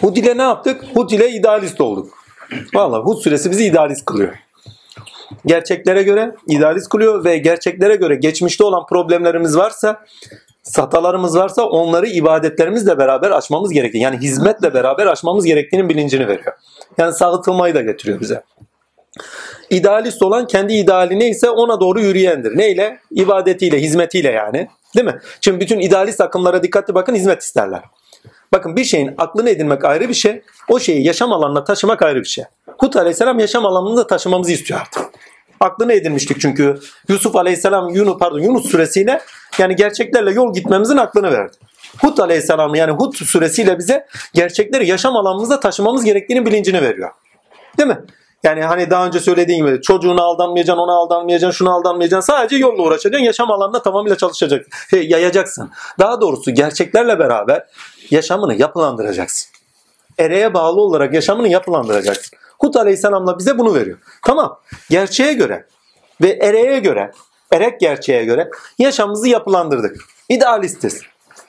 Hud ile ne yaptık? Hud ile idealist olduk. Vallahi Hud suresi bizi idealist kılıyor. Gerçeklere göre idealist kılıyor ve gerçeklere göre geçmişte olan problemlerimiz varsa satalarımız varsa onları ibadetlerimizle beraber aşmamız gerektiğini yani hizmetle beraber aşmamız gerektiğinin bilincini veriyor. Yani sağıtılmayı da getiriyor bize. İdealist olan kendi ideali neyse ona doğru yürüyendir. Neyle? İbadetiyle, hizmetiyle yani. Değil mi? Şimdi bütün idealist akımlara dikkatli bakın hizmet isterler. Bakın bir şeyin aklını edinmek ayrı bir şey. O şeyi yaşam alanına taşımak ayrı bir şey. Hud Aleyhisselam yaşam alanında taşımamızı istiyor artık. Aklını edinmiştik çünkü Yusuf Aleyhisselam Yunus pardon Yunus suresiyle yani gerçeklerle yol gitmemizin aklını verdi. Hud Aleyhisselam yani Hud suresiyle bize gerçekleri yaşam alanımızda taşımamız gerektiğini bilincini veriyor. Değil mi? Yani hani daha önce söylediğim gibi çocuğuna aldanmayacaksın, ona aldanmayacaksın, şuna aldanmayacaksın. Sadece yolla uğraşacaksın. Yaşam alanında tamamıyla çalışacak, yayacaksın. Daha doğrusu gerçeklerle beraber yaşamını yapılandıracaksın. Ereğe bağlı olarak yaşamını yapılandıracaksın. Hud Aleyhisselam'la bize bunu veriyor. Tamam. Gerçeğe göre ve ereğe göre, erek gerçeğe göre yaşamımızı yapılandırdık. İdealistiz.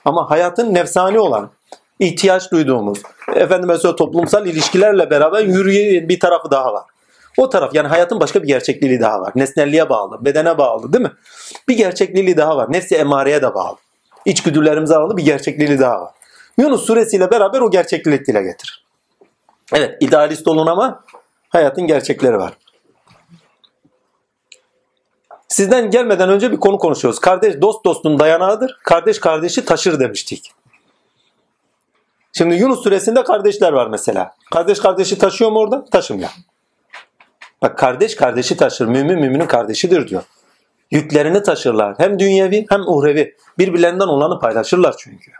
Ama hayatın nefsani olan, ihtiyaç duyduğumuz, efendim mesela toplumsal ilişkilerle beraber yürüyen bir tarafı daha var. O taraf yani hayatın başka bir gerçekliği daha var. Nesnelliğe bağlı, bedene bağlı değil mi? Bir gerçekliği daha var. Nefsi emareye de bağlı. İçgüdülerimize bağlı bir gerçekliği daha var. Yunus suresiyle beraber o gerçekliği dile getirir. Evet idealist olun ama hayatın gerçekleri var. Sizden gelmeden önce bir konu konuşuyoruz. Kardeş dost dostun dayanağıdır. Kardeş kardeşi taşır demiştik. Şimdi Yunus suresinde kardeşler var mesela. Kardeş kardeşi taşıyor mu orada? Taşımıyor. Bak kardeş kardeşi taşır. Mümin müminin kardeşidir diyor. Yüklerini taşırlar. Hem dünyevi hem uhrevi. Birbirlerinden olanı paylaşırlar çünkü.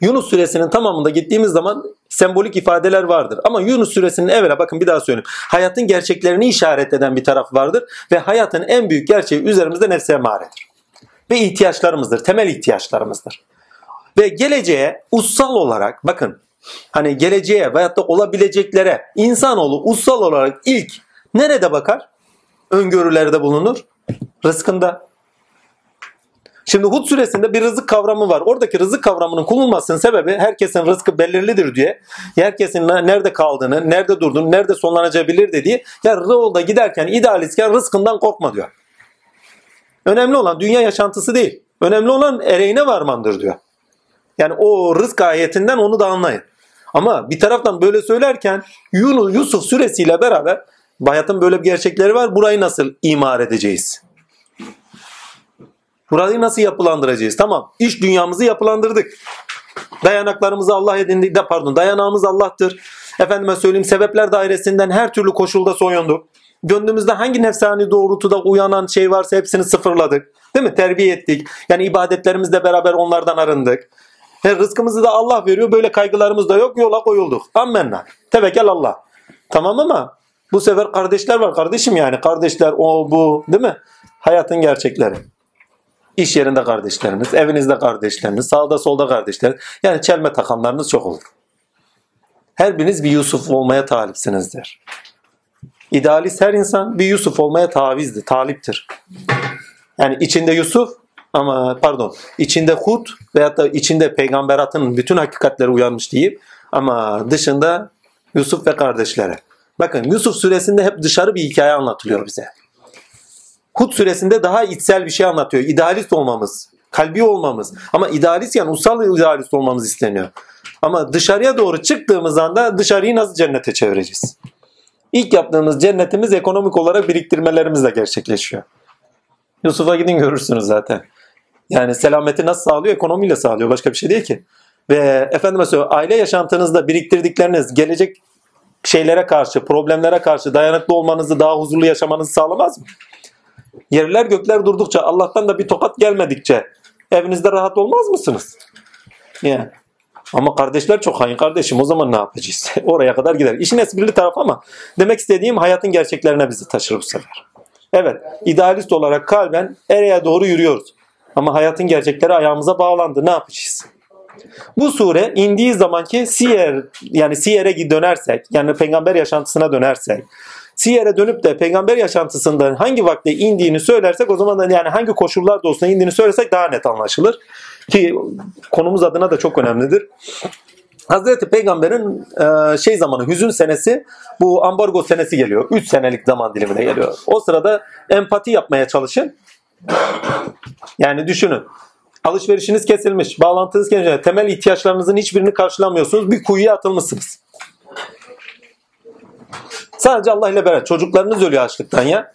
Yunus suresinin tamamında gittiğimiz zaman sembolik ifadeler vardır. Ama Yunus suresinin evvela bakın bir daha söyleyeyim. Hayatın gerçeklerini işaret eden bir taraf vardır. Ve hayatın en büyük gerçeği üzerimizde nefse emaredir. Ve ihtiyaçlarımızdır. Temel ihtiyaçlarımızdır. Ve geleceğe ussal olarak bakın hani geleceğe veyahut da olabileceklere insanoğlu ussal olarak ilk nerede bakar? Öngörülerde bulunur. Rızkında. Şimdi Hud suresinde bir rızık kavramı var. Oradaki rızık kavramının kullanılmasının sebebi herkesin rızkı belirlidir diye. Herkesin nerede kaldığını, nerede durduğunu, nerede sonlanacağı bilir dediği. Ya yolda giderken idealistken rızkından korkma diyor. Önemli olan dünya yaşantısı değil. Önemli olan ereğine varmandır diyor. Yani o rızk ayetinden onu da anlayın. Ama bir taraftan böyle söylerken Yunus, Yusuf suresiyle beraber hayatın böyle bir gerçekleri var. Burayı nasıl imar edeceğiz? Burayı nasıl yapılandıracağız? Tamam. İş dünyamızı yapılandırdık. Dayanaklarımızı Allah edindik. De, pardon dayanağımız Allah'tır. Efendime söyleyeyim sebepler dairesinden her türlü koşulda soyunduk. Gönlümüzde hangi nefsani doğrultuda uyanan şey varsa hepsini sıfırladık. Değil mi? Terbiye ettik. Yani ibadetlerimizle beraber onlardan arındık. He, rızkımızı da Allah veriyor. Böyle kaygılarımız da yok. Yola koyulduk. Ammenna. Tevekel Allah. Tamam ama bu sefer kardeşler var kardeşim yani. Kardeşler o bu değil mi? Hayatın gerçekleri. İş yerinde kardeşleriniz, evinizde kardeşleriniz, sağda solda kardeşler. Yani çelme takanlarınız çok olur. Her biriniz bir Yusuf olmaya talipsinizdir. İdealist her insan bir Yusuf olmaya tavizdir, taliptir. Yani içinde Yusuf ama pardon içinde Hud veyahut da içinde peygamberatın bütün hakikatleri uyanmış deyip ama dışında Yusuf ve kardeşleri. Bakın Yusuf suresinde hep dışarı bir hikaye anlatılıyor bize. Hud suresinde daha içsel bir şey anlatıyor. İdealist olmamız, kalbi olmamız. Ama idealist yani ussal idealist olmamız isteniyor. Ama dışarıya doğru çıktığımız anda dışarıyı nasıl cennete çevireceğiz? İlk yaptığımız cennetimiz ekonomik olarak biriktirmelerimizle gerçekleşiyor. Yusuf'a gidin görürsünüz zaten. Yani selameti nasıl sağlıyor? Ekonomiyle sağlıyor. Başka bir şey değil ki. Ve efendim söylüyorum aile yaşantınızda biriktirdikleriniz gelecek şeylere karşı, problemlere karşı dayanıklı olmanızı, daha huzurlu yaşamanızı sağlamaz mı? Yerler gökler durdukça, Allah'tan da bir tokat gelmedikçe evinizde rahat olmaz mısınız? Yani. Ama kardeşler çok hain kardeşim o zaman ne yapacağız? Oraya kadar gider. İşin esprili tarafı ama demek istediğim hayatın gerçeklerine bizi taşır bu sefer. Evet idealist olarak kalben ereğe doğru yürüyoruz. Ama hayatın gerçekleri ayağımıza bağlandı. Ne yapacağız? Bu sure indiği zamanki siyer yani siyere dönersek yani peygamber yaşantısına dönersek Siyer'e dönüp de peygamber yaşantısında hangi vakte indiğini söylersek o zaman da yani hangi koşullarda olsun indiğini söylesek daha net anlaşılır. Ki konumuz adına da çok önemlidir. Hazreti Peygamber'in e, şey zamanı hüzün senesi bu ambargo senesi geliyor. 3 senelik zaman dilimine geliyor. O sırada empati yapmaya çalışın. Yani düşünün. Alışverişiniz kesilmiş, bağlantınız kesilmiş, temel ihtiyaçlarınızın hiçbirini karşılamıyorsunuz. Bir kuyuya atılmışsınız. Sadece Allah ile beraber. Çocuklarınız ölüyor açlıktan ya.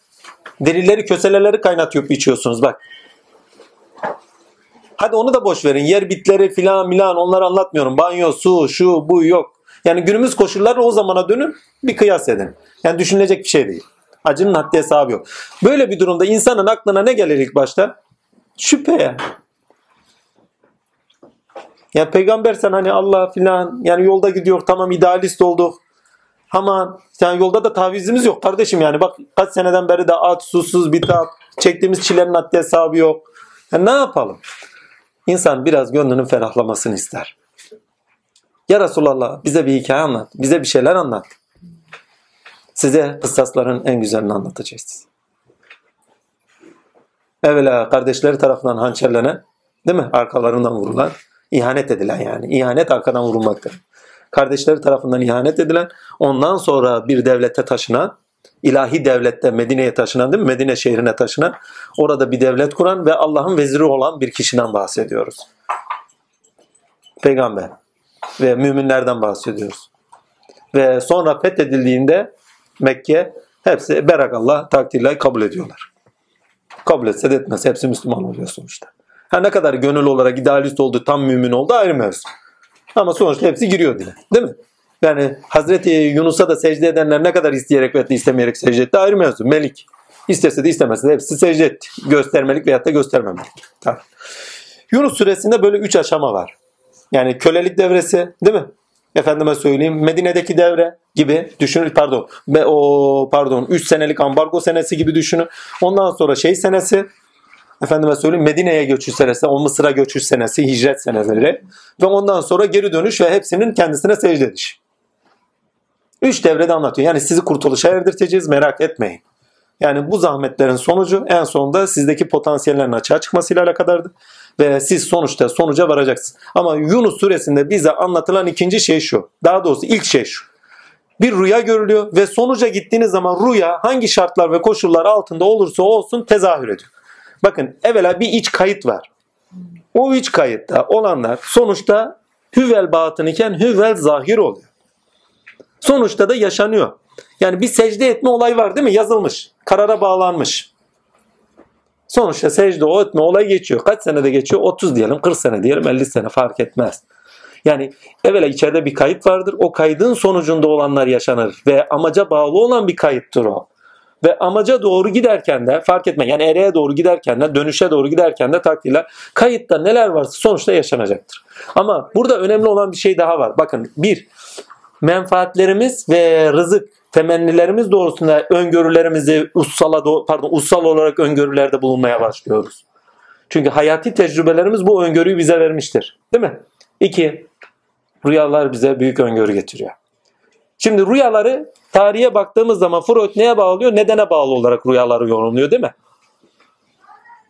Derileri, köseleleri kaynatıyor içiyorsunuz bak. Hadi onu da boş verin. Yer bitleri filan milan onları anlatmıyorum. Banyo, su, şu, bu yok. Yani günümüz koşulları o zamana dönün bir kıyas edin. Yani düşünülecek bir şey değil. Acının haddi hesabı yok. Böyle bir durumda insanın aklına ne gelir ilk başta? Şüphe ya. Peygamber sen hani Allah filan yani yolda gidiyor tamam idealist olduk. Aman yani yolda da tavizimiz yok kardeşim yani bak kaç seneden beri de at susuz bitat çektiğimiz çilenin haddi hesabı yok. Yani ne yapalım? İnsan biraz gönlünün ferahlamasını ister. Ya Resulallah bize bir hikaye anlat. Bize bir şeyler anlat. Size kıssasların en güzelini anlatacağız. Evvela kardeşleri tarafından hançerlenen, değil mi? Arkalarından vurulan, ihanet edilen yani. İhanet arkadan vurulmaktır. Kardeşleri tarafından ihanet edilen, ondan sonra bir devlete taşınan, ilahi devlette Medine'ye taşınan değil mi? Medine şehrine taşınan, orada bir devlet kuran ve Allah'ın veziri olan bir kişiden bahsediyoruz. Peygamber ve müminlerden bahsediyoruz. Ve sonra fethedildiğinde Mekke hepsi berakallah takdirle kabul ediyorlar. Kabul etse de etmez. Hepsi Müslüman oluyor sonuçta. Her ne kadar gönül olarak idealist oldu, tam mümin oldu ayrı mevzu. Ama sonuçta hepsi giriyor dile. Değil mi? Yani Hazreti Yunus'a da secde edenler ne kadar isteyerek veya istemeyerek secde etti ayrı mevzu. Melik. İstese de istemese de hepsi secde etti. Göstermelik veyahut da göstermemelik. Tamam. Yunus suresinde böyle üç aşama var. Yani kölelik devresi değil mi? Efendime söyleyeyim Medine'deki devre gibi düşünün pardon o pardon 3 senelik ambargo senesi gibi düşünün. Ondan sonra şey senesi efendime söyleyeyim Medine'ye göçüş senesi, o Mısır'a göçüş senesi, hicret seneleri ve ondan sonra geri dönüş ve hepsinin kendisine secde ediş. Üç devrede anlatıyor. Yani sizi kurtuluşa erdirteceğiz merak etmeyin. Yani bu zahmetlerin sonucu en sonunda sizdeki potansiyellerin açığa çıkmasıyla alakadardır. Ve siz sonuçta sonuca varacaksınız. Ama Yunus suresinde bize anlatılan ikinci şey şu. Daha doğrusu ilk şey şu. Bir rüya görülüyor ve sonuca gittiğiniz zaman rüya hangi şartlar ve koşullar altında olursa olsun tezahür ediyor. Bakın evvela bir iç kayıt var. O iç kayıtta olanlar sonuçta hüvel batın iken hüvel zahir oluyor. Sonuçta da yaşanıyor. Yani bir secde etme olay var değil mi? Yazılmış. Karara bağlanmış. Sonuçta secde o etme olay geçiyor. Kaç senede geçiyor? 30 diyelim, 40 sene diyelim, 50 sene fark etmez. Yani evvela içeride bir kayıt vardır. O kaydın sonucunda olanlar yaşanır ve amaca bağlı olan bir kayıttır o. Ve amaca doğru giderken de fark etme yani ereğe doğru giderken de dönüşe doğru giderken de takdirler kayıtta neler varsa sonuçta yaşanacaktır. Ama burada önemli olan bir şey daha var. Bakın bir menfaatlerimiz ve rızık temennilerimiz doğrusunda öngörülerimizi ussala pardon ussal olarak öngörülerde bulunmaya başlıyoruz. Çünkü hayati tecrübelerimiz bu öngörüyü bize vermiştir. Değil mi? İki, rüyalar bize büyük öngörü getiriyor. Şimdi rüyaları tarihe baktığımız zaman Freud neye bağlıyor? Nedene bağlı olarak rüyaları yorumluyor değil mi?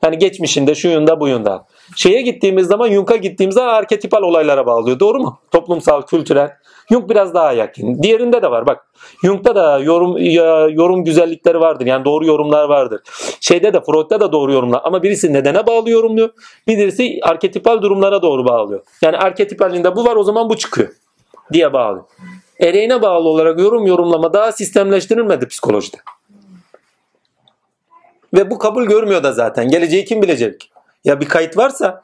Yani geçmişinde, şu yunda, bu yunda. Şeye gittiğimiz zaman, Jung'a gittiğimizde arketipal olaylara bağlıyor. Doğru mu? Toplumsal, kültürel. Jung biraz daha yakın. Diğerinde de var. Bak Jung'da da yorum yorum güzellikleri vardır. Yani doğru yorumlar vardır. Şeyde de Freud'da da doğru yorumlar. Ama birisi nedene bağlı yorumluyor. Birisi arketipal durumlara doğru bağlıyor. Yani arketipalinde bu var o zaman bu çıkıyor diye bağlı. Ereğine bağlı olarak yorum yorumlama daha sistemleştirilmedi psikolojide. Ve bu kabul görmüyor da zaten. Geleceği kim bilecek? Ya bir kayıt varsa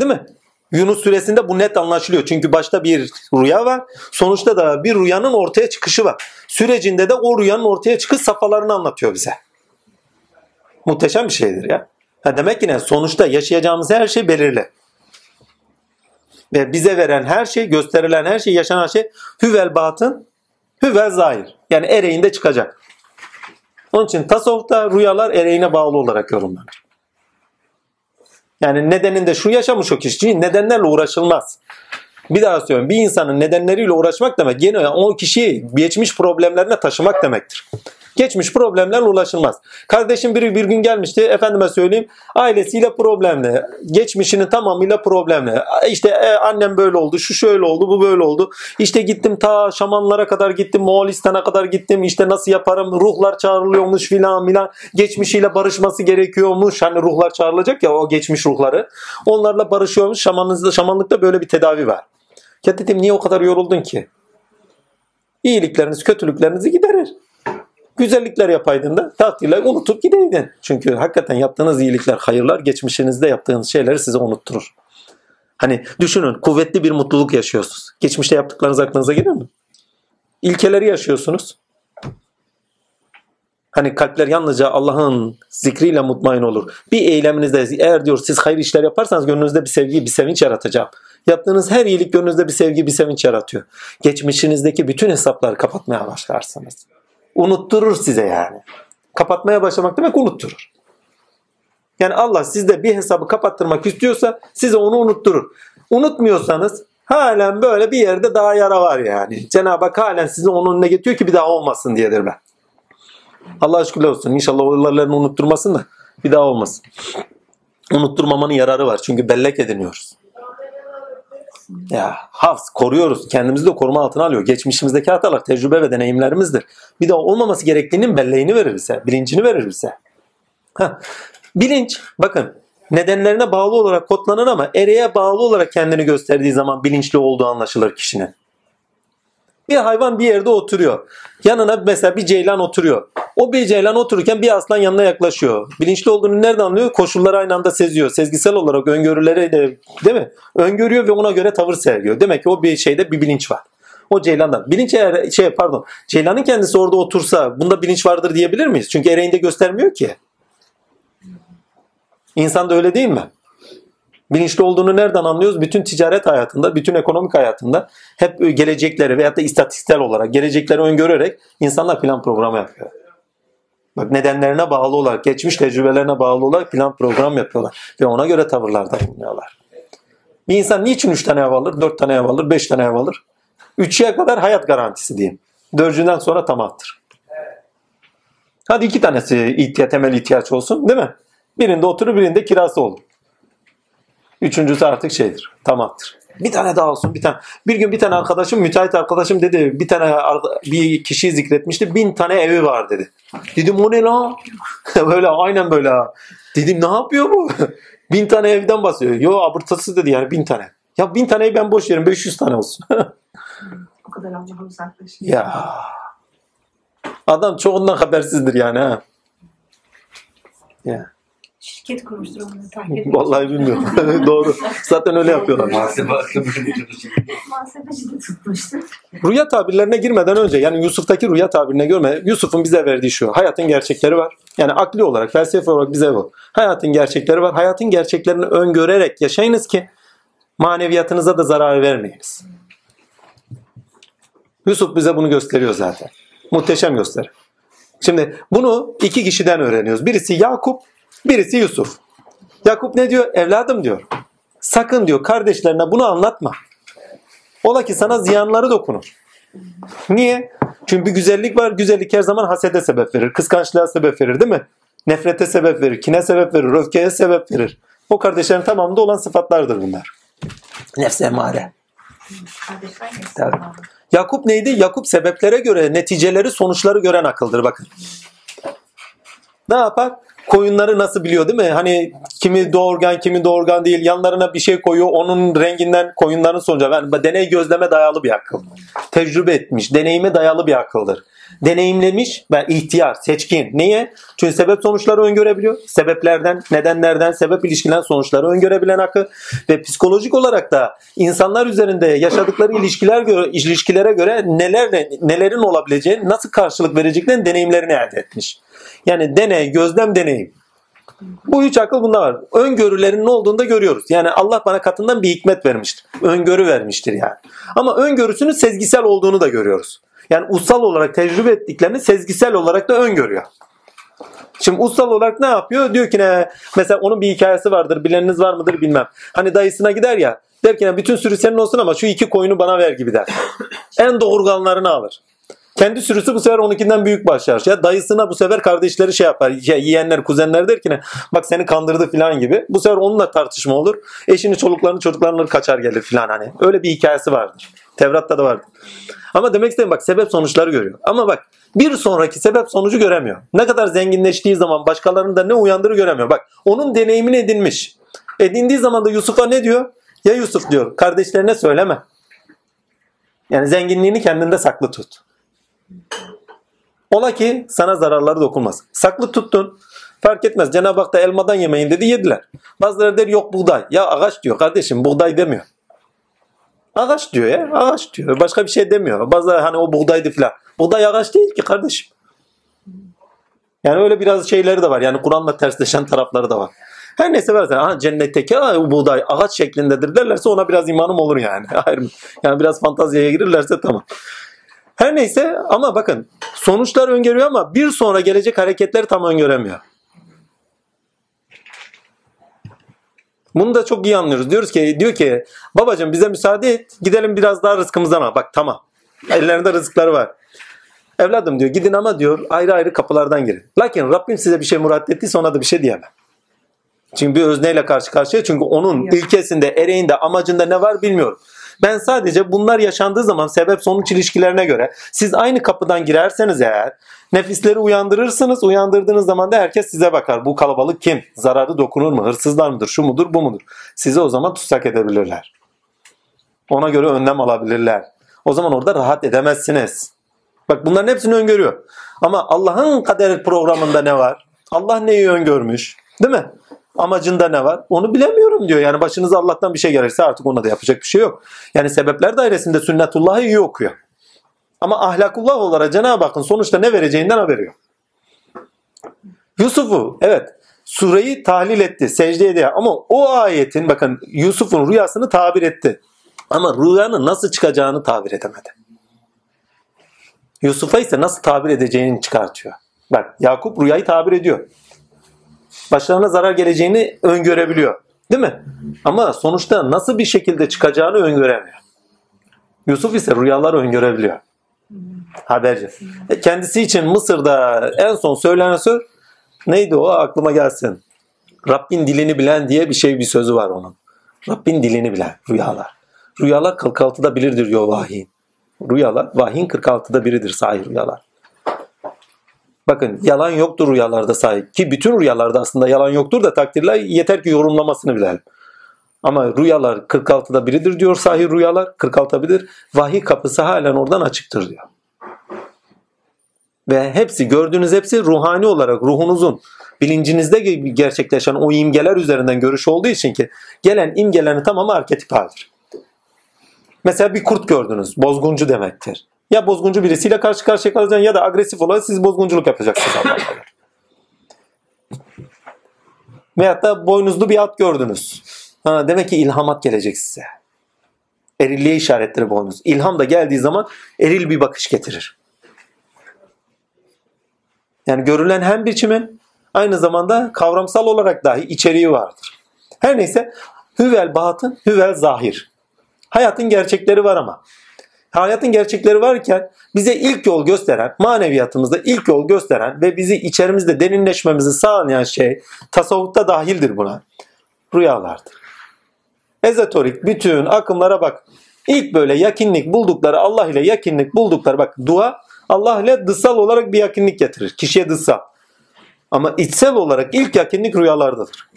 değil mi? Yunus suresinde bu net anlaşılıyor. Çünkü başta bir rüya var. Sonuçta da bir rüyanın ortaya çıkışı var. Sürecinde de o rüyanın ortaya çıkış safhalarını anlatıyor bize. Muhteşem bir şeydir ya. Ha demek ki ne? Sonuçta yaşayacağımız her şey belirli. Ve bize veren her şey, gösterilen her şey, yaşanan şey hüvel batın, hüvel zahir. Yani ereğinde çıkacak. Onun için tasavvufta rüyalar ereğine bağlı olarak yorumlanır. Yani nedeninde şu yaşamış o kişi nedenlerle uğraşılmaz. Bir daha söylüyorum. Bir insanın nedenleriyle uğraşmak demek yine o kişiyi geçmiş problemlerine taşımak demektir. Geçmiş problemlerle ulaşılmaz. Kardeşim biri bir gün gelmişti efendime söyleyeyim ailesiyle problemli. Geçmişinin tamamıyla problemli. İşte e, annem böyle oldu, şu şöyle oldu, bu böyle oldu. İşte gittim ta Şamanlara kadar gittim, Moğolistan'a kadar gittim. İşte nasıl yaparım? Ruhlar çağrılıyormuş filan filan. Geçmişiyle barışması gerekiyormuş. Hani ruhlar çağrılacak ya o geçmiş ruhları. Onlarla barışıyormuş. Şamanlıkta, şamanlıkta böyle bir tedavi var. Ya dedim niye o kadar yoruldun ki? İyilikleriniz, kötülüklerinizi giderir. Güzellikler yapaydın da takdirle unutup gideydin. Çünkü hakikaten yaptığınız iyilikler, hayırlar geçmişinizde yaptığınız şeyleri size unutturur. Hani düşünün kuvvetli bir mutluluk yaşıyorsunuz. Geçmişte yaptıklarınız aklınıza gelir mi? İlkeleri yaşıyorsunuz. Hani kalpler yalnızca Allah'ın zikriyle mutmain olur. Bir eyleminizde eğer diyor siz hayır işler yaparsanız gönlünüzde bir sevgi, bir sevinç yaratacağım. Yaptığınız her iyilik gönlünüzde bir sevgi, bir sevinç yaratıyor. Geçmişinizdeki bütün hesapları kapatmaya başlarsınız. Unutturur size yani. Kapatmaya başlamak demek unutturur. Yani Allah sizde bir hesabı kapattırmak istiyorsa size onu unutturur. Unutmuyorsanız halen böyle bir yerde daha yara var yani. Cenab-ı Hak halen sizi onun önüne getiriyor ki bir daha olmasın diyedir ben. Allah şükürler olsun. İnşallah olaylarını unutturmasın da bir daha olmasın. Unutturmamanın yararı var. Çünkü bellek ediniyoruz. Ya hafız koruyoruz. Kendimizi de koruma altına alıyor. Geçmişimizdeki hatalar tecrübe ve deneyimlerimizdir. Bir daha olmaması gerektiğinin belleğini verir bize. Bilincini verir bize. Bilinç bakın nedenlerine bağlı olarak kodlanır ama ereğe bağlı olarak kendini gösterdiği zaman bilinçli olduğu anlaşılır kişinin. Bir hayvan bir yerde oturuyor. Yanına mesela bir ceylan oturuyor. O bir ceylan otururken bir aslan yanına yaklaşıyor. Bilinçli olduğunu nereden anlıyor? Koşulları aynı anda seziyor. Sezgisel olarak öngörüleri de değil mi? Öngörüyor ve ona göre tavır sergiliyor. Demek ki o bir şeyde bir bilinç var. O ceylandan. Bilinç eğer şey pardon. Ceylanın kendisi orada otursa bunda bilinç vardır diyebilir miyiz? Çünkü ereğinde göstermiyor ki. İnsan da öyle değil mi? Bilinçli olduğunu nereden anlıyoruz? Bütün ticaret hayatında, bütün ekonomik hayatında hep gelecekleri veyahut da istatistiksel olarak gelecekleri öngörerek insanlar plan programı yapıyor. Bak nedenlerine bağlı olarak, geçmiş tecrübelerine bağlı olarak plan program yapıyorlar. Ve ona göre tavırlarda bulunuyorlar. Bir insan niçin 3 tane ev alır, 4 tane ev alır, 5 tane ev alır? 3'ye kadar hayat garantisi diyeyim. Dördüncüden sonra tamattır. Hadi iki tanesi ihtiyaç, temel ihtiyaç olsun değil mi? Birinde oturur birinde kirası olur. Üçüncüsü artık şeydir. Tamattır. Bir tane daha olsun bir tane. Bir gün bir tane arkadaşım müteahhit arkadaşım dedi bir tane bir kişiyi zikretmişti. Bin tane evi var dedi. Dedim o ne la? böyle aynen böyle. Dedim ne yapıyor bu? bin tane evden bahsediyor. Yo abırtasız dedi yani bin tane. Ya bin taneyi ben boş yerim 500 tane olsun. o kadar Allah'a uzaklaşıyor. Ya. Adam çoğundan habersizdir yani ha. Ya. Şirket kurmuştur onu takip Vallahi bilmiyorum. Doğru. Zaten öyle yapıyorlar. Muhasebe Muhasebeci de tutmuştur. Rüya tabirlerine girmeden önce yani Yusuf'taki rüya tabirine görme. Yusuf'un bize verdiği şu. Hayatın gerçekleri var. Yani akli olarak, felsefe olarak bize bu. Hayatın gerçekleri var. Hayatın gerçeklerini öngörerek yaşayınız ki maneviyatınıza da zarar vermeyiniz. Yusuf bize bunu gösteriyor zaten. Muhteşem gösteri. Şimdi bunu iki kişiden öğreniyoruz. Birisi Yakup, birisi Yusuf. Yakup ne diyor? Evladım diyor. Sakın diyor kardeşlerine bunu anlatma. Ola ki sana ziyanları dokunur. Niye? Çünkü bir güzellik var. Güzellik her zaman hasede sebep verir. Kıskançlığa sebep verir değil mi? Nefrete sebep verir. Kine sebep verir. Öfkeye sebep verir. O kardeşlerin tamamında olan sıfatlardır bunlar. Nefse emare. Yakup neydi? Yakup sebeplere göre, neticeleri, sonuçları gören akıldır bakın. Ne yapar? Koyunları nasıl biliyor değil mi? Hani kimi doğurgan, kimi doğurgan değil. Yanlarına bir şey koyuyor. Onun renginden koyunların sonucu. Yani deney gözleme dayalı bir akıl. Tecrübe etmiş, deneyime dayalı bir akıldır. Deneyimlemiş ve ihtiyar, seçkin. Niye? Çünkü sebep sonuçları öngörebiliyor. Sebeplerden, nedenlerden, sebep ilişkilen sonuçları öngörebilen akıl. Ve psikolojik olarak da insanlar üzerinde yaşadıkları ilişkiler göre, ilişkilere göre nelerle, nelerin olabileceğini, nasıl karşılık vereceklerini deneyimlerini elde etmiş. Yani deney, gözlem, deneyim. Bu üç akıl bunda var. Öngörülerin ne olduğunu da görüyoruz. Yani Allah bana katından bir hikmet vermiştir. Öngörü vermiştir yani. Ama öngörüsünün sezgisel olduğunu da görüyoruz. Yani ussal olarak tecrübe ettiklerini sezgisel olarak da öngörüyor. Şimdi ussal olarak ne yapıyor? Diyor ki ne? Mesela onun bir hikayesi vardır. Bileniniz var mıdır bilmem. Hani dayısına gider ya. Der ki ne? Bütün sürü senin olsun ama şu iki koyunu bana ver gibi der. en doğurganlarını alır. Kendi sürüsü bu sefer onunkinden büyük başlar. Ya dayısına bu sefer kardeşleri şey yapar. Ya yeğenler, kuzenler der ki ne? Bak seni kandırdı falan gibi. Bu sefer onunla tartışma olur. Eşini, çoluklarını, çocuklarını kaçar gelir falan hani. Öyle bir hikayesi vardır. Tevrat'ta da vardır. Ama demek istediğim bak sebep sonuçları görüyor. Ama bak bir sonraki sebep sonucu göremiyor. Ne kadar zenginleştiği zaman başkalarının da ne uyandırır göremiyor. Bak onun deneyimini edinmiş. Edindiği zaman da Yusuf'a ne diyor? Ya Yusuf diyor kardeşlerine söyleme. Yani zenginliğini kendinde saklı tut. Ola ki sana zararları dokunmaz. Saklı tuttun. Fark etmez. Cenab-ı Hak da elmadan yemeyin dedi yediler. Bazıları der yok buğday. Ya ağaç diyor kardeşim buğday demiyor. Ağaç diyor ya ağaç diyor. Başka bir şey demiyor. Bazıları hani o buğdaydı filan. Buğday ağaç değil ki kardeşim. Yani öyle biraz şeyleri de var. Yani Kur'an'la tersleşen tarafları da var. Her neyse versen ha cennetteki ha, buğday ağaç şeklindedir derlerse ona biraz imanım olur yani. Hayır? Yani biraz fantaziye girirlerse tamam. Her neyse ama bakın sonuçlar öngörüyor ama bir sonra gelecek hareketleri tam öngöremiyor. Bunu da çok iyi anlıyoruz. Diyoruz ki diyor ki babacığım bize müsaade et gidelim biraz daha rızkımızdan al. Bak tamam. Ellerinde rızıkları var. Evladım diyor gidin ama diyor ayrı ayrı kapılardan girin. Lakin Rabbim size bir şey murat ettiyse ona da bir şey diyemem. Çünkü bir özneyle karşı karşıya çünkü onun Yok. ilkesinde, ereğinde, amacında ne var bilmiyorum. Ben sadece bunlar yaşandığı zaman sebep sonuç ilişkilerine göre siz aynı kapıdan girerseniz eğer nefisleri uyandırırsınız. Uyandırdığınız zaman da herkes size bakar. Bu kalabalık kim? Zararı dokunur mu? Hırsızlar mıdır? Şu mudur? Bu mudur? Sizi o zaman tutsak edebilirler. Ona göre önlem alabilirler. O zaman orada rahat edemezsiniz. Bak bunların hepsini öngörüyor. Ama Allah'ın kader programında ne var? Allah neyi öngörmüş? Değil mi? Amacında ne var? Onu bilemiyorum diyor. Yani başınıza Allah'tan bir şey gelirse artık ona da yapacak bir şey yok. Yani sebepler dairesinde sünnetullahı iyi okuyor. Ama ahlakullah olarak Cenab-ı Hakk'ın sonuçta ne vereceğinden haberi yok. Yusuf'u evet sureyi tahlil etti, secde ediyor. Ama o ayetin bakın Yusuf'un rüyasını tabir etti. Ama rüyanın nasıl çıkacağını tabir edemedi. Yusuf'a ise nasıl tabir edeceğini çıkartıyor. Bak Yakup rüyayı tabir ediyor. Başlarına zarar geleceğini öngörebiliyor. Değil mi? Ama sonuçta nasıl bir şekilde çıkacağını öngöremiyor. Yusuf ise rüyaları öngörebiliyor. Haberci. E, Kendisi için Mısır'da en son söylenen söz neydi o aklıma gelsin. Rabbin dilini bilen diye bir şey bir sözü var onun. Rabbin dilini bilen rüyalar. Rüyalar 46'da bilirdir diyor vahiyin. Rüyalar vahyin 46'da biridir sahi rüyalar. Bakın yalan yoktur rüyalarda sahip. Ki bütün rüyalarda aslında yalan yoktur da takdirler yeter ki yorumlamasını bilelim. Ama rüyalar 46'da biridir diyor sahi rüyalar 46'da biridir. Vahiy kapısı halen oradan açıktır diyor. Ve hepsi gördüğünüz hepsi ruhani olarak ruhunuzun bilincinizde ge- gerçekleşen o imgeler üzerinden görüş olduğu için ki gelen imgelerin tamamı arketip haldir. Mesela bir kurt gördünüz. Bozguncu demektir. Ya bozguncu birisiyle karşı karşıya kalacaksın ya da agresif olarak siz bozgunculuk yapacaksınız. Emanet. Veyahut da boynuzlu bir at gördünüz. Ha, demek ki ilhamat gelecek size. Erilliğe işaretleri boynuz. İlham da geldiği zaman eril bir bakış getirir. Yani görülen hem biçimin aynı zamanda kavramsal olarak dahi içeriği vardır. Her neyse hüvel batın, hüvel zahir. Hayatın gerçekleri var ama. Hayatın gerçekleri varken bize ilk yol gösteren, maneviyatımızda ilk yol gösteren ve bizi içerimizde derinleşmemizi sağlayan şey tasavvufta dahildir buna. Rüyalardır. Ezoterik bütün akımlara bak. İlk böyle yakinlik buldukları Allah ile yakinlik buldukları bak dua Allah ile dışsal olarak bir yakinlik getirir. Kişiye dışsal. Ama içsel olarak ilk yakinlik rüyalardadır.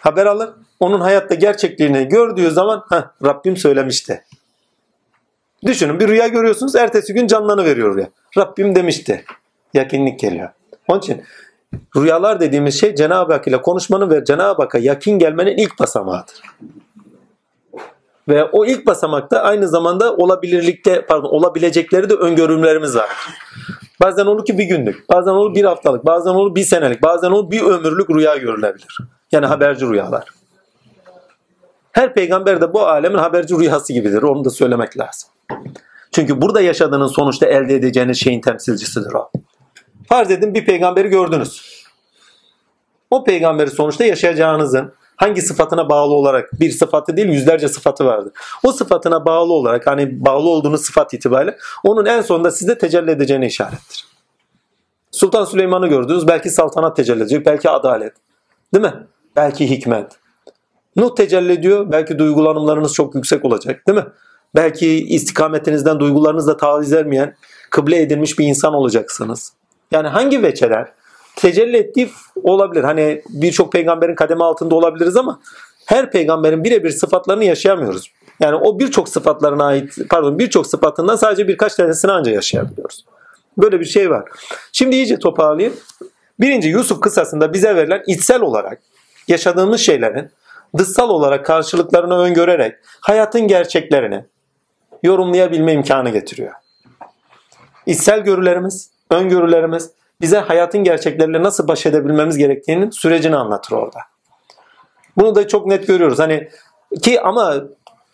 Haber alır. Onun hayatta gerçekliğini gördüğü zaman Rabbim söylemişti. Düşünün bir rüya görüyorsunuz. Ertesi gün canlanıveriyor rüya. Rabbim demişti. Yakinlik geliyor. Onun için rüyalar dediğimiz şey Cenab-ı Hak ile konuşmanın ve Cenab-ı Hak'a yakin gelmenin ilk basamağıdır. Ve o ilk basamakta aynı zamanda olabilirlikte pardon olabilecekleri de öngörümlerimiz var. Bazen olur ki bir günlük, bazen olur bir haftalık, bazen olur bir senelik, bazen olur bir ömürlük rüya görülebilir. Yani haberci rüyalar. Her peygamber de bu alemin haberci rüyası gibidir. Onu da söylemek lazım. Çünkü burada yaşadığınız sonuçta elde edeceğiniz şeyin temsilcisidir o. Farz edin bir peygamberi gördünüz. O peygamberi sonuçta yaşayacağınızın, hangi sıfatına bağlı olarak bir sıfatı değil yüzlerce sıfatı vardır. O sıfatına bağlı olarak hani bağlı olduğunuz sıfat itibariyle onun en sonunda size tecelli edeceğine işarettir. Sultan Süleyman'ı gördünüz belki saltanat tecelli edecek belki adalet değil mi? Belki hikmet. Nuh tecelli ediyor belki duygulanımlarınız çok yüksek olacak değil mi? Belki istikametinizden duygularınızla taviz vermeyen kıble edilmiş bir insan olacaksınız. Yani hangi veçeler tecelli ettiği olabilir. Hani birçok peygamberin kademe altında olabiliriz ama her peygamberin birebir sıfatlarını yaşayamıyoruz. Yani o birçok sıfatlarına ait, pardon birçok sıfatından sadece birkaç tanesini ancak yaşayabiliyoruz. Böyle bir şey var. Şimdi iyice toparlayayım. Birinci Yusuf kıssasında bize verilen içsel olarak yaşadığımız şeylerin dışsal olarak karşılıklarını öngörerek hayatın gerçeklerini yorumlayabilme imkanı getiriyor. İçsel görülerimiz, öngörülerimiz bize hayatın gerçekleriyle nasıl baş edebilmemiz gerektiğinin sürecini anlatır orada. Bunu da çok net görüyoruz. Hani ki ama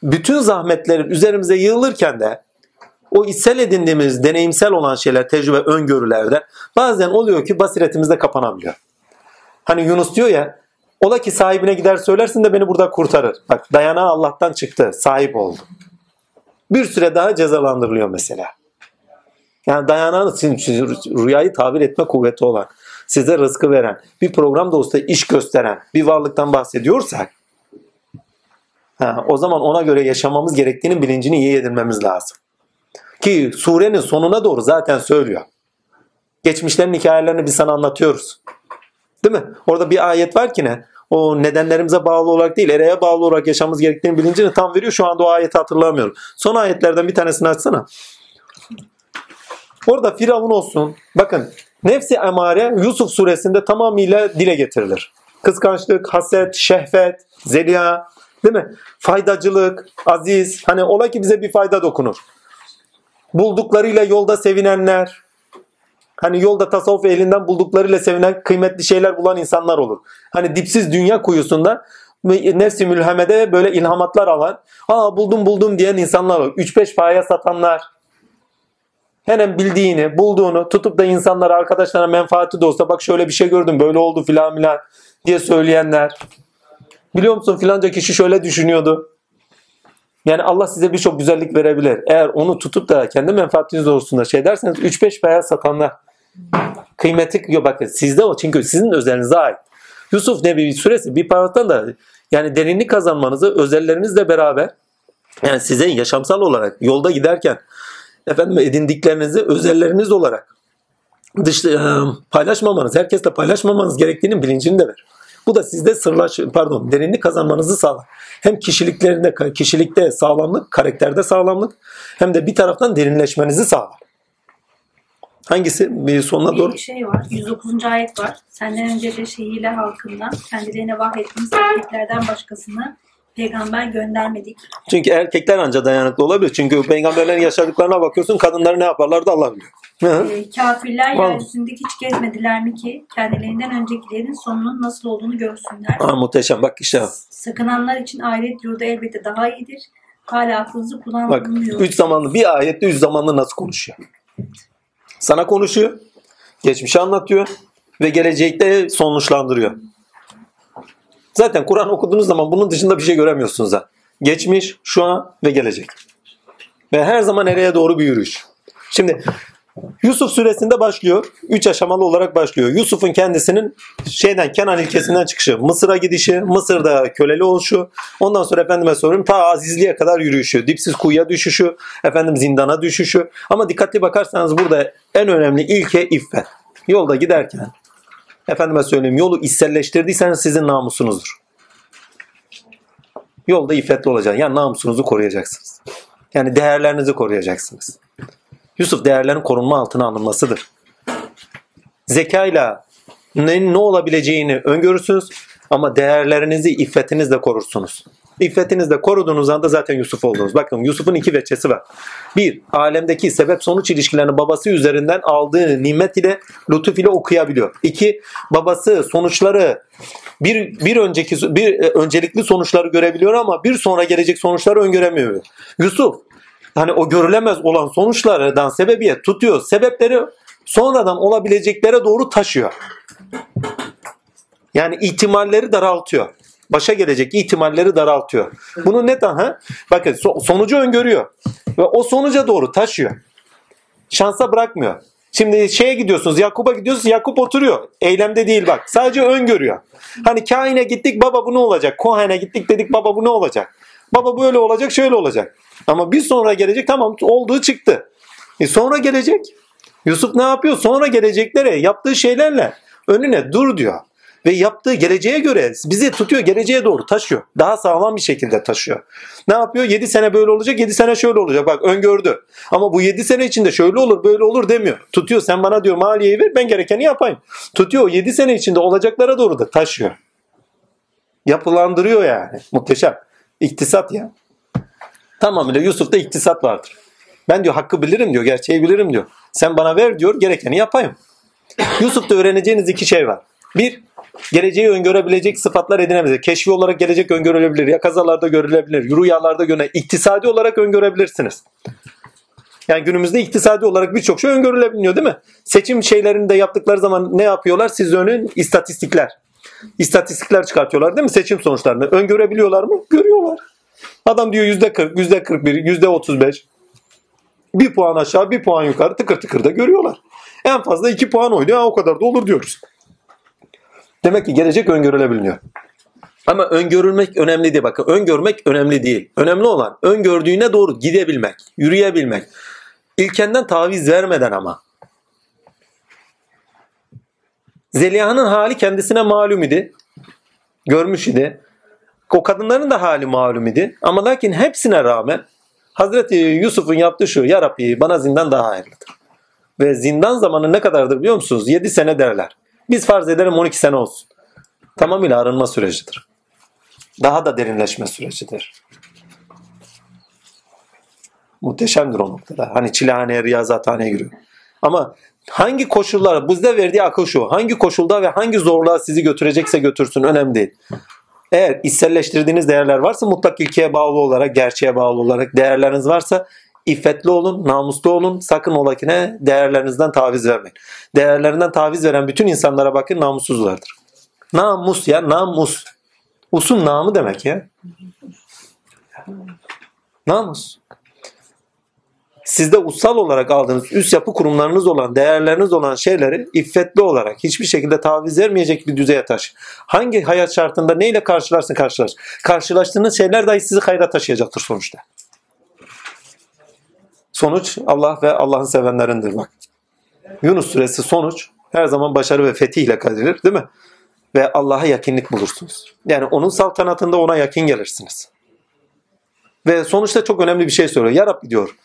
bütün zahmetlerin üzerimize yığılırken de o içsel edindiğimiz deneyimsel olan şeyler, tecrübe, öngörülerde bazen oluyor ki basiretimizde kapanabiliyor. Hani Yunus diyor ya ola ki sahibine gider söylersin de beni burada kurtarır. Bak dayanağı Allah'tan çıktı, sahip oldu. Bir süre daha cezalandırılıyor mesela. Yani dayanağınız için rüyayı tabir etme kuvveti olan, size rızkı veren, bir program dostu iş gösteren bir varlıktan bahsediyorsak ha, o zaman ona göre yaşamamız gerektiğinin bilincini iyi edinmemiz lazım. Ki surenin sonuna doğru zaten söylüyor. Geçmişlerin hikayelerini biz sana anlatıyoruz. Değil mi? Orada bir ayet var ki ne? O nedenlerimize bağlı olarak değil, ereğe bağlı olarak yaşamamız gerektiğini bilincini tam veriyor. Şu anda o ayeti hatırlamıyorum. Son ayetlerden bir tanesini açsana. Orada Firavun olsun. Bakın nefsi emare Yusuf suresinde tamamıyla dile getirilir. Kıskançlık, haset, şehvet, zeliha, değil mi? Faydacılık, aziz. Hani ola ki bize bir fayda dokunur. Bulduklarıyla yolda sevinenler. Hani yolda tasavvuf elinden bulduklarıyla sevinen kıymetli şeyler bulan insanlar olur. Hani dipsiz dünya kuyusunda nefsi mülhemede böyle ilhamatlar alan, aa buldum buldum diyen insanlar olur. 3-5 paya satanlar, hemen bildiğini, bulduğunu tutup da insanlara, arkadaşlarına menfaati de olsa bak şöyle bir şey gördüm, böyle oldu filan filan diye söyleyenler. Biliyor musun filanca kişi şöyle düşünüyordu. Yani Allah size birçok güzellik verebilir. Eğer onu tutup da kendi menfaatiniz doğrultusunda şey derseniz 3-5 beyaz satanlar. Kıymeti yok bakın sizde o çünkü sizin özelinize ait. Yusuf Nebi suresi bir parçadan da yani derinlik kazanmanızı özellerinizle beraber yani size yaşamsal olarak yolda giderken efendim edindiklerinizi özelleriniz olarak dış, e, paylaşmamanız, herkesle paylaşmamanız gerektiğinin bilincini de ver. Bu da sizde sırlaş, pardon, derinlik kazanmanızı sağlar. Hem kişiliklerinde, kişilikte sağlamlık, karakterde sağlamlık hem de bir taraftan derinleşmenizi sağlar. Hangisi? Bir sonuna doğru. Bir şey var. 109. ayet var. Senden önce de şehirler halkından kendilerine vahyettiğimiz erkeklerden başkasını peygamber göndermedik. Çünkü erkekler ancak dayanıklı olabilir. Çünkü peygamberlerin yaşadıklarına bakıyorsun kadınlar ne yaparlar da Allah biliyor. Ee, kafirler Vallahi. yeryüzünde hiç gezmediler mi ki kendilerinden öncekilerin sonunun nasıl olduğunu görsünler. Aa, muhteşem bak işte. Sakınanlar için ahiret yurdu elbette daha iyidir. Hala aklınızı Bak kullanmıyor. üç zamanlı bir ayette üç zamanlı nasıl konuşuyor. Sana konuşuyor. Geçmişi anlatıyor. Ve gelecekte sonuçlandırıyor. Zaten Kur'an okuduğunuz zaman bunun dışında bir şey göremiyorsunuz ha. Geçmiş, şu an ve gelecek. Ve her zaman nereye doğru bir yürüyüş. Şimdi Yusuf suresinde başlıyor. Üç aşamalı olarak başlıyor. Yusuf'un kendisinin şeyden Kenan ilkesinden çıkışı, Mısır'a gidişi, Mısır'da köleli oluşu, ondan sonra efendime soruyorum ta azizliğe kadar yürüyüşü, dipsiz kuyuya düşüşü, efendim zindana düşüşü. Ama dikkatli bakarsanız burada en önemli ilke iffet. Yolda giderken efendime söyleyeyim yolu içselleştirdiyseniz sizin namusunuzdur. Yolda iffetli olacaksınız. Yani namusunuzu koruyacaksınız. Yani değerlerinizi koruyacaksınız. Yusuf değerlerin korunma altına alınmasıdır. Zekayla ne, ne olabileceğini öngörürsünüz ama değerlerinizi iffetinizle korursunuz. İffetinizle koruduğunuz anda zaten Yusuf oldunuz. Bakın Yusuf'un iki veçesi var. Bir, alemdeki sebep sonuç ilişkilerini babası üzerinden aldığı nimet ile lütuf ile okuyabiliyor. İki, babası sonuçları bir, bir önceki bir e, öncelikli sonuçları görebiliyor ama bir sonra gelecek sonuçları öngöremiyor. Yusuf hani o görülemez olan sonuçlardan sebebiyet tutuyor. Sebepleri sonradan olabileceklere doğru taşıyor. Yani ihtimalleri daraltıyor. Başa gelecek ihtimalleri daraltıyor. Bunu net ha? Bakın so- sonucu öngörüyor ve o sonuca doğru taşıyor. Şansa bırakmıyor. Şimdi şeye gidiyorsunuz, Yakup'a gidiyorsunuz, Yakup oturuyor. Eylemde değil bak. Sadece öngörüyor. Hani kaine gittik baba bu ne olacak? Kohane gittik dedik baba bu ne olacak? Baba böyle olacak, şöyle olacak. Ama bir sonra gelecek tamam olduğu çıktı. E sonra gelecek. Yusuf ne yapıyor? Sonra geleceklere yaptığı şeylerle önüne dur diyor. Ve yaptığı geleceğe göre bizi tutuyor geleceğe doğru taşıyor. Daha sağlam bir şekilde taşıyor. Ne yapıyor? 7 sene böyle olacak 7 sene şöyle olacak. Bak öngördü. Ama bu 7 sene içinde şöyle olur böyle olur demiyor. Tutuyor sen bana diyor maliyeyi ver ben gerekeni yapayım. Tutuyor 7 sene içinde olacaklara doğru da taşıyor. Yapılandırıyor yani. Muhteşem. İktisat ya. Tamamıyla Yusuf'ta iktisat vardır. Ben diyor hakkı bilirim diyor, gerçeği bilirim diyor. Sen bana ver diyor, gerekeni yapayım. Yusuf'ta öğreneceğiniz iki şey var. Bir, geleceği öngörebilecek sıfatlar edinebilir. Keşfi olarak gelecek öngörülebilir. Ya kazalarda görülebilir. Rüyalarda görülebilir. İktisadi olarak öngörebilirsiniz. Yani günümüzde iktisadi olarak birçok şey öngörülebiliyor değil mi? Seçim şeylerini de yaptıkları zaman ne yapıyorlar? Siz önün istatistikler. İstatistikler çıkartıyorlar değil mi? Seçim sonuçlarını. Öngörebiliyorlar mı? Görüyorlar. Adam diyor yüzde 40, yüzde 41, yüzde 35. Bir puan aşağı, bir puan yukarı tıkır tıkır da görüyorlar. En fazla iki puan oynuyor. O kadar da olur diyoruz. Demek ki gelecek öngörülebiliyor. Ama öngörülmek önemli değil. Bakın öngörmek önemli değil. Önemli olan öngördüğüne doğru gidebilmek, yürüyebilmek. İlkenden taviz vermeden ama. Zeliha'nın hali kendisine malum idi. Görmüş idi. O kadınların da hali malum idi. Ama lakin hepsine rağmen Hazreti Yusuf'un yaptığı şu. Ya Rabbi bana zindan daha hayırlıdır. Ve zindan zamanı ne kadardır biliyor musunuz? 7 sene derler. Biz farz edelim 12 sene olsun. Tamamıyla arınma sürecidir. Daha da derinleşme sürecidir. Muhteşemdir o noktada. Hani çilehaneye, riyazathaneye giriyor. Ama hangi koşullar, bizde verdiği akıl şu. Hangi koşulda ve hangi zorluğa sizi götürecekse götürsün önemli değil. Eğer içselleştirdiğiniz değerler varsa mutlak ilkeye bağlı olarak, gerçeğe bağlı olarak değerleriniz varsa iffetli olun, namuslu olun. Sakın ola ki ne? Değerlerinizden taviz vermeyin. Değerlerinden taviz veren bütün insanlara bakın namussuzlardır. Namus ya namus. Usun namı demek ya. Namus. Sizde ussal olarak aldığınız üst yapı kurumlarınız olan, değerleriniz olan şeyleri iffetli olarak hiçbir şekilde taviz vermeyecek bir düzeye taş. Hangi hayat şartında neyle karşılarsın karşılaş. Karşılaştığınız şeyler dahi sizi hayra taşıyacaktır sonuçta. Sonuç Allah ve Allah'ın sevenlerindir bak. Yunus suresi sonuç her zaman başarı ve fetihle kaydedilir değil mi? Ve Allah'a yakınlık bulursunuz. Yani onun saltanatında ona yakın gelirsiniz. Ve sonuçta çok önemli bir şey söylüyor. Ya Rabbi diyor.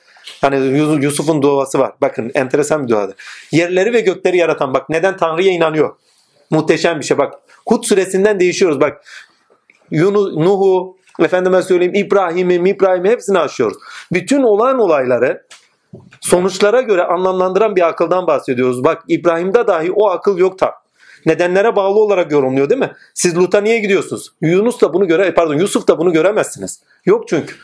Hani Yusuf'un duası var. Bakın enteresan bir duadır. Yerleri ve gökleri yaratan bak neden Tanrı'ya inanıyor. Muhteşem bir şey bak. Hud suresinden değişiyoruz bak. Yunus, Nuh'u, efendime söyleyeyim İbrahim'i, İbrahim'i hepsini aşıyoruz. Bütün olan olayları sonuçlara göre anlamlandıran bir akıldan bahsediyoruz. Bak İbrahim'de dahi o akıl yok tam. Nedenlere bağlı olarak yorumluyor değil mi? Siz Lut'a niye gidiyorsunuz? Yunus da bunu göre, pardon Yusuf da bunu göremezsiniz. Yok çünkü.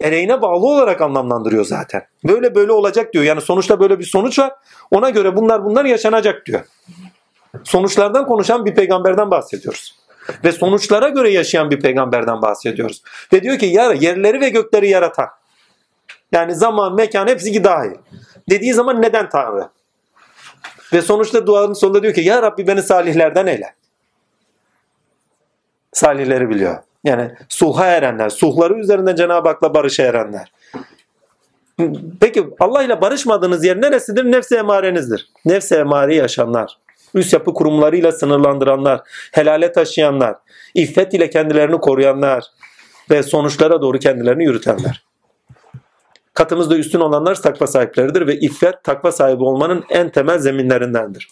Ereğine bağlı olarak anlamlandırıyor zaten. Böyle böyle olacak diyor. Yani sonuçta böyle bir sonuç var. Ona göre bunlar bunlar yaşanacak diyor. Sonuçlardan konuşan bir peygamberden bahsediyoruz. Ve sonuçlara göre yaşayan bir peygamberden bahsediyoruz. Ve diyor ki ya yerleri ve gökleri yaratan. Yani zaman, mekan hepsi dahil. Dediği zaman neden Tanrı? Ve sonuçta duanın sonunda diyor ki ya Rabbi beni salihlerden eyle. Salihleri biliyor. Yani sulha erenler, sulhları üzerinden Cenab-ı Hak'la barışa erenler. Peki Allah ile barışmadığınız yer neresidir? Nefse emarenizdir. Nefse emare yaşayanlar, üst yapı kurumlarıyla sınırlandıranlar, helale taşıyanlar, iffet ile kendilerini koruyanlar ve sonuçlara doğru kendilerini yürütenler. Katımızda üstün olanlar takva sahipleridir ve iffet takva sahibi olmanın en temel zeminlerindendir.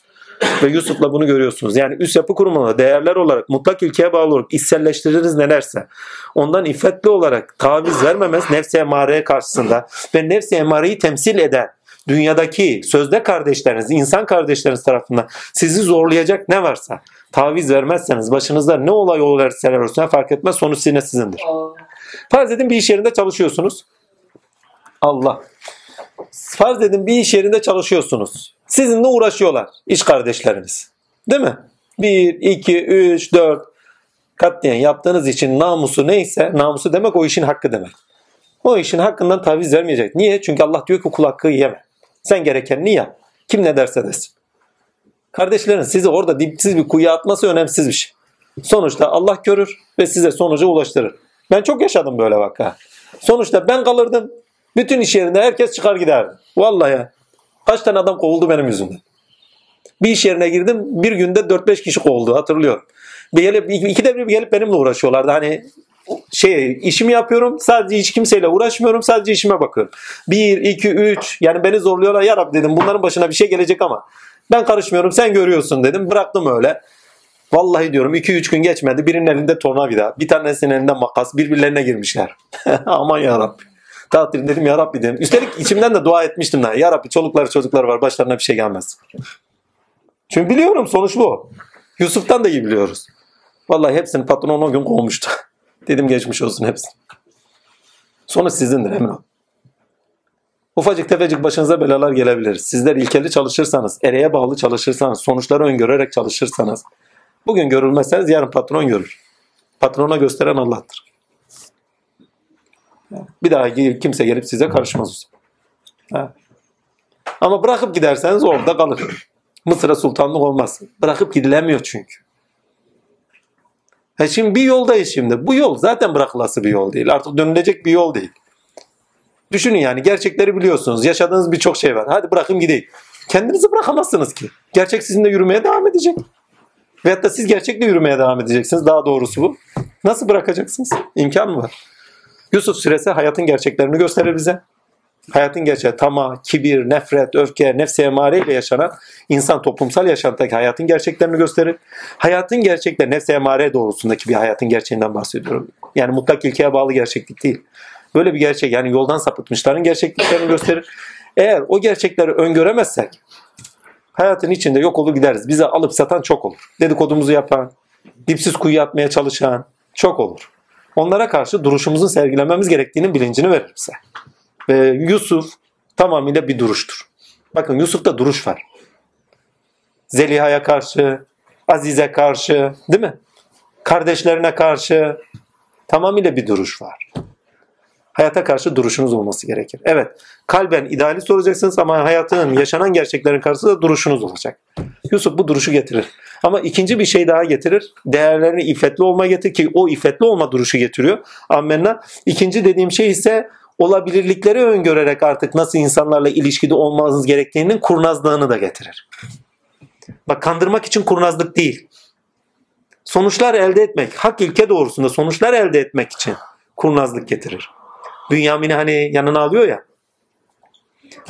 Ve Yusuf'la bunu görüyorsunuz. Yani üst yapı kurumuna değerler olarak mutlak ilkeye bağlı olarak içselleştiririz nelerse ondan iffetli olarak taviz vermemez nefsi emareye karşısında ve nefsi emareyi temsil eden dünyadaki sözde kardeşleriniz, insan kardeşleriniz tarafından sizi zorlayacak ne varsa taviz vermezseniz başınızda ne olay olursa olsun fark etmez sonuç yine sizindir. Farz edin bir iş yerinde çalışıyorsunuz. Allah. Farz edin bir iş yerinde çalışıyorsunuz. Sizinle uğraşıyorlar iş kardeşleriniz. Değil mi? 1, 2, 3, 4. Katliyen yaptığınız için namusu neyse, namusu demek o işin hakkı demek. O işin hakkından taviz vermeyecek. Niye? Çünkü Allah diyor ki kul hakkı yeme. Sen gerekenini yap. Kim ne derse desin. Kardeşlerin sizi orada dipsiz bir kuyuya atması önemsiz bir şey. Sonuçta Allah görür ve size sonuca ulaştırır. Ben çok yaşadım böyle vaka. Sonuçta ben kalırdım. Bütün iş yerinde herkes çıkar giderdi. Vallahi. Kaç tane adam kovuldu benim yüzümden. Bir iş yerine girdim. Bir günde 4-5 kişi kovuldu hatırlıyorum. Bir gelip, iki de bir gelip benimle uğraşıyorlardı. Hani şey işimi yapıyorum. Sadece hiç kimseyle uğraşmıyorum. Sadece işime bakıyorum. 1, 2, 3 yani beni zorluyorlar. Ya Rabbi dedim bunların başına bir şey gelecek ama ben karışmıyorum sen görüyorsun dedim. Bıraktım öyle. Vallahi diyorum 2-3 gün geçmedi. Birinin elinde tornavida, bir tanesinin elinde makas, birbirlerine girmişler. Aman ya Rabbi. Tatil dedim ya Rabbi dedim. Üstelik içimden de dua etmiştim. Da. Ya Rabbi çolukları çocuklar var başlarına bir şey gelmez. Çünkü biliyorum sonuç bu. Yusuf'tan da iyi biliyoruz. Vallahi hepsini patron o gün kovmuştu. Dedim geçmiş olsun hepsini. Sonuç sizindir olun. Ufacık tefecik başınıza belalar gelebilir. Sizler ilkeli çalışırsanız, ereğe bağlı çalışırsanız, sonuçları öngörerek çalışırsanız, bugün görülmezseniz yarın patron görür. Patrona gösteren Allah'tır. Bir daha kimse gelip size karışmaz. Ama bırakıp giderseniz orada kalır. Mısır'a sultanlık olmaz. Bırakıp gidilemiyor çünkü. Ha şimdi bir yoldayız şimdi. Bu yol zaten bırakılası bir yol değil. Artık dönülecek bir yol değil. Düşünün yani gerçekleri biliyorsunuz. Yaşadığınız birçok şey var. Hadi bırakın gideyim. Kendinizi bırakamazsınız ki. Gerçek sizinle yürümeye devam edecek. Veyahut da siz gerçekle yürümeye devam edeceksiniz. Daha doğrusu bu. Nasıl bırakacaksınız? İmkan mı var? Yusuf suresi hayatın gerçeklerini gösterir bize. Hayatın gerçeği tamah, kibir, nefret, öfke, nefse emare ile yaşanan insan toplumsal yaşantındaki hayatın gerçeklerini gösterir. Hayatın gerçekleri nefse emare doğrusundaki bir hayatın gerçeğinden bahsediyorum. Yani mutlak ilkeye bağlı gerçeklik değil. Böyle bir gerçek yani yoldan sapıtmışların gerçekliklerini gösterir. Eğer o gerçekleri öngöremezsek hayatın içinde yok olur gideriz. Bize alıp satan çok olur. Dedikodumuzu yapan, dipsiz kuyu atmaya çalışan çok olur. Onlara karşı duruşumuzu sergilememiz gerektiğinin bilincini verir. Ve Yusuf tamamıyla bir duruştur. Bakın Yusuf'ta duruş var. Zeliha'ya karşı, Aziz'e karşı, değil mi? Kardeşlerine karşı tamamıyla bir duruş var. Hayata karşı duruşunuz olması gerekir. Evet, kalben ideali soracaksınız ama hayatın, yaşanan gerçeklerin karşısında duruşunuz olacak. Yusuf bu duruşu getirir. Ama ikinci bir şey daha getirir. Değerlerini iffetli olma getirir ki o iffetli olma duruşu getiriyor. Amenna. İkinci dediğim şey ise olabilirlikleri öngörerek artık nasıl insanlarla ilişkide olmanız gerektiğinin kurnazlığını da getirir. Bak kandırmak için kurnazlık değil. Sonuçlar elde etmek, hak ilke doğrusunda sonuçlar elde etmek için kurnazlık getirir. Bünyamin'i hani yanına alıyor ya.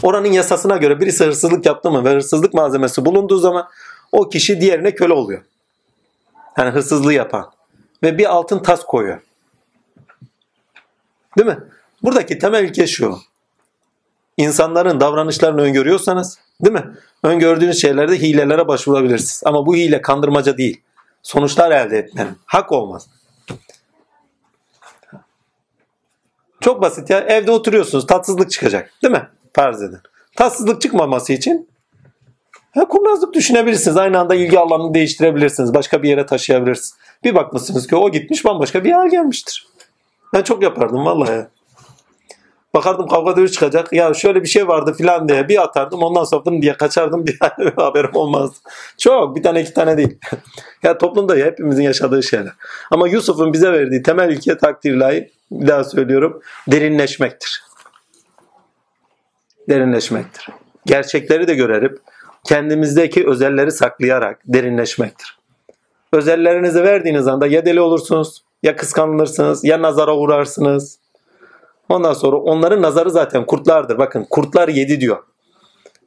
Oranın yasasına göre birisi hırsızlık yaptı mı ve hırsızlık malzemesi bulunduğu zaman o kişi diğerine köle oluyor. Yani hırsızlığı yapan. Ve bir altın tas koyuyor. Değil mi? Buradaki temel ilke şu. İnsanların davranışlarını öngörüyorsanız, değil mi? Öngördüğünüz şeylerde hilelere başvurabilirsiniz. Ama bu hile kandırmaca değil. Sonuçlar elde etmenin. Hak olmaz. Çok basit ya. Evde oturuyorsunuz. Tatsızlık çıkacak. Değil mi? Farz edin. Tatsızlık çıkmaması için ha, kurnazlık düşünebilirsiniz. Aynı anda ilgi alanını değiştirebilirsiniz. Başka bir yere taşıyabilirsiniz. Bir bakmışsınız ki o gitmiş bambaşka bir hal gelmiştir. Ben çok yapardım vallahi. Bakardım kavga dövüş çıkacak. Ya şöyle bir şey vardı filan diye bir atardım. Ondan sonra bunu diye kaçardım. Bir haberim olmazdı. Çok. Bir tane iki tane değil. ya toplumda hepimizin yaşadığı şeyler. Ama Yusuf'un bize verdiği temel ilke takdirlahi bir daha söylüyorum. Derinleşmektir. Derinleşmektir. Gerçekleri de görerip kendimizdeki özelleri saklayarak derinleşmektir. Özellerinizi verdiğiniz anda ya deli olursunuz, ya kıskanılırsınız, ya nazara uğrarsınız. Ondan sonra onların nazarı zaten kurtlardır. Bakın kurtlar yedi diyor.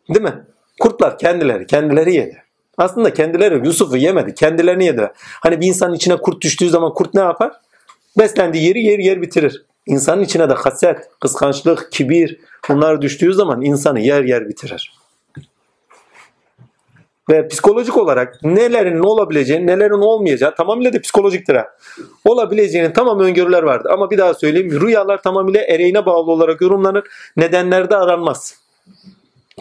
Değil mi? Kurtlar kendileri, kendileri yedi. Aslında kendileri Yusuf'u yemedi, kendilerini yediler. Hani bir insanın içine kurt düştüğü zaman kurt ne yapar? Beslendiği yeri yer yer bitirir. İnsanın içine de haset, kıskançlık, kibir bunlar düştüğü zaman insanı yer yer bitirir. Ve psikolojik olarak nelerin ne olabileceğini, nelerin olmayacağı tamamıyla da psikolojiktir ha. Olabileceğinin tamam öngörüler vardır. Ama bir daha söyleyeyim rüyalar tamamıyla ereğine bağlı olarak yorumlanır. Nedenlerde aranmaz.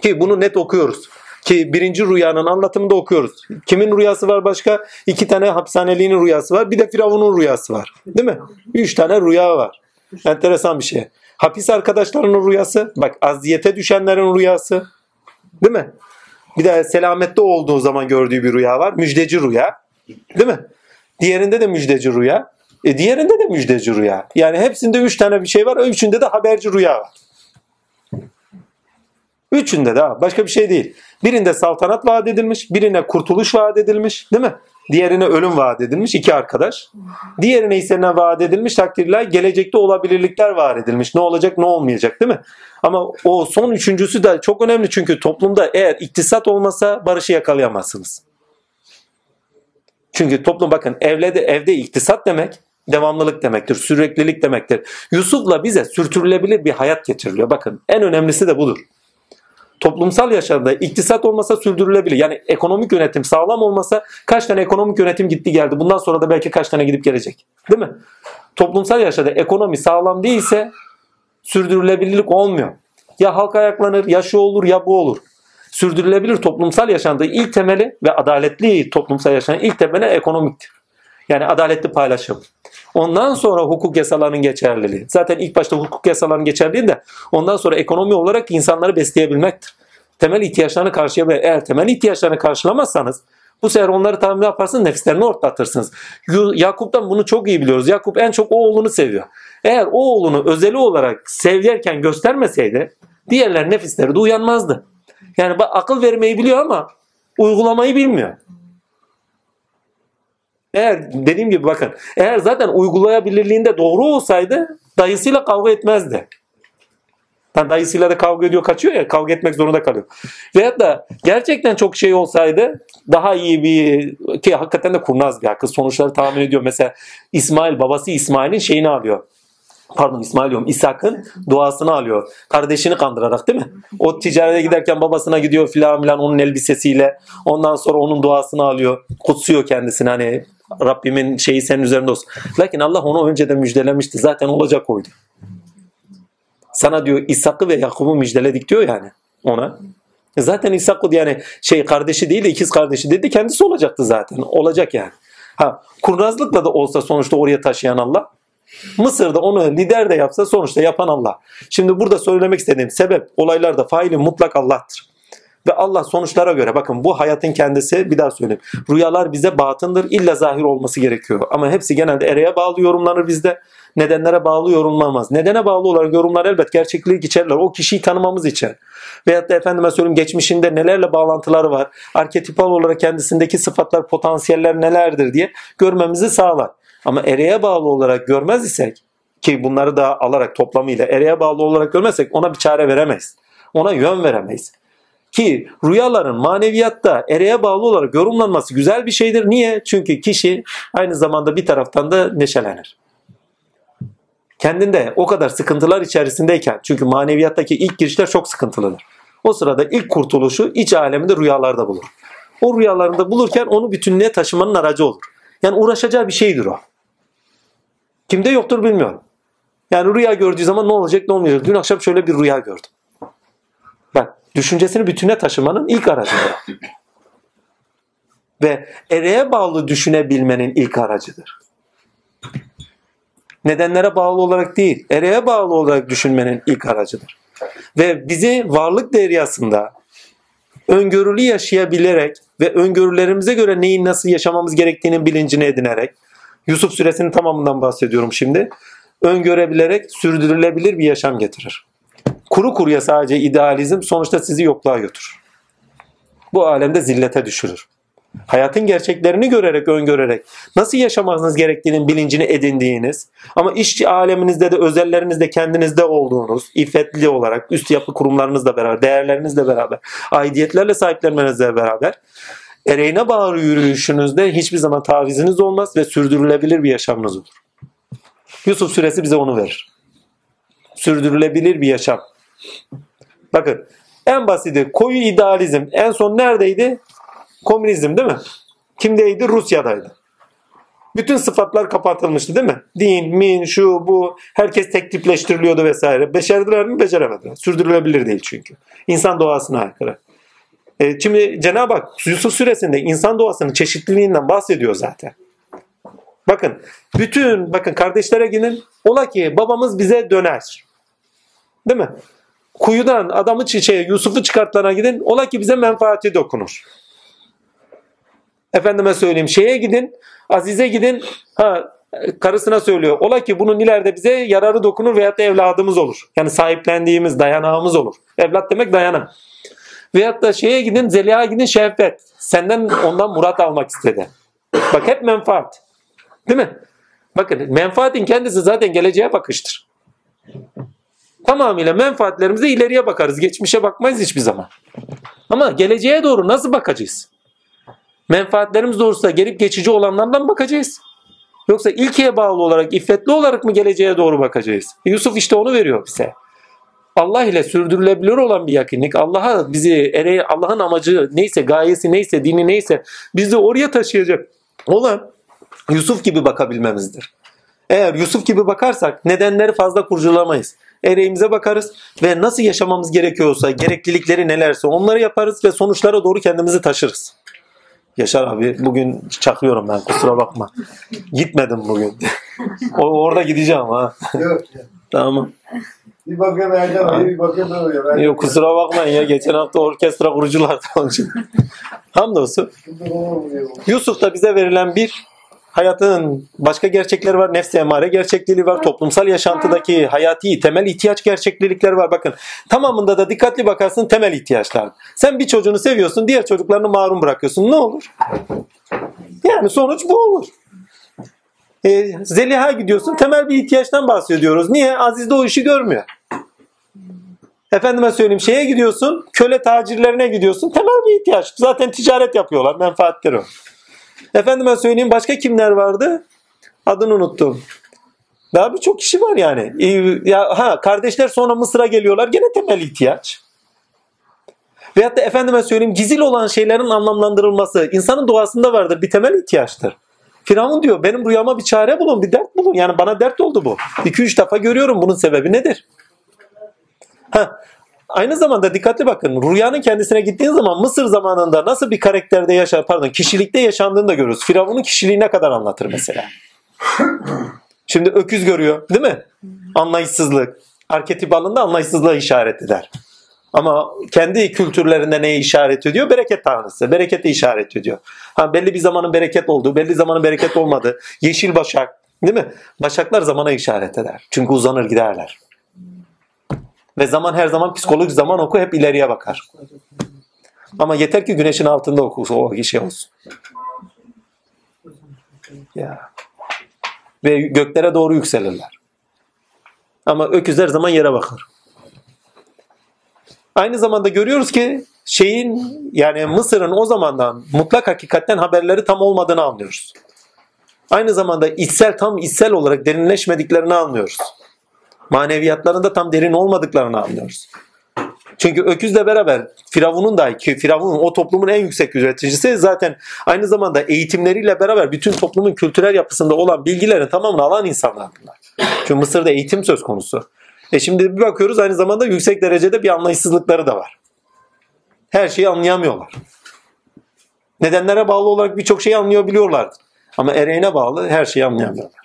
Ki bunu net okuyoruz. Ki birinci rüyanın anlatımında okuyoruz. Kimin rüyası var başka? İki tane hapishaneliğinin rüyası var. Bir de Firavun'un rüyası var. Değil mi? Üç tane rüya var. Enteresan bir şey. Hapis arkadaşlarının rüyası. Bak aziyete düşenlerin rüyası. Değil mi? Bir de selamette olduğu zaman gördüğü bir rüya var. Müjdeci rüya. Değil mi? Diğerinde de müjdeci rüya. E diğerinde de müjdeci rüya. Yani hepsinde üç tane bir şey var. Üçünde de haberci rüya var. Üçünde de başka bir şey değil. Birinde saltanat vaat edilmiş, birine kurtuluş vaat edilmiş, değil mi? Diğerine ölüm vaat edilmiş iki arkadaş. Diğerine ise ne vaat edilmiş takdirler gelecekte olabilirlikler vaat edilmiş. Ne olacak ne olmayacak değil mi? Ama o son üçüncüsü de çok önemli çünkü toplumda eğer iktisat olmasa barışı yakalayamazsınız. Çünkü toplum bakın evde, evde iktisat demek devamlılık demektir, süreklilik demektir. Yusuf'la bize sürtürülebilir bir hayat getiriliyor. Bakın en önemlisi de budur. Toplumsal yaşamda iktisat olmasa sürdürülebilir. Yani ekonomik yönetim sağlam olmasa kaç tane ekonomik yönetim gitti geldi. Bundan sonra da belki kaç tane gidip gelecek. Değil mi? Toplumsal yaşamda ekonomi sağlam değilse sürdürülebilirlik olmuyor. Ya halk ayaklanır, ya şu olur, ya bu olur. Sürdürülebilir toplumsal yaşamda ilk temeli ve adaletli toplumsal yaşamın ilk temeli ekonomiktir. Yani adaletli paylaşım. Ondan sonra hukuk yasalarının geçerliliği. Zaten ilk başta hukuk yasalarının geçerliliği de ondan sonra ekonomi olarak insanları besleyebilmektir. Temel ihtiyaçlarını karşılayabilir. Eğer temel ihtiyaçlarını karşılamazsanız bu sefer onları tam yaparsınız? Nefislerini ortlatırsınız. Yakup'tan bunu çok iyi biliyoruz. Yakup en çok o oğlunu seviyor. Eğer o oğlunu özeli olarak severken göstermeseydi diğerler nefisleri de uyanmazdı. Yani akıl vermeyi biliyor ama uygulamayı bilmiyor. Eğer dediğim gibi bakın eğer zaten uygulayabilirliğinde doğru olsaydı dayısıyla kavga etmezdi. Yani dayısıyla da kavga ediyor kaçıyor ya kavga etmek zorunda kalıyor. Veyahut da gerçekten çok şey olsaydı daha iyi bir ki hakikaten de kurnaz bir kız sonuçları tahmin ediyor. Mesela İsmail babası İsmail'in şeyini alıyor pardon İsmail diyorum İshak'ın duasını alıyor. Kardeşini kandırarak değil mi? O ticarete giderken babasına gidiyor filan filan onun elbisesiyle. Ondan sonra onun duasını alıyor. Kutsuyor kendisini hani Rabbimin şeyi senin üzerinde olsun. Lakin Allah onu önceden müjdelemişti. Zaten olacak oydu. Sana diyor İshak'ı ve Yakup'u müjdeledik diyor yani ona. Zaten İshak'ı yani şey kardeşi değil de ikiz kardeşi dedi kendisi olacaktı zaten. Olacak yani. Ha kurnazlıkla da olsa sonuçta oraya taşıyan Allah Mısır'da onu lider de yapsa sonuçta yapan Allah. Şimdi burada söylemek istediğim sebep olaylarda faili mutlak Allah'tır. Ve Allah sonuçlara göre bakın bu hayatın kendisi bir daha söyleyeyim. Rüyalar bize batındır. illa zahir olması gerekiyor. Ama hepsi genelde ereğe bağlı yorumlanır bizde. Nedenlere bağlı yorumlanmaz. Nedene bağlı olarak yorumlar elbet gerçekliği geçerler. O kişiyi tanımamız için. Veyahut da efendime söyleyeyim geçmişinde nelerle bağlantıları var. Arketipal olarak kendisindeki sıfatlar, potansiyeller nelerdir diye görmemizi sağlar. Ama ereğe bağlı olarak görmez isek ki bunları da alarak toplamıyla ereğe bağlı olarak görmezsek ona bir çare veremeyiz. Ona yön veremeyiz. Ki rüyaların maneviyatta ereğe bağlı olarak yorumlanması güzel bir şeydir. Niye? Çünkü kişi aynı zamanda bir taraftan da neşelenir. Kendinde o kadar sıkıntılar içerisindeyken çünkü maneviyattaki ilk girişler çok sıkıntılıdır. O sırada ilk kurtuluşu iç aleminde rüyalarda bulur. O rüyalarında bulurken onu bütünlüğe taşımanın aracı olur. Yani uğraşacağı bir şeydir o. Kimde yoktur bilmiyorum. Yani rüya gördüğü zaman ne olacak ne olmayacak. Dün akşam şöyle bir rüya gördüm. Bak düşüncesini bütüne taşımanın ilk aracıdır. Ve ereğe bağlı düşünebilmenin ilk aracıdır. Nedenlere bağlı olarak değil, ereğe bağlı olarak düşünmenin ilk aracıdır. Ve bizi varlık deryasında öngörülü yaşayabilerek ve öngörülerimize göre neyin nasıl yaşamamız gerektiğinin bilincini edinerek Yusuf suresinin tamamından bahsediyorum şimdi. Öngörebilerek sürdürülebilir bir yaşam getirir. Kuru kuruya sadece idealizm sonuçta sizi yokluğa götürür. Bu alemde zillete düşürür. Hayatın gerçeklerini görerek, öngörerek nasıl yaşamanız gerektiğinin bilincini edindiğiniz ama iş aleminizde de özellerinizde kendinizde olduğunuz, iffetli olarak üst yapı kurumlarınızla beraber, değerlerinizle beraber, aidiyetlerle sahiplenmenizle beraber ereğine bağlı yürüyüşünüzde hiçbir zaman taviziniz olmaz ve sürdürülebilir bir yaşamınız olur. Yusuf suresi bize onu verir. Sürdürülebilir bir yaşam. Bakın en basiti koyu idealizm en son neredeydi? Komünizm değil mi? Kimdeydi? Rusya'daydı. Bütün sıfatlar kapatılmıştı değil mi? Din, min, şu, bu. Herkes tek tipleştiriliyordu vesaire. Becerdiler mi? Beceremediler. Sürdürülebilir değil çünkü. İnsan doğasına aykırı. E, şimdi Cenab-ı Hak Yusuf suresinde insan doğasının çeşitliliğinden bahsediyor zaten. Bakın bütün bakın kardeşlere gidin. Ola ki babamız bize döner. Değil mi? Kuyudan adamı çiçeğe Yusuf'u çıkartlarına gidin. Ola ki bize menfaati dokunur. Efendime söyleyeyim şeye gidin. Azize gidin. Ha, karısına söylüyor. Ola ki bunun ileride bize yararı dokunur veyahut da evladımız olur. Yani sahiplendiğimiz dayanağımız olur. Evlat demek dayanak. Veyahut da şeye gidin Zeliha'ya gidin şehvet. Senden ondan murat almak istedi. Bak hep menfaat. Değil mi? Bakın menfaatin kendisi zaten geleceğe bakıştır. Tamamıyla menfaatlerimize ileriye bakarız. Geçmişe bakmayız hiçbir zaman. Ama geleceğe doğru nasıl bakacağız? Menfaatlerimiz doğrusunda gelip geçici olanlardan bakacağız. Yoksa ilkeye bağlı olarak, iffetli olarak mı geleceğe doğru bakacağız? Yusuf işte onu veriyor bize. Allah ile sürdürülebilir olan bir yakınlık. Allah'a bizi ere Allah'ın amacı neyse, gayesi neyse, dini neyse bizi oraya taşıyacak olan Yusuf gibi bakabilmemizdir. Eğer Yusuf gibi bakarsak nedenleri fazla kurcalamayız. Ereğimize bakarız ve nasıl yaşamamız gerekiyorsa, gereklilikleri nelerse onları yaparız ve sonuçlara doğru kendimizi taşırız. Yaşar abi bugün çakıyorum ben kusura bakma. Gitmedim bugün. o, orada gideceğim ha. Yok. Tamam. Bir bakıyorum Erdem abi bir bakıyorum. Ben Yok kusura bakmayın ya geçen hafta orkestra kurucular onun için. Hamdolsun. Yusuf'ta bize verilen bir hayatın başka gerçekleri var. Nefsi emare gerçekliği var. Toplumsal yaşantıdaki hayati temel ihtiyaç gerçeklilikleri var. Bakın tamamında da dikkatli bakarsın temel ihtiyaçlar. Sen bir çocuğunu seviyorsun diğer çocuklarını mahrum bırakıyorsun. Ne olur? Yani sonuç bu olur. E, Zeliha gidiyorsun temel bir ihtiyaçtan bahsediyoruz. Niye? Aziz de o işi görmüyor. Efendime söyleyeyim şeye gidiyorsun köle tacirlerine gidiyorsun temel bir ihtiyaç. Zaten ticaret yapıyorlar menfaatleri o. Efendime söyleyeyim başka kimler vardı? Adını unuttum. Daha birçok kişi var yani. Ya, ha, kardeşler sonra Mısır'a geliyorlar. Gene temel ihtiyaç. Veyahut da efendime söyleyeyim gizil olan şeylerin anlamlandırılması insanın doğasında vardır. Bir temel ihtiyaçtır. Firavun diyor benim rüyama bir çare bulun, bir dert bulun. Yani bana dert oldu bu. 2-3 defa görüyorum bunun sebebi nedir? Ha, aynı zamanda dikkatli bakın. Rüyanın kendisine gittiğin zaman Mısır zamanında nasıl bir karakterde yaşar, pardon kişilikte yaşandığını da görürüz. Firavun'un kişiliği ne kadar anlatır mesela. Şimdi öküz görüyor değil mi? Anlayışsızlık. Arketip alında anlayışsızlığa işaret eder. Ama kendi kültürlerinde neye işaret ediyor? Bereket tanrısı. Berekete işaret ediyor. Ha, belli bir zamanın bereket olduğu, belli zamanın bereket olmadığı. Yeşil başak. Değil mi? Başaklar zamana işaret eder. Çünkü uzanır giderler. Ve zaman her zaman psikolojik zaman oku hep ileriye bakar. Ama yeter ki güneşin altında oku o şey olsun. Ya. Ve göklere doğru yükselirler. Ama öküz her zaman yere bakar. Aynı zamanda görüyoruz ki şeyin yani Mısır'ın o zamandan mutlak hakikatten haberleri tam olmadığını anlıyoruz. Aynı zamanda içsel tam içsel olarak derinleşmediklerini anlıyoruz. Maneviyatlarında tam derin olmadıklarını anlıyoruz. Çünkü öküzle beraber Firavun'un da ki Firavun o toplumun en yüksek üreticisi zaten aynı zamanda eğitimleriyle beraber bütün toplumun kültürel yapısında olan bilgilerin tamamını alan insanlar bunlar. Çünkü Mısır'da eğitim söz konusu. E şimdi bir bakıyoruz aynı zamanda yüksek derecede bir anlayışsızlıkları da var. Her şeyi anlayamıyorlar. Nedenlere bağlı olarak birçok şeyi anlayabiliyorlardı. Ama ereğine bağlı her şeyi anlayamıyorlar.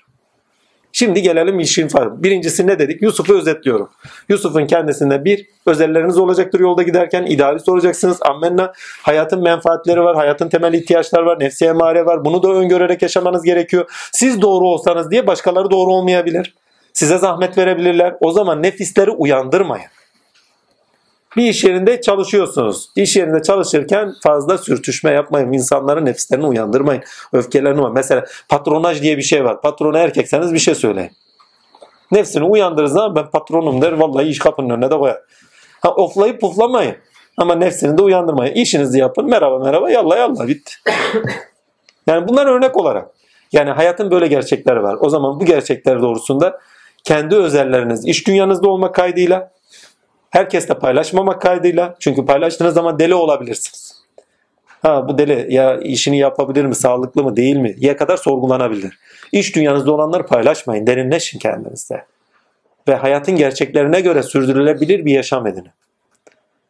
Şimdi gelelim işin farkı. Birincisi ne dedik? Yusuf'u özetliyorum. Yusuf'un kendisinde bir özelleriniz olacaktır yolda giderken. idealist olacaksınız. Ammenna. Hayatın menfaatleri var. Hayatın temel ihtiyaçları var. Nefsi emare var. Bunu da öngörerek yaşamanız gerekiyor. Siz doğru olsanız diye başkaları doğru olmayabilir. Size zahmet verebilirler. O zaman nefisleri uyandırmayın. Bir iş yerinde çalışıyorsunuz. İş yerinde çalışırken fazla sürtüşme yapmayın. İnsanların nefislerini uyandırmayın. Öfkelerini var. Mesela patronaj diye bir şey var. Patrona erkekseniz bir şey söyleyin. Nefsini uyandırır zaman ben patronum der. Vallahi iş kapının önüne de koyar. Ha, oflayıp puflamayın. Ama nefsini de uyandırmayın. İşinizi yapın. Merhaba merhaba yallah yallah bitti. Yani bunlar örnek olarak. Yani hayatın böyle gerçekleri var. O zaman bu gerçekler doğrusunda kendi özelleriniz iş dünyanızda olmak kaydıyla herkesle paylaşmamak kaydıyla çünkü paylaştığınız zaman deli olabilirsiniz. Ha bu deli ya işini yapabilir mi, sağlıklı mı, değil mi? Ya kadar sorgulanabilir. İş dünyanızda olanları paylaşmayın, derinleşin kendinizde. Ve hayatın gerçeklerine göre sürdürülebilir bir yaşam edinin.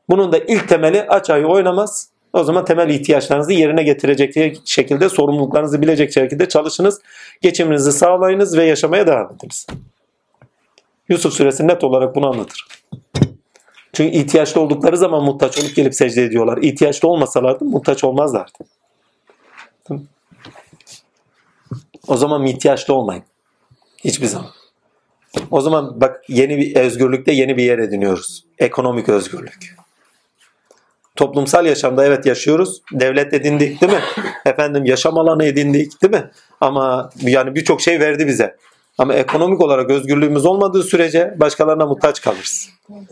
Bunun da ilk temeli aç ayı oynamaz. O zaman temel ihtiyaçlarınızı yerine getirecek şekilde, sorumluluklarınızı bilecek şekilde çalışınız. Geçiminizi sağlayınız ve yaşamaya devam ediniz. Yusuf suresi net olarak bunu anlatır. Çünkü ihtiyaçlı oldukları zaman muhtaç olup gelip secde ediyorlar. İhtiyaçlı olmasalardı muhtaç olmazlardı. O zaman ihtiyaçlı olmayın. Hiçbir zaman. O zaman bak yeni bir özgürlükte yeni bir yer ediniyoruz. Ekonomik özgürlük. Toplumsal yaşamda evet yaşıyoruz. Devlet edindik değil mi? Efendim yaşam alanı edindik değil mi? Ama yani birçok şey verdi bize. Ama ekonomik olarak özgürlüğümüz olmadığı sürece başkalarına muhtaç kalırız.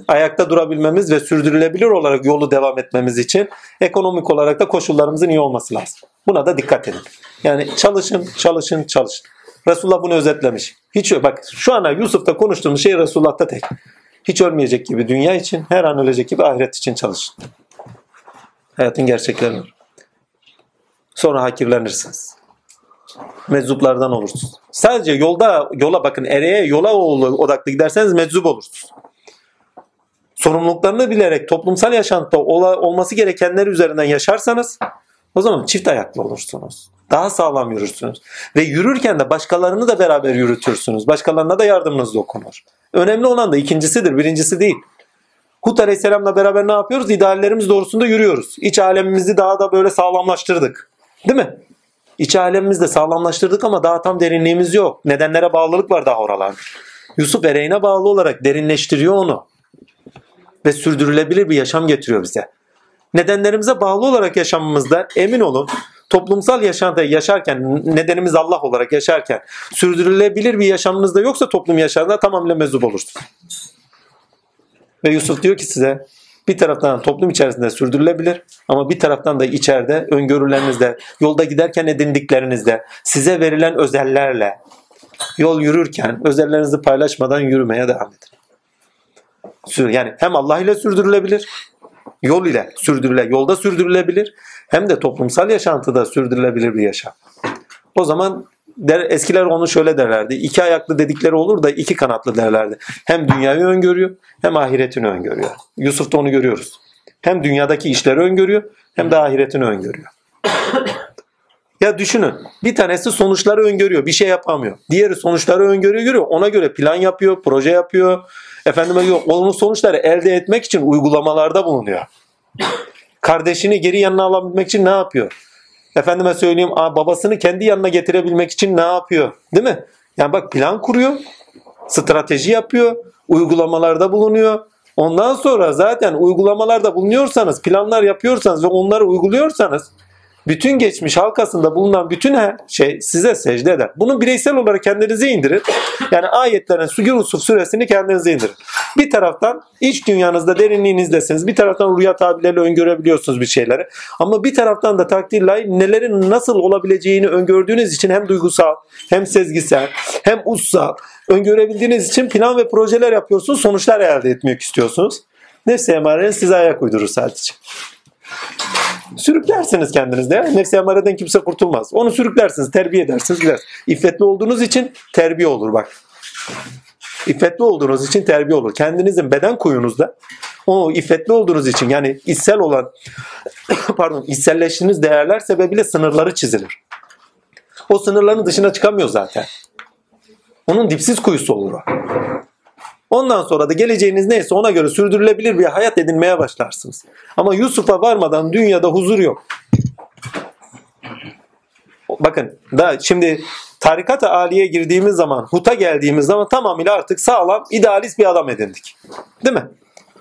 Ayakta durabilmemiz ve sürdürülebilir olarak yolu devam etmemiz için ekonomik olarak da koşullarımızın iyi olması lazım. Buna da dikkat edin. Yani çalışın, çalışın, çalışın. Resulullah bunu özetlemiş. Hiç bak şu ana Yusuf'ta konuştuğumuz şey Resulullah'ta tek. Hiç ölmeyecek gibi dünya için, her an ölecek gibi ahiret için çalışın. Hayatın gerçeklerini. Sonra hakirlenirsiniz. Meczuplardan olursunuz. Sadece yolda yola bakın ereğe yola odaklı giderseniz meczup olursunuz. Sorumluluklarını bilerek toplumsal yaşantıda olması gerekenler üzerinden yaşarsanız o zaman çift ayaklı olursunuz. Daha sağlam yürürsünüz. Ve yürürken de başkalarını da beraber yürütürsünüz. Başkalarına da yardımınız dokunur. Önemli olan da ikincisidir, birincisi değil. Hud Aleyhisselam'la beraber ne yapıyoruz? İdeallerimiz doğrusunda yürüyoruz. İç alemimizi daha da böyle sağlamlaştırdık. Değil mi? İç alemimizi de sağlamlaştırdık ama daha tam derinliğimiz yok. Nedenlere bağlılık var daha oralarda. Yusuf ereğine bağlı olarak derinleştiriyor onu. Ve sürdürülebilir bir yaşam getiriyor bize. Nedenlerimize bağlı olarak yaşamımızda emin olun toplumsal yaşantıda yaşarken nedenimiz Allah olarak yaşarken sürdürülebilir bir yaşamınızda yoksa toplum yaşantısında tamamıyla mezup olursunuz. Ve Yusuf diyor ki size bir taraftan toplum içerisinde sürdürülebilir ama bir taraftan da içeride öngörülerinizde, yolda giderken edindiklerinizde, size verilen özellerle yol yürürken özellerinizi paylaşmadan yürümeye devam edin. Yani hem Allah ile sürdürülebilir, yol ile sürdürüle, yolda sürdürülebilir hem de toplumsal yaşantıda sürdürülebilir bir yaşam. O zaman der, eskiler onu şöyle derlerdi. İki ayaklı dedikleri olur da iki kanatlı derlerdi. Hem dünyayı öngörüyor hem ahiretini öngörüyor. Yusuf'ta onu görüyoruz. Hem dünyadaki işleri öngörüyor hem de ahiretini öngörüyor. ya düşünün bir tanesi sonuçları öngörüyor bir şey yapamıyor. Diğeri sonuçları öngörüyor görüyor. Ona göre plan yapıyor, proje yapıyor. Efendime diyor onun sonuçları elde etmek için uygulamalarda bulunuyor. Kardeşini geri yanına alabilmek için ne yapıyor? Efendime söyleyeyim babasını kendi yanına getirebilmek için ne yapıyor? Değil mi? Yani bak plan kuruyor, strateji yapıyor, uygulamalarda bulunuyor. Ondan sonra zaten uygulamalarda bulunuyorsanız, planlar yapıyorsanız ve onları uyguluyorsanız bütün geçmiş halkasında bulunan bütün her şey size secde eder. Bunu bireysel olarak kendinize indirin. Yani ayetlerin Yusuf suresini kendinize indirin. Bir taraftan iç dünyanızda derinliğinizdesiniz. Bir taraftan rüya tabirleriyle öngörebiliyorsunuz bir şeyleri. Ama bir taraftan da takdirle nelerin nasıl olabileceğini öngördüğünüz için hem duygusal hem sezgisel hem ussal öngörebildiğiniz için plan ve projeler yapıyorsunuz. Sonuçlar elde etmek istiyorsunuz. Nefsi emarenin size ayak uydurur sadece. Sürüklersiniz kendinizde. Nefsi emareden kimse kurtulmaz. Onu sürüklersiniz, terbiye edersiniz, gidersiniz. İffetli olduğunuz için terbiye olur bak. İffetli olduğunuz için terbiye olur. Kendinizin beden kuyunuzda o iffetli olduğunuz için yani içsel olan pardon içselleştiğiniz değerler sebebiyle sınırları çizilir. O sınırların dışına çıkamıyor zaten. Onun dipsiz kuyusu olur o. Ondan sonra da geleceğiniz neyse ona göre sürdürülebilir bir hayat edinmeye başlarsınız. Ama Yusuf'a varmadan dünyada huzur yok. Bakın da şimdi tarikat-ı aliye girdiğimiz zaman, huta geldiğimiz zaman tamamıyla artık sağlam, idealist bir adam edindik. Değil mi?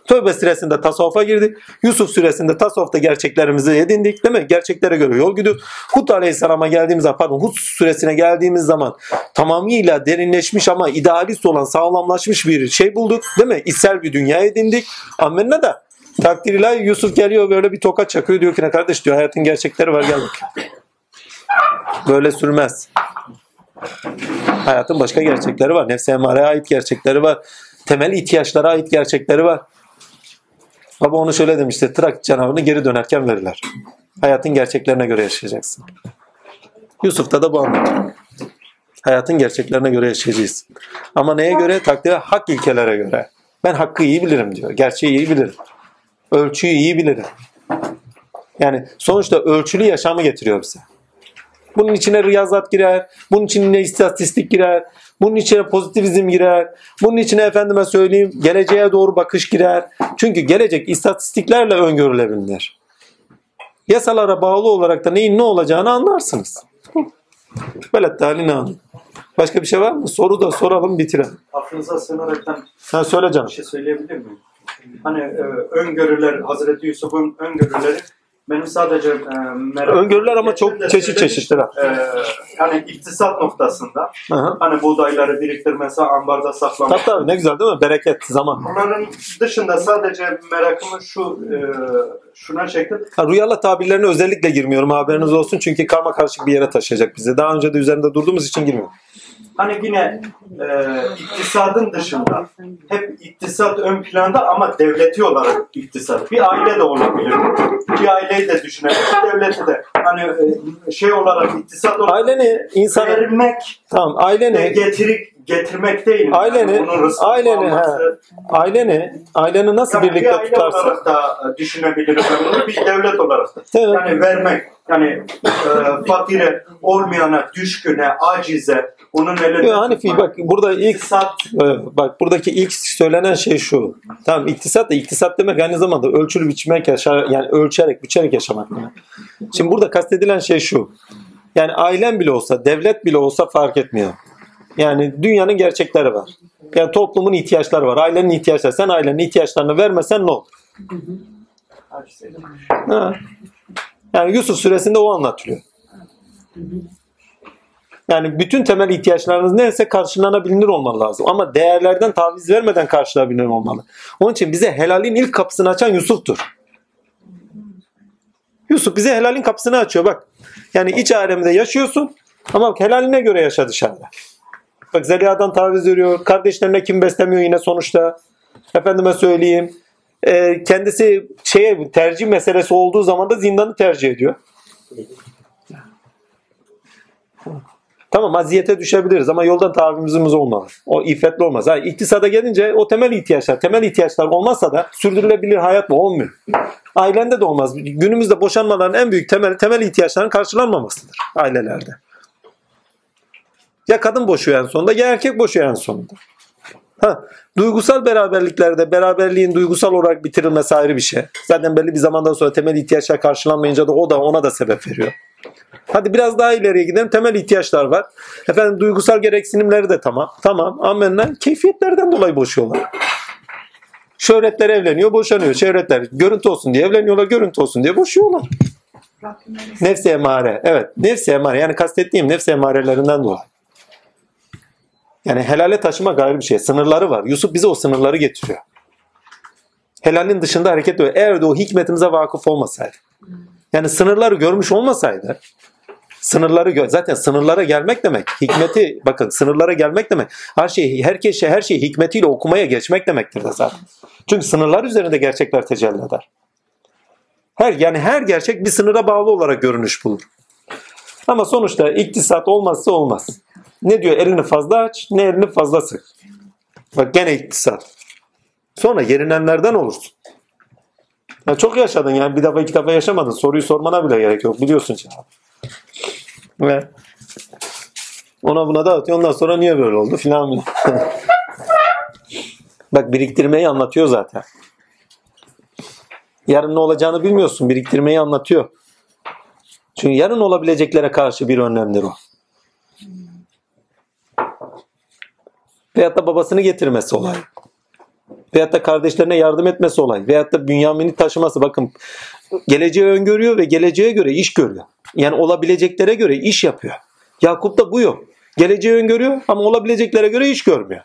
Tövbe süresinde tasavvufa girdik. Yusuf süresinde tasavvufta gerçeklerimizi edindik. Değil mi? Gerçeklere göre yol gidiyoruz. Hud aleyhisselama geldiğimiz zaman pardon Hud süresine geldiğimiz zaman tamamıyla derinleşmiş ama idealist olan sağlamlaşmış bir şey bulduk. Değil mi? İçsel bir dünya edindik. Amenna da takdir ilahi Yusuf geliyor böyle bir tokat çakıyor diyor ki ne kardeş diyor hayatın gerçekleri var gel. Böyle sürmez. Hayatın başka gerçekleri var. Nefse emareye ait gerçekleri var. Temel ihtiyaçlara ait gerçekleri var. Baba onu şöyle demişti. Trak canavarını geri dönerken verirler. Hayatın gerçeklerine göre yaşayacaksın. Yusuf'ta da bu anlatıyor. Hayatın gerçeklerine göre yaşayacağız. Ama neye göre? Takdire hak ilkelere göre. Ben hakkı iyi bilirim diyor. Gerçeği iyi bilirim. Ölçüyü iyi bilirim. Yani sonuçta ölçülü yaşamı getiriyor bize. Bunun içine riyazat girer, bunun içine istatistik girer, bunun içine pozitivizm girer, bunun içine efendime söyleyeyim geleceğe doğru bakış girer. Çünkü gelecek istatistiklerle öngörülebilir. Yasalara bağlı olarak da neyin ne olacağını anlarsınız. Böyle talini anlayın. Başka bir şey var mı? Soru da soralım bitirelim. Aklınıza sığınaraktan Ha, söyle canım. bir şey söyleyebilir miyim? Hani e, öngörüler, Hazreti Yusuf'un öngörüleri benim sadece e, merak Öngörüler ama çok çeşit ha. E, yani iktisat noktasında hı. hani buğdayları biriktirmesi, ambarda saklaması. Tabii tabii ne güzel değil mi? Bereket, zaman. Bunların dışında sadece merakımı şu e, şuna çektim. Ha, rüyalı tabirlerine özellikle girmiyorum haberiniz olsun çünkü karma karışık bir yere taşıyacak bizi. Daha önce de üzerinde durduğumuz için girmiyorum. Hani yine e, iktisadın dışında hep iktisat ön planda ama devleti olarak iktisat. Bir aile de olabilir. Bir aileyi de düşünebiliriz. Devleti de. Hani e, şey olarak iktisat olarak Aileni insanı vermek tamam aileni getirik getirmek değil. Aileni- Yani aileni, olması. aileni aileni nasıl Yani bir birlikte aile tutarsın? olarak da e, düşünebilirim ben bunu. Bir devlet olarak da. Evet. Yani vermek. Yani e, fakire, olmayana, düşküne, acize, onun elinden Yo, Hanifi bak burada ilk İktisat bak buradaki ilk söylenen şey şu. Tamam iktisat da iktisat demek aynı zamanda ölçülü biçmek yaşa yani ölçerek biçerek yaşamak demek. Şimdi burada kastedilen şey şu. Yani ailen bile olsa, devlet bile olsa fark etmiyor. Yani dünyanın gerçekleri var. Yani toplumun ihtiyaçları var. Ailenin ihtiyaçları. Sen ailenin ihtiyaçlarını vermesen ne olur? Ha. Yani Yusuf suresinde o anlatılıyor. Yani bütün temel ihtiyaçlarınız neyse karşılanabilir olmalı lazım. Ama değerlerden taviz vermeden karşılanabilir olmalı. Onun için bize helalin ilk kapısını açan Yusuf'tur. Yusuf bize helalin kapısını açıyor bak. Yani iç alemde yaşıyorsun ama helaline göre yaşa dışarıda. Bak Zeliha'dan taviz veriyor. Kardeşlerine kim beslemiyor yine sonuçta. Efendime söyleyeyim. e, kendisi şeye tercih meselesi olduğu zaman da zindanı tercih ediyor. Tamam aziyete düşebiliriz ama yoldan tavizimiz olmalı. O iffetli olmaz. Ha, iktisada gelince o temel ihtiyaçlar, temel ihtiyaçlar olmazsa da sürdürülebilir hayat mı? Olmuyor. Ailende de olmaz. Günümüzde boşanmaların en büyük temel temel ihtiyaçların karşılanmamasıdır ailelerde. Ya kadın boşuyor en sonunda ya erkek boşuyor en sonunda. Ha, duygusal beraberliklerde beraberliğin duygusal olarak bitirilmesi ayrı bir şey. Zaten belli bir zamandan sonra temel ihtiyaçlar karşılanmayınca da o da ona da sebep veriyor. Hadi biraz daha ileriye gidelim. Temel ihtiyaçlar var. Efendim duygusal gereksinimleri de tamam. Tamam. Amenna. Keyfiyetlerden dolayı boşuyorlar. Şöhretler evleniyor, boşanıyor. Şöhretler görüntü olsun diye evleniyorlar, görüntü olsun diye boşuyorlar. Nefsi emare. Evet. Nefsi emare. Yani kastettiğim nefsi emarelerinden dolayı. Yani helale taşımak ayrı bir şey. Sınırları var. Yusuf bize o sınırları getiriyor. Helalin dışında hareket ediyor. Eğer de o hikmetimize vakıf olmasaydı. Yani sınırları görmüş olmasaydı sınırları gö- zaten sınırlara gelmek demek hikmeti bakın sınırlara gelmek demek her şeyi herkes her şeyi hikmetiyle okumaya geçmek demektir de zaten. Çünkü sınırlar üzerinde gerçekler tecelli eder. Her yani her gerçek bir sınıra bağlı olarak görünüş bulur. Ama sonuçta iktisat olmazsa olmaz. Ne diyor? Elini fazla aç, ne elini fazla sık. Bak gene iktisat. Sonra yerinenlerden olursun. Ya çok yaşadın yani bir defa iki defa yaşamadın. Soruyu sormana bile gerek yok. Biliyorsun cevabı. Ve ona buna da atıyor. Ondan sonra niye böyle oldu filan. Bak biriktirmeyi anlatıyor zaten. Yarın ne olacağını bilmiyorsun. Biriktirmeyi anlatıyor. Çünkü yarın olabileceklere karşı bir önlemdir o. Veyahut da babasını getirmesi olay. Veyahut da kardeşlerine yardım etmesi olay. Veyahut da Bünyamin'i taşıması. Bakın geleceği öngörüyor ve geleceğe göre iş görüyor. Yani olabileceklere göre iş yapıyor. Yakup da bu yok. Geleceği öngörüyor ama olabileceklere göre iş görmüyor.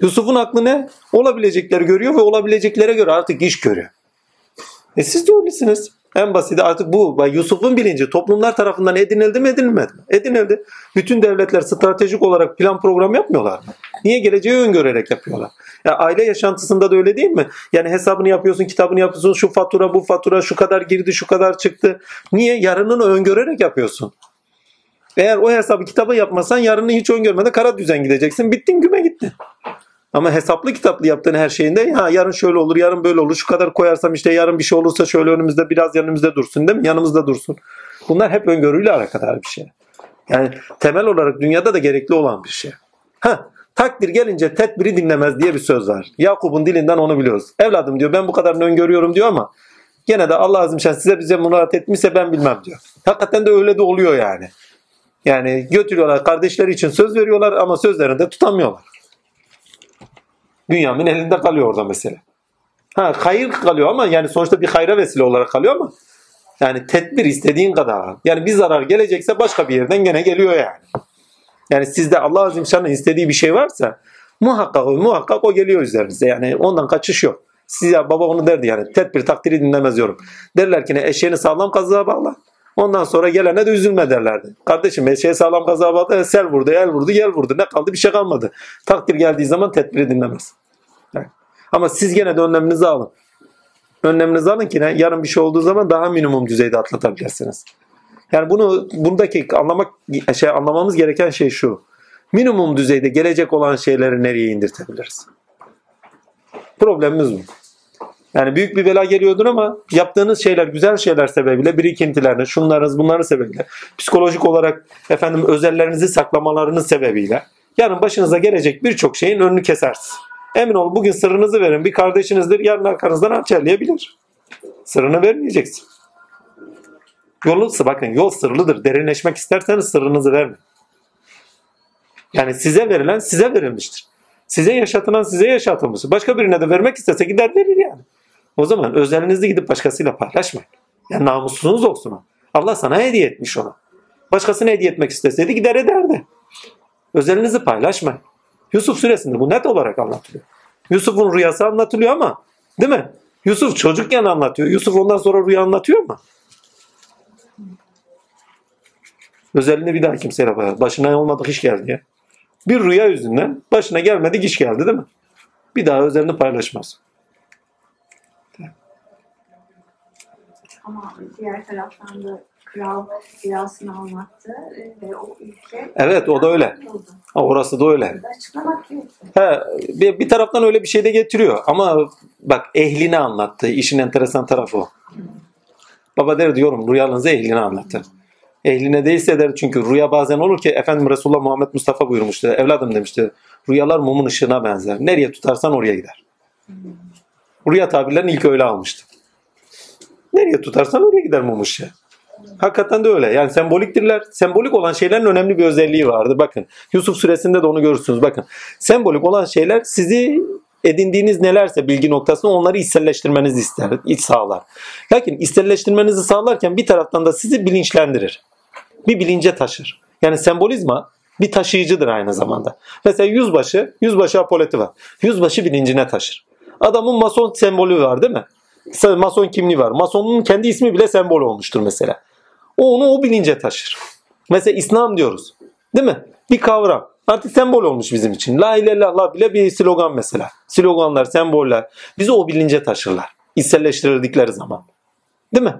Yusuf'un aklı ne? Olabilecekleri görüyor ve olabileceklere göre artık iş görüyor. E siz de öylesiniz. En basiti artık bu. Yusuf'un bilinci toplumlar tarafından edinildi mi edinilmedi mi? Edinildi. Bütün devletler stratejik olarak plan program yapmıyorlar mı? Niye geleceği öngörerek yapıyorlar? Ya aile yaşantısında da öyle değil mi? Yani hesabını yapıyorsun, kitabını yapıyorsun, şu fatura, bu fatura, şu kadar girdi, şu kadar çıktı. Niye? Yarınını öngörerek yapıyorsun. Eğer o hesabı kitaba yapmasan yarını hiç öngörmeden kara düzen gideceksin. Bittin güme gittin. Ama hesaplı kitaplı yaptığın her şeyinde ya yarın şöyle olur, yarın böyle olur. Şu kadar koyarsam işte yarın bir şey olursa şöyle önümüzde biraz yanımızda dursun değil mi? Yanımızda dursun. Bunlar hep öngörüyle alakadar bir şey. Yani temel olarak dünyada da gerekli olan bir şey. Ha, takdir gelince tedbiri dinlemez diye bir söz var. Yakup'un dilinden onu biliyoruz. Evladım diyor ben bu kadarını öngörüyorum diyor ama gene de Allah azimşan size bize murat etmişse ben bilmem diyor. Hakikaten de öyle de oluyor yani. Yani götürüyorlar kardeşleri için söz veriyorlar ama sözlerini de tutamıyorlar. Dünyanın elinde kalıyor orada mesela. Ha hayır kalıyor ama yani sonuçta bir hayra vesile olarak kalıyor ama yani tedbir istediğin kadar. Yani bir zarar gelecekse başka bir yerden gene geliyor yani. Yani sizde Allah Azim Şan'ın istediği bir şey varsa muhakkak muhakkak o geliyor üzerinize. Yani ondan kaçış yok. Siz baba onu derdi yani tedbir takdiri dinlemez yorum. Derler ki ne eşeğini sağlam kazığa bağla. Ondan sonra gelene de üzülme derlerdi. Kardeşim eşeğe sağlam kazığa bağla sel vurdu, el vurdu, gel vurdu. Ne kaldı bir şey kalmadı. Takdir geldiği zaman tedbiri dinlemez. Ama siz gene de önleminizi alın. Önleminizi alın ki ne? yarın bir şey olduğu zaman daha minimum düzeyde atlatabilirsiniz. Yani bunu bundaki anlamak şey anlamamız gereken şey şu. Minimum düzeyde gelecek olan şeyleri nereye indirtebiliriz? Problemimiz bu. Yani büyük bir bela geliyordur ama yaptığınız şeyler güzel şeyler sebebiyle birikintilerini, şunlarınız bunların sebebiyle psikolojik olarak efendim özellerinizi saklamalarınız sebebiyle yarın başınıza gelecek birçok şeyin önünü kesersiniz. Emin ol bugün sırrınızı verin bir kardeşinizdir yarın arkanızdan hançerleyebilir. Sırrını vermeyeceksin. Yolu bakın yol sırlıdır. Derinleşmek isterseniz sırrınızı vermeyin. Yani size verilen size verilmiştir. Size yaşatılan size yaşatılmıştır. Başka birine de vermek istese gider verir yani. O zaman özelinizi gidip başkasıyla paylaşmayın. Yani namusunuz olsun o. Allah sana hediye etmiş onu. Başkasına hediye etmek isteseydi gider ederdi. Özelinizi paylaşmayın. Yusuf suresinde bu net olarak anlatılıyor. Yusuf'un rüyası anlatılıyor ama değil mi? Yusuf çocukken anlatıyor. Yusuf ondan sonra rüya anlatıyor mu? Özelliğini bir daha kimseyle paylaş. Başına olmadık iş geldi ya. Bir rüya yüzünden başına gelmedik iş geldi değil mi? Bir daha özelini paylaşmaz. Ama diğer taraftan da kral rüyasını anlattı ve o ülke Evet o da öyle. oldu. Ha, orası da öyle. Açıklamak yok. He, bir, bir taraftan öyle bir şey de getiriyor. Ama bak ehlini anlattı. İşin enteresan tarafı o. Baba der diyorum rüyanızı ehline anlatın. Ehline değilse der çünkü rüya bazen olur ki Efendim Resulullah Muhammed Mustafa buyurmuştu. Evladım demişti. Rüyalar mumun ışığına benzer. Nereye tutarsan oraya gider. Rüya tabirlerini ilk öyle almıştı. Nereye tutarsan oraya gider mum ışığı. Hakikaten de öyle. Yani semboliktirler. Sembolik olan şeylerin önemli bir özelliği vardır. Bakın Yusuf suresinde de onu görürsünüz. Bakın sembolik olan şeyler sizi edindiğiniz nelerse bilgi noktasında onları içselleştirmenizi ister, iç sağlar. Lakin içselleştirmenizi sağlarken bir taraftan da sizi bilinçlendirir. Bir bilince taşır. Yani sembolizma bir taşıyıcıdır aynı zamanda. Mesela yüzbaşı, yüzbaşı apoleti var. Yüzbaşı bilincine taşır. Adamın mason sembolü var değil mi? Mason kimliği var. Masonun kendi ismi bile sembol olmuştur mesela. O onu o bilince taşır. Mesela İslam diyoruz. Değil mi? Bir kavram. Artık sembol olmuş bizim için. La ilahe illallah bile bir slogan mesela. Sloganlar, semboller. Bizi o bilince taşırlar. İçselleştirdikleri zaman. Değil mi?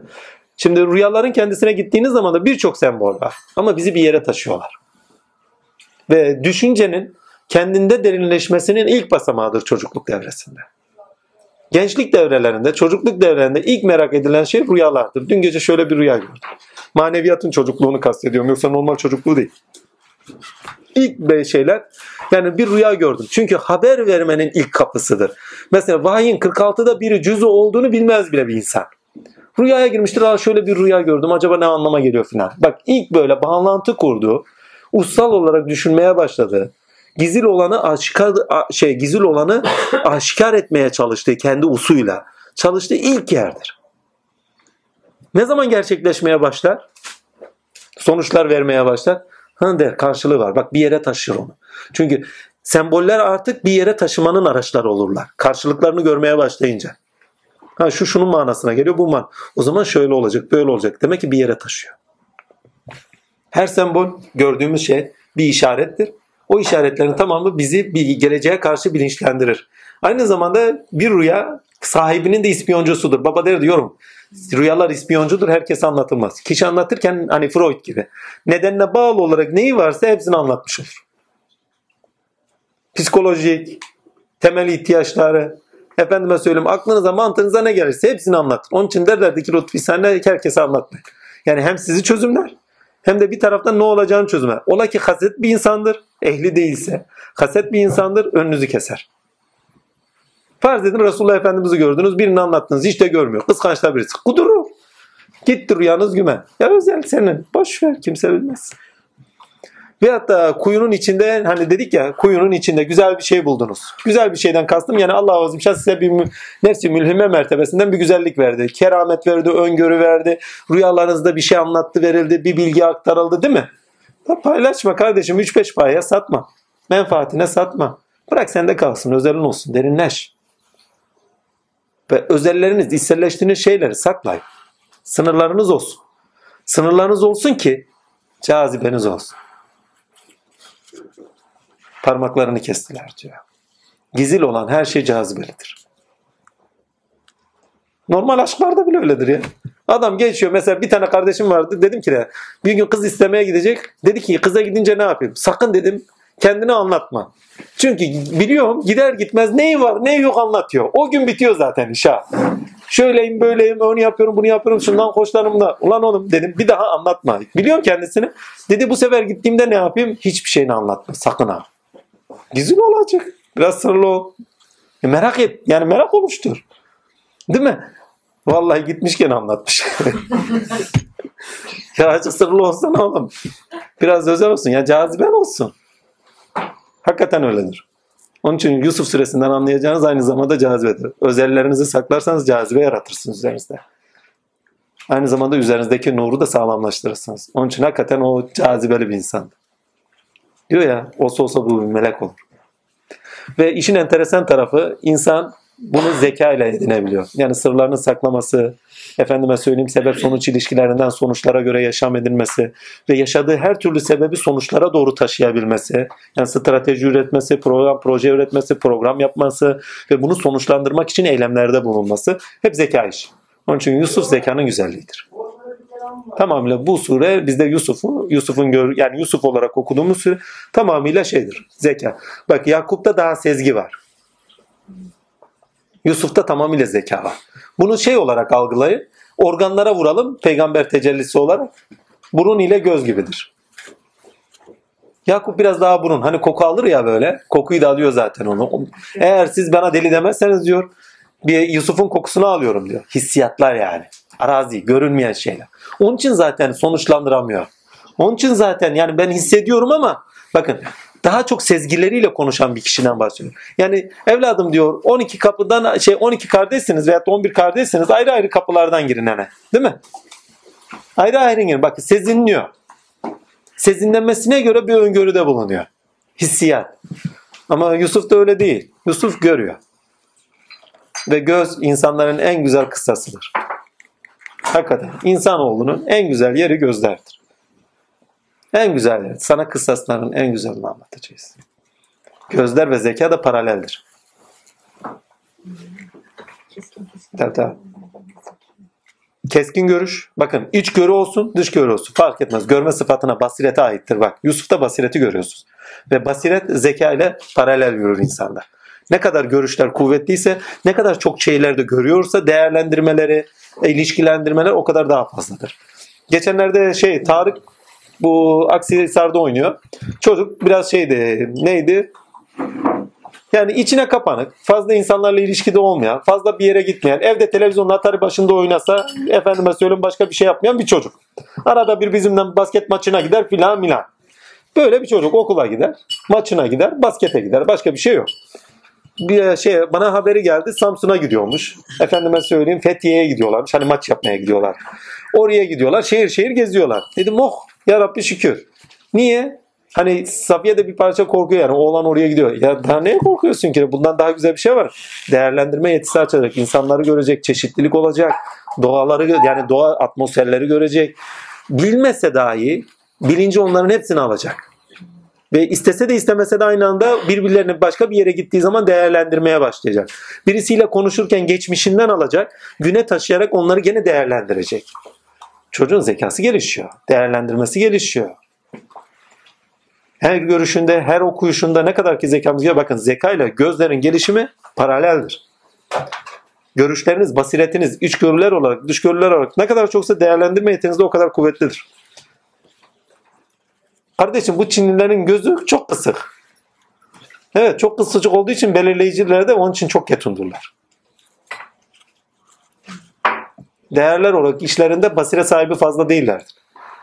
Şimdi rüyaların kendisine gittiğiniz zaman da birçok sembol var. Ama bizi bir yere taşıyorlar. Ve düşüncenin kendinde derinleşmesinin ilk basamağıdır çocukluk devresinde. Gençlik devrelerinde, çocukluk devrelerinde ilk merak edilen şey rüyalardır. Dün gece şöyle bir rüya gördüm. Maneviyatın çocukluğunu kastediyorum. Yoksa normal çocukluğu değil. İlk şeyler yani bir rüya gördüm. Çünkü haber vermenin ilk kapısıdır. Mesela vahyin 46'da biri cüzü olduğunu bilmez bile bir insan. Rüyaya girmiştir. Aa şöyle bir rüya gördüm. Acaba ne anlama geliyor filan. Bak ilk böyle bağlantı kurduğu, ussal olarak düşünmeye başladı. Gizil olanı aşikar a- şey gizil olanı aşikar etmeye çalıştığı kendi usuyla çalıştığı ilk yerdir. Ne zaman gerçekleşmeye başlar? Sonuçlar vermeye başlar. Ha der karşılığı var. Bak bir yere taşır onu. Çünkü semboller artık bir yere taşımanın araçları olurlar. Karşılıklarını görmeye başlayınca. Ha şu şunun manasına geliyor bu man. O zaman şöyle olacak, böyle olacak. Demek ki bir yere taşıyor. Her sembol gördüğümüz şey bir işarettir. O işaretlerin tamamı bizi bir geleceğe karşı bilinçlendirir. Aynı zamanda bir rüya sahibinin de ispiyoncusudur. Baba der diyorum. Rüyalar ispiyoncudur. Herkese anlatılmaz. Kişi anlatırken hani Freud gibi. Nedenine bağlı olarak neyi varsa hepsini anlatmış olur. Psikolojik, temel ihtiyaçları, efendime söyleyeyim aklınıza mantığınıza ne gelirse hepsini anlatın. Onun için derlerdi ki Lütfi sen herkese anlatmayın. Yani hem sizi çözümler hem de bir taraftan ne olacağını çözümler. Ola ki haset bir insandır, ehli değilse. Haset bir insandır, önünüzü keser. Farz edin Resulullah Efendimiz'i gördünüz, birini anlattınız, hiç de görmüyor. Kıskançlar birisi. Kudurur. Gitti rüyanız güme. Ya özel senin. Boş ver kimse bilmez. Ve hatta kuyunun içinde hani dedik ya kuyunun içinde güzel bir şey buldunuz. Güzel bir şeyden kastım yani Allah azim size bir nefsi mülhime mertebesinden bir güzellik verdi. Keramet verdi, öngörü verdi. Rüyalarınızda bir şey anlattı verildi, bir bilgi aktarıldı değil mi? Ya paylaşma kardeşim 3-5 paya satma. Menfaatine satma. Bırak sende kalsın, özelin olsun, derinleş. Ve özelleriniz, içselleştiğiniz şeyleri saklayın. Sınırlarınız olsun. Sınırlarınız olsun ki cazibeniz olsun. Parmaklarını kestiler diyor. Gizil olan her şey cazibelidir. Normal aşklarda bile öyledir ya. Adam geçiyor mesela bir tane kardeşim vardı dedim ki de bir gün kız istemeye gidecek. Dedi ki kıza gidince ne yapayım? Sakın dedim kendini anlatma. Çünkü biliyorum gider gitmez neyi var neyi yok anlatıyor. O gün bitiyor zaten iş ha. Şöyleyim böyleyim onu yapıyorum bunu yapıyorum şundan hoşlanırım da. Ulan oğlum dedim bir daha anlatma. Biliyorum kendisini. Dedi bu sefer gittiğimde ne yapayım? Hiçbir şeyini anlatma sakın ha. Gizli olacak. Biraz sırlı. E merak et. Yani merak oluştur. Değil mi? Vallahi gitmişken anlatmış. ya açık sırlı olsan oğlum. Biraz özel olsun. Ya caziben olsun. Hakikaten öyledir. Onun için Yusuf suresinden anlayacağınız aynı zamanda cazibedir. Özelliklerinizi saklarsanız cazibe yaratırsınız üzerinizde. Aynı zamanda üzerinizdeki nuru da sağlamlaştırırsınız. Onun için hakikaten o cazibeli bir insan. Diyor ya olsa olsa bu bir melek olur. Ve işin enteresan tarafı insan bunu zeka ile edinebiliyor. Yani sırlarını saklaması, efendime söyleyeyim sebep sonuç ilişkilerinden sonuçlara göre yaşam edinmesi ve yaşadığı her türlü sebebi sonuçlara doğru taşıyabilmesi, yani strateji üretmesi, program proje üretmesi, program yapması ve bunu sonuçlandırmak için eylemlerde bulunması hep zeka işi. Onun için Yusuf zekanın güzelliğidir. Tamamıyla bu sure bizde Yusuf'u Yusuf'un gör yani Yusuf olarak okuduğumuz sure tamamıyla şeydir. Zeka. Bak Yakup'ta daha sezgi var. Yusuf'ta tamamıyla zeka var. Bunu şey olarak algılayın. Organlara vuralım peygamber tecellisi olarak. Burun ile göz gibidir. Yakup biraz daha burun. Hani koku alır ya böyle. Kokuyu da alıyor zaten onu. Eğer siz bana deli demezseniz diyor bir Yusuf'un kokusunu alıyorum diyor. Hissiyatlar yani. Arazi, görünmeyen şeyler. Onun için zaten sonuçlandıramıyor. Onun için zaten yani ben hissediyorum ama bakın daha çok sezgileriyle konuşan bir kişiden bahsediyorum. Yani evladım diyor 12 kapıdan şey 12 kardeşsiniz veya 11 kardeşsiniz ayrı ayrı kapılardan girin hani. Değil mi? Ayrı ayrı girin. Bakın sezinliyor. Sezinlenmesine göre bir öngörüde bulunuyor. Hissiyat. Ama Yusuf da öyle değil. Yusuf görüyor. Ve göz insanların en güzel kıssasıdır. Hakikaten insanoğlunun en güzel yeri gözlerdir. En güzel yer. Sana kıssasların en güzelini anlatacağız. Gözler ve zeka da paraleldir. Tabii tabii. Keskin görüş. Bakın iç görü olsun, dış görü olsun. Fark etmez. Görme sıfatına basirete aittir. Bak Yusuf'ta basireti görüyorsunuz. Ve basiret zeka ile paralel yürür insanda. Ne kadar görüşler kuvvetliyse, ne kadar çok şeyler de görüyorsa değerlendirmeleri, ilişkilendirmeler o kadar daha fazladır. Geçenlerde şey Tarık bu Aksisar'da oynuyor. Çocuk biraz şeydi neydi? Yani içine kapanık, fazla insanlarla ilişkide olmayan, fazla bir yere gitmeyen, evde televizyonun atarı başında oynasa, efendime söyleyeyim başka bir şey yapmayan bir çocuk. Arada bir bizimden basket maçına gider filan milan. Böyle bir çocuk okula gider, maçına gider, baskete gider. Başka bir şey yok. Bir şey bana haberi geldi Samsun'a gidiyormuş. Efendime söyleyeyim Fethiye'ye gidiyorlarmış. Hani maç yapmaya gidiyorlar. Oraya gidiyorlar. Şehir şehir geziyorlar. Dedim oh ya Rabbi şükür. Niye? Hani Safiye de bir parça korkuyor yani. Oğlan oraya gidiyor. Ya daha neye korkuyorsun ki? Bundan daha güzel bir şey var. Değerlendirme yetisi açacak. insanları görecek. Çeşitlilik olacak. Doğaları yani doğa atmosferleri görecek. Bilmese dahi bilinci onların hepsini alacak. Ve istese de istemese de aynı anda birbirlerini başka bir yere gittiği zaman değerlendirmeye başlayacak. Birisiyle konuşurken geçmişinden alacak, güne taşıyarak onları gene değerlendirecek. Çocuğun zekası gelişiyor, değerlendirmesi gelişiyor. Her görüşünde, her okuyuşunda ne kadar ki zekamız ya bakın zekayla gözlerin gelişimi paraleldir. Görüşleriniz, basiretiniz, içgörüler olarak, dışgörüler olarak ne kadar çoksa değerlendirme yeteneğiniz de o kadar kuvvetlidir. Kardeşim bu Çinlilerin gözü çok kısık. Evet çok kısacık olduğu için belirleyiciler de onun için çok ketundurlar. Değerler olarak işlerinde basire sahibi fazla değillerdir.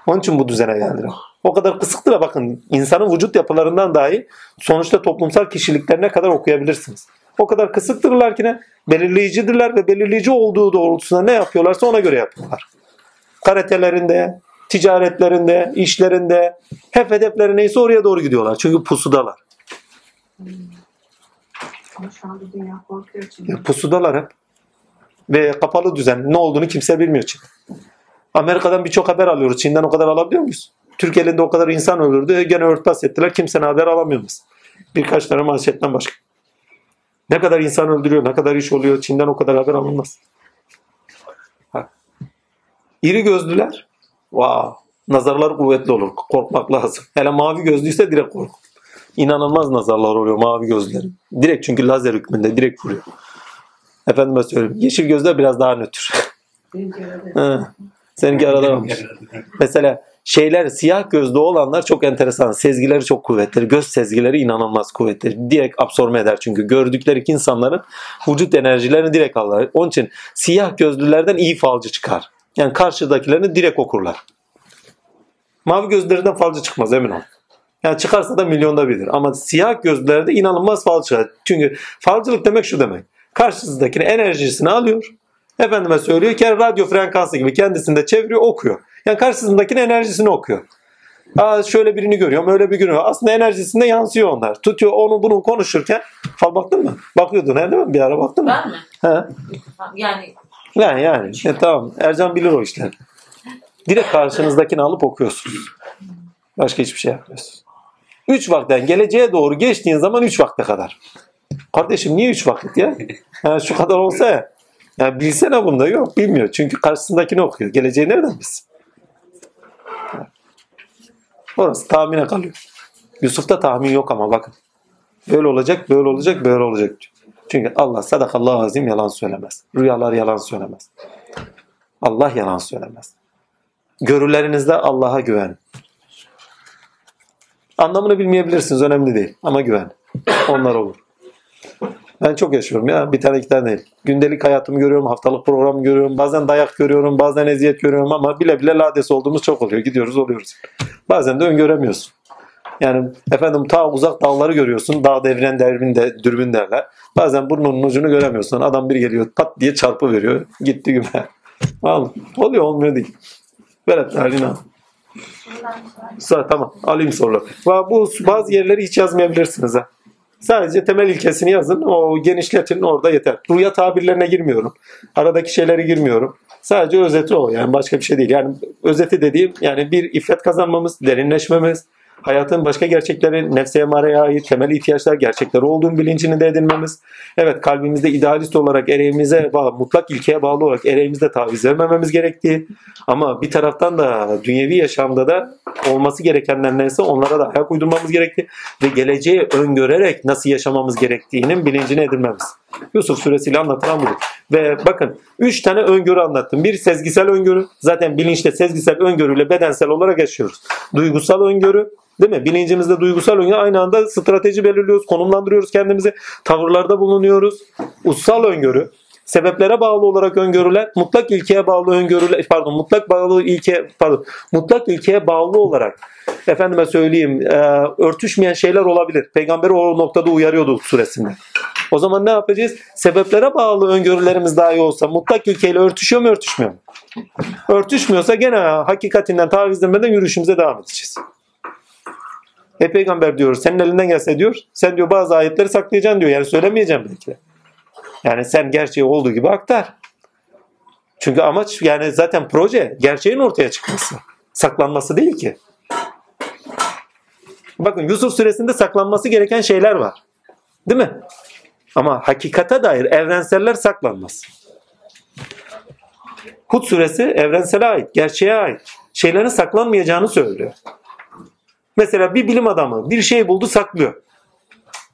Onun için bu düzene geldiler. O kadar kısıktır bakın insanın vücut yapılarından dahi sonuçta toplumsal kişiliklerine kadar okuyabilirsiniz. O kadar kısıktırlar ki ne? Belirleyicidirler ve belirleyici olduğu doğrultusunda ne yapıyorlarsa ona göre yapıyorlar. Karatelerinde, ticaretlerinde, işlerinde hep hedefleri neyse oraya doğru gidiyorlar. Çünkü pusudalar. Ya pusudalar hep. Ve kapalı düzen. Ne olduğunu kimse bilmiyor Çin. Amerika'dan birçok haber alıyoruz. Çin'den o kadar alabiliyor muyuz? Türkiye'de o kadar insan öldürdü. Gene örtbas ettiler. Kimsenin haber alamıyoruz. Birkaç tane manşetten başka. Ne kadar insan öldürüyor, ne kadar iş oluyor. Çin'den o kadar haber alınmaz. Ha. İri gözlüler. Wow. Nazarlar kuvvetli olur. Korkmak lazım. Hele mavi gözlüyse direkt kork. İnanılmaz nazarlar oluyor mavi gözlerin. Direkt çünkü lazer hükmünde direkt vuruyor. Efendime söyleyeyim. Yeşil gözler biraz daha nötr. Seninki arada kalmış. Mesela şeyler siyah gözlü olanlar çok enteresan. Sezgileri çok kuvvetli. Göz sezgileri inanılmaz kuvvetli. Direkt absorbe eder çünkü. Gördükleri insanların vücut enerjilerini direkt alırlar. Onun için siyah gözlülerden iyi falcı çıkar. Yani karşıdakilerini direkt okurlar. Mavi gözlerinden falcı çıkmaz emin ol. Yani çıkarsa da milyonda bilir. Ama siyah gözlülerde inanılmaz falcı çıkar. Çünkü falcılık demek şu demek. Karşısındakinin enerjisini alıyor. Efendime söylüyor ki radyo frekansı gibi kendisinde çeviriyor okuyor. Yani karşısındakinin enerjisini okuyor. Aa, şöyle birini görüyorum öyle bir görüyorum. Aslında enerjisinde yansıyor onlar. Tutuyor onu bunu konuşurken. Fal baktın mı? Bakıyordun he değil mi? Bir ara baktın mı? Ben mi? He. Yani Yani yani. E, tamam. Ercan bilir o işleri. Direkt karşınızdakini alıp okuyorsunuz. Başka hiçbir şey yapmıyorsunuz. Üç vakten geleceğe doğru geçtiğin zaman üç vakte kadar. Kardeşim niye üç vakit ya? Yani şu kadar olsa ya. Yani bilsene bunda yok bilmiyor. Çünkü karşısındakini okuyor. Geleceği nereden bilsin? Orası tahmine kalıyor. Yusuf'ta tahmin yok ama bakın. Böyle olacak, böyle olacak, böyle olacak. diyor. Çünkü Allah sadakallahu azim yalan söylemez. Rüyalar yalan söylemez. Allah yalan söylemez. Görülerinizde Allah'a güven. Anlamını bilmeyebilirsiniz önemli değil ama güven. Onlar olur. Ben çok yaşıyorum ya bir tane iki tane değil. Gündelik hayatımı görüyorum, haftalık programı görüyorum. Bazen dayak görüyorum, bazen eziyet görüyorum ama bile bile lades olduğumuz çok oluyor. Gidiyoruz oluyoruz. Bazen de öngöremiyorsun. Yani efendim ta uzak dağları görüyorsun. Dağ devren derbin de dürbün derler. Bazen burnunun ucunu göremiyorsun. Adam bir geliyor pat diye çarpı veriyor. Gitti güme. Vallahi oluyor olmuyor değil. Berat Alina. Sa- Tamam alayım soruları. Bu bazı yerleri hiç yazmayabilirsiniz ha. Sadece temel ilkesini yazın. O genişletin orada yeter. Rüya tabirlerine girmiyorum. Aradaki şeyleri girmiyorum. Sadece özeti o. Yani başka bir şey değil. Yani özeti dediğim yani bir iffet kazanmamız, derinleşmemiz, hayatın başka gerçekleri, nefse emareye ait temel ihtiyaçlar, gerçekleri olduğun bilincini de edinmemiz. Evet kalbimizde idealist olarak ereğimize bağlı, mutlak ilkeye bağlı olarak ereğimizde taviz vermememiz gerektiği. Ama bir taraftan da dünyevi yaşamda da olması gerekenler neyse onlara da ayak uydurmamız gerektiği ve geleceği öngörerek nasıl yaşamamız gerektiğinin bilincini edinmemiz. Yusuf suresiyle anlatılan budur. Ve bakın üç tane öngörü anlattım. Bir sezgisel öngörü. Zaten bilinçte sezgisel öngörüyle bedensel olarak yaşıyoruz. Duygusal öngörü. Değil mi? Bilincimizde duygusal öngörü aynı anda strateji belirliyoruz, konumlandırıyoruz kendimizi, tavırlarda bulunuyoruz. Ussal öngörü. Sebeplere bağlı olarak öngörüler, mutlak ilkeye bağlı öngörüler, pardon, mutlak bağlı ilke, pardon, mutlak ilkeye bağlı olarak efendime söyleyeyim, e, örtüşmeyen şeyler olabilir. Peygamber o noktada uyarıyordu suresinde. O zaman ne yapacağız? Sebeplere bağlı öngörülerimiz dahi olsa mutlak ilkeyle örtüşüyor mu örtüşmüyor mu? Örtüşmüyorsa gene hakikatinden taviz vermeden yürüyüşümüze devam edeceğiz. E peygamber diyor senin elinden gelse diyor sen diyor bazı ayetleri saklayacaksın diyor yani söylemeyeceğim belki de. Yani sen gerçeği olduğu gibi aktar. Çünkü amaç yani zaten proje gerçeğin ortaya çıkması. Saklanması değil ki. Bakın Yusuf suresinde saklanması gereken şeyler var. Değil mi? Ama hakikate dair evrenseller saklanmaz. Hud suresi evrensele ait, gerçeğe ait. Şeylerin saklanmayacağını söylüyor. Mesela bir bilim adamı bir şey buldu saklıyor.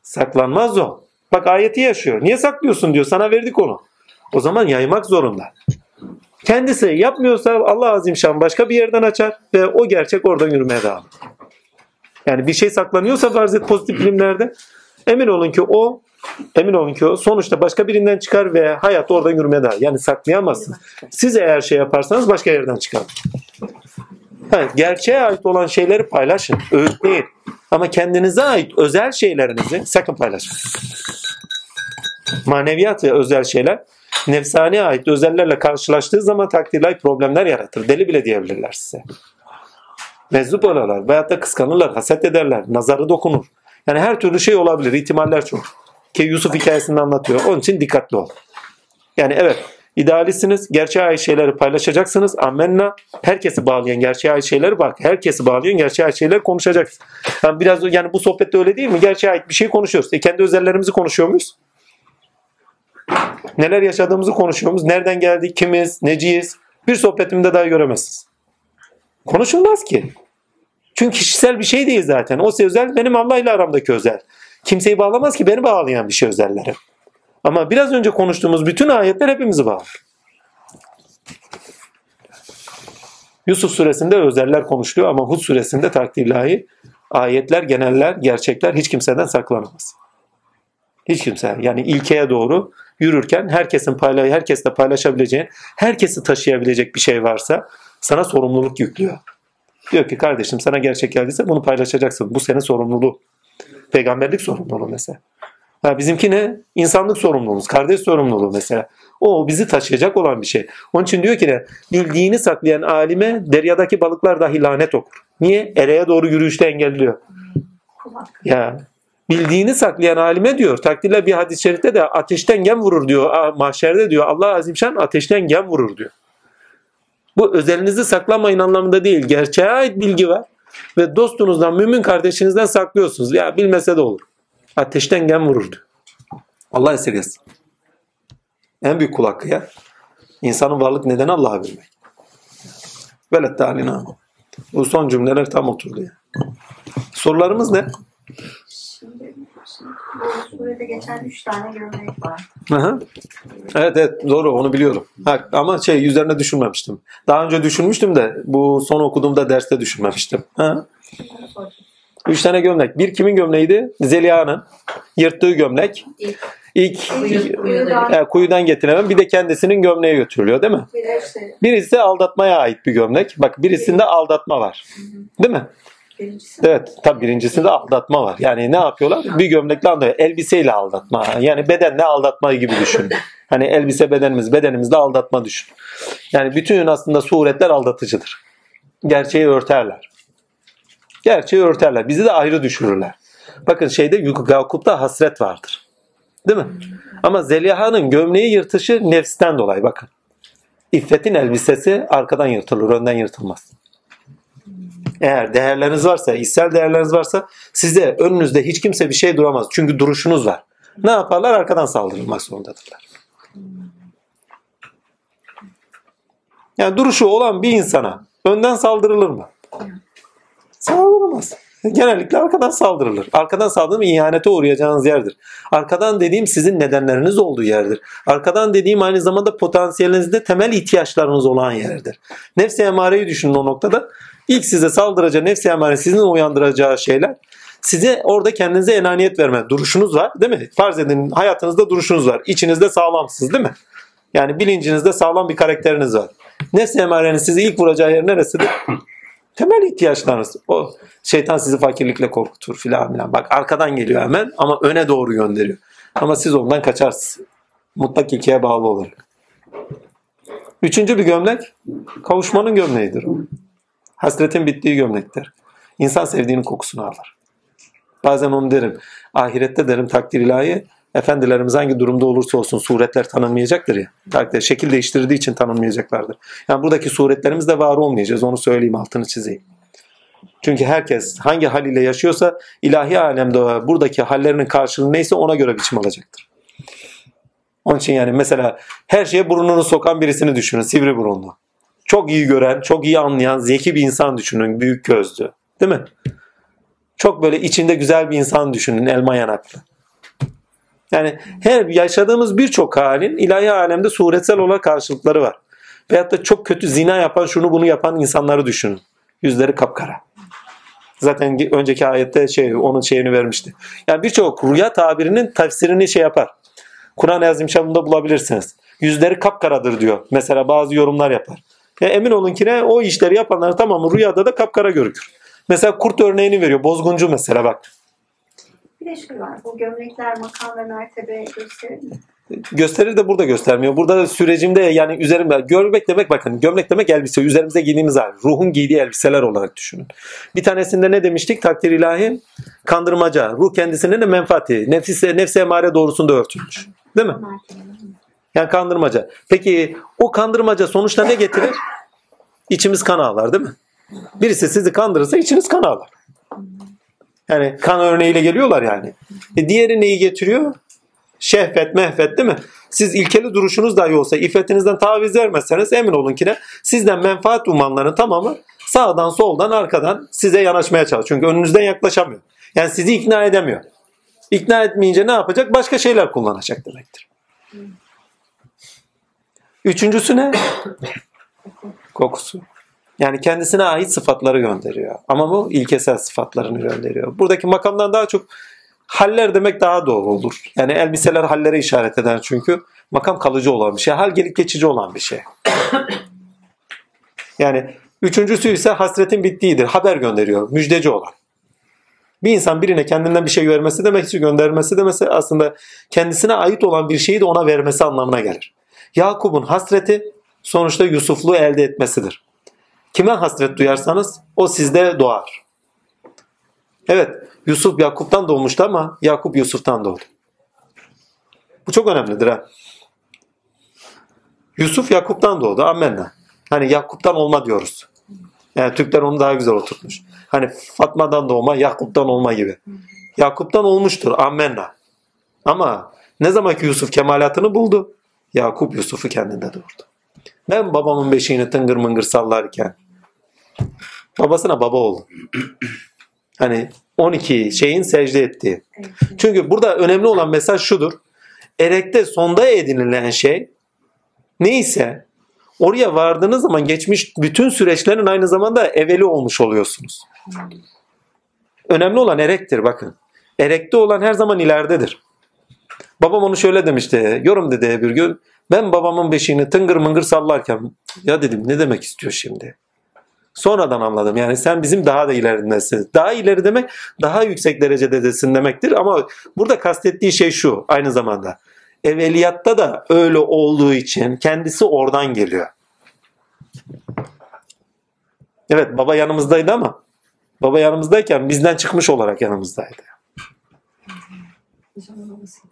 Saklanmaz o. Bak ayeti yaşıyor. Niye saklıyorsun diyor. Sana verdik onu. O zaman yaymak zorunda. Kendisi yapmıyorsa Allah azimşan başka bir yerden açar ve o gerçek oradan yürümeye devam. Yani bir şey saklanıyorsa farz et pozitif bilimlerde emin olun ki o emin olun ki o sonuçta başka birinden çıkar ve hayat oradan yürümeye devam. Yani saklayamazsınız. Siz eğer şey yaparsanız başka yerden çıkar. Evet, gerçeğe ait olan şeyleri paylaşın, öğütleyin. Ama kendinize ait özel şeylerinizi sakın paylaşmayın. Maneviyat ve özel şeyler nefsani ait özellerle karşılaştığı zaman takdirlay problemler yaratır. Deli bile diyebilirler size. Meczup olurlar veyahut da kıskanırlar, haset ederler, nazarı dokunur. Yani her türlü şey olabilir, ihtimaller çok. Ki Yusuf hikayesinde anlatıyor. Onun için dikkatli ol. Yani evet idealistsiniz, gerçeğe ait şeyleri paylaşacaksınız. Amenna. Herkesi bağlayan gerçeğe ait şeyleri bak. Herkesi bağlayan gerçeğe ait şeyleri konuşacaksın. Yani biraz yani bu sohbette öyle değil mi? Gerçeğe ait bir şey konuşuyoruz. E kendi özellerimizi konuşuyor muyuz? Neler yaşadığımızı konuşuyor muyuz? Nereden geldik? Kimiz? Neciyiz? Bir sohbetimde daha göremezsiniz. Konuşulmaz ki. Çünkü kişisel bir şey değil zaten. O özel benim Allah ile aramdaki özel. Kimseyi bağlamaz ki beni bağlayan bir şey özelleri. Ama biraz önce konuştuğumuz bütün ayetler hepimizi bağlar. Yusuf suresinde özeller konuşuluyor ama Hud suresinde takdirlahi ayetler, geneller, gerçekler hiç kimseden saklanamaz. Hiç kimse. Yani ilkeye doğru yürürken herkesin payla herkesle paylaşabileceğin, herkesi taşıyabilecek bir şey varsa sana sorumluluk yüklüyor. Diyor ki kardeşim sana gerçek geldiyse bunu paylaşacaksın. Bu senin sorumluluğu. Peygamberlik sorumluluğu mesela. Ha, bizimki ne? İnsanlık sorumluluğumuz, kardeş sorumluluğu mesela. O bizi taşıyacak olan bir şey. Onun için diyor ki ne? Bildiğini saklayan alime deryadaki balıklar dahi lanet okur. Niye? Ereye doğru yürüyüşte engelliyor. Ya bildiğini saklayan alime diyor. Takdirle bir hadis-i şerifte de ateşten gem vurur diyor. Mahşerde diyor. Allah azimşan ateşten gem vurur diyor. Bu özelinizi saklamayın anlamında değil. Gerçeğe ait bilgi var. Ve dostunuzdan, mümin kardeşinizden saklıyorsunuz. Ya bilmese de olur. Ateşten gem vurur diyor. Allah esirgesin. En büyük kul hakkı ya. İnsanın varlık nedeni Allah'a bilmek. Velet talina. Bu son cümleler tam oturdu ya. Sorularımız ne? Şimdi, şimdi bu surede geçen üç tane gömlek var. Hı. Evet evet doğru onu biliyorum. Ha, ama şey üzerine düşünmemiştim. Daha önce düşünmüştüm de bu son okuduğumda derste düşünmemiştim. Ha? Üç tane gömlek. Bir kimin gömleğiydi? Zeliha'nın yırttığı gömlek. İlk. İlk Kuyudan. e, kuyudan getirilen bir de kendisinin gömleği götürülüyor değil mi? Birisi aldatmaya ait bir gömlek. Bak birisinde aldatma var. Değil mi? Birincisi. Evet. Tabii birincisinde aldatma var. Yani ne yapıyorlar? Bir gömlekle aldatıyor. Elbiseyle aldatma. Yani bedenle aldatma gibi düşün. Hani elbise bedenimiz, bedenimizde aldatma düşün. Yani bütün aslında suretler aldatıcıdır. Gerçeği örterler. Gerçeği örterler. Bizi de ayrı düşürürler. Bakın şeyde Yakup'ta hasret vardır. Değil mi? Ama Zeliha'nın gömleği yırtışı nefsten dolayı bakın. İffetin elbisesi arkadan yırtılır, önden yırtılmaz. Eğer değerleriniz varsa, içsel değerleriniz varsa size önünüzde hiç kimse bir şey duramaz. Çünkü duruşunuz var. Ne yaparlar? Arkadan saldırılmak zorundadırlar. Yani duruşu olan bir insana önden saldırılır mı? Saldırılmaz. Genellikle arkadan saldırılır. Arkadan saldırım ihanete uğrayacağınız yerdir. Arkadan dediğim sizin nedenleriniz olduğu yerdir. Arkadan dediğim aynı zamanda potansiyelinizde temel ihtiyaçlarınız olan yerdir. Nefsi emareyi düşünün o noktada. İlk size saldıracağı nefsi emare sizin uyandıracağı şeyler size orada kendinize enaniyet verme duruşunuz var değil mi? Farz edin hayatınızda duruşunuz var. İçinizde sağlamsınız değil mi? Yani bilincinizde sağlam bir karakteriniz var. Nefsi emarenin sizi ilk vuracağı yer neresidir? Temel ihtiyaçlarınız. O şeytan sizi fakirlikle korkutur filan filan. Bak arkadan geliyor hemen ama öne doğru gönderiyor. Ama siz ondan kaçarsınız. Mutlak ilkeye bağlı olarak. Üçüncü bir gömlek kavuşmanın gömleğidir. Hasretin bittiği gömlektir. İnsan sevdiğinin kokusunu alır. Bazen onu derim. Ahirette derim takdir ilahi. Efendilerimiz hangi durumda olursa olsun suretler tanınmayacaktır ya. Takdir, şekil değiştirdiği için tanınmayacaklardır. Yani buradaki suretlerimiz de var olmayacağız. Onu söyleyeyim altını çizeyim. Çünkü herkes hangi hal ile yaşıyorsa ilahi alemde buradaki hallerinin karşılığı neyse ona göre biçim alacaktır. Onun için yani mesela her şeye burnunu sokan birisini düşünün. Sivri burunlu. Çok iyi gören, çok iyi anlayan, zeki bir insan düşünün. Büyük gözlü. Değil mi? Çok böyle içinde güzel bir insan düşünün elma yanaklı. Yani her yaşadığımız birçok halin ilahi alemde suretsel olarak karşılıkları var. Veyahut da çok kötü zina yapan, şunu bunu yapan insanları düşünün. Yüzleri kapkara. Zaten önceki ayette şey onun şeyini vermişti. Yani birçok rüya tabirinin tefsirini şey yapar. Kur'an-ı Azimşan'ında bulabilirsiniz. Yüzleri kapkaradır diyor. Mesela bazı yorumlar yapar. Ya emin olun ki ne o işleri yapanlar tamamı rüyada da kapkara görükür. Mesela kurt örneğini veriyor. Bozguncu mesela bak. Bir de şu var. Bu gömlekler makam ve mertebe gösterir mi? Gösterir de burada göstermiyor. Burada sürecimde yani üzerimde gömlek demek bakın gömlek demek elbise. Üzerimize giydiğimiz hal. Ruhun giydiği elbiseler olarak düşünün. Bir tanesinde ne demiştik? Takdir ilahi kandırmaca. Ruh kendisinin de menfaati. Nefsi, nefsi emare doğrusunda örtülmüş. Değil mi? Yani kandırmaca. Peki o kandırmaca sonuçta ne getirir? İçimiz kan ağlar değil mi? Birisi sizi kandırırsa içiniz kan ağlar. Yani kan örneğiyle geliyorlar yani. E diğeri neyi getiriyor? Şehvet, mehvet değil mi? Siz ilkeli duruşunuz dahi olsa iffetinizden taviz vermezseniz emin olun ki ne? Sizden menfaat umanların tamamı sağdan soldan arkadan size yanaşmaya çalışıyor. Çünkü önünüzden yaklaşamıyor. Yani sizi ikna edemiyor. İkna etmeyince ne yapacak? Başka şeyler kullanacak demektir. Üçüncüsü ne? Kokusu. Yani kendisine ait sıfatları gönderiyor. Ama bu ilkesel sıfatlarını gönderiyor. Buradaki makamdan daha çok haller demek daha doğru olur. Yani elbiseler hallere işaret eder çünkü. Makam kalıcı olan bir şey. Hal gelip geçici olan bir şey. Yani üçüncüsü ise hasretin bittiğidir. Haber gönderiyor. Müjdeci olan. Bir insan birine kendinden bir şey vermesi demek için göndermesi demesi aslında kendisine ait olan bir şeyi de ona vermesi anlamına gelir. Yakup'un hasreti sonuçta Yusufluğu elde etmesidir. Kime hasret duyarsanız o sizde doğar. Evet Yusuf Yakup'tan doğmuştu ama Yakup Yusuf'tan doğdu. Bu çok önemlidir ha. Yusuf Yakup'tan doğdu. Amenna. Hani Yakup'tan olma diyoruz. Yani Türkler onu daha güzel oturtmuş. Hani Fatma'dan doğma, Yakup'tan olma gibi. Yakup'tan olmuştur. Amenna. Ama ne zaman ki Yusuf kemalatını buldu, Yakup Yusuf'u kendinde doğurdu. Ben babamın beşiğini tıngır mıngır sallarken babasına baba oldu. Hani 12 şeyin secde ettiği. Çünkü burada önemli olan mesaj şudur. Erekte sonda edinilen şey neyse oraya vardığınız zaman geçmiş bütün süreçlerin aynı zamanda evveli olmuş oluyorsunuz. Önemli olan erektir bakın. Erekte olan her zaman ileridedir. Babam onu şöyle demişti. Yorum dedi bir gün. Ben babamın beşiğini tıngır mıngır sallarken ya dedim ne demek istiyor şimdi? Sonradan anladım. Yani sen bizim daha da ilerindesin. Daha ileri demek daha yüksek derecedesin demektir. Ama burada kastettiği şey şu aynı zamanda. Evveliyatta da öyle olduğu için kendisi oradan geliyor. Evet baba yanımızdaydı ama baba yanımızdayken bizden çıkmış olarak yanımızdaydı.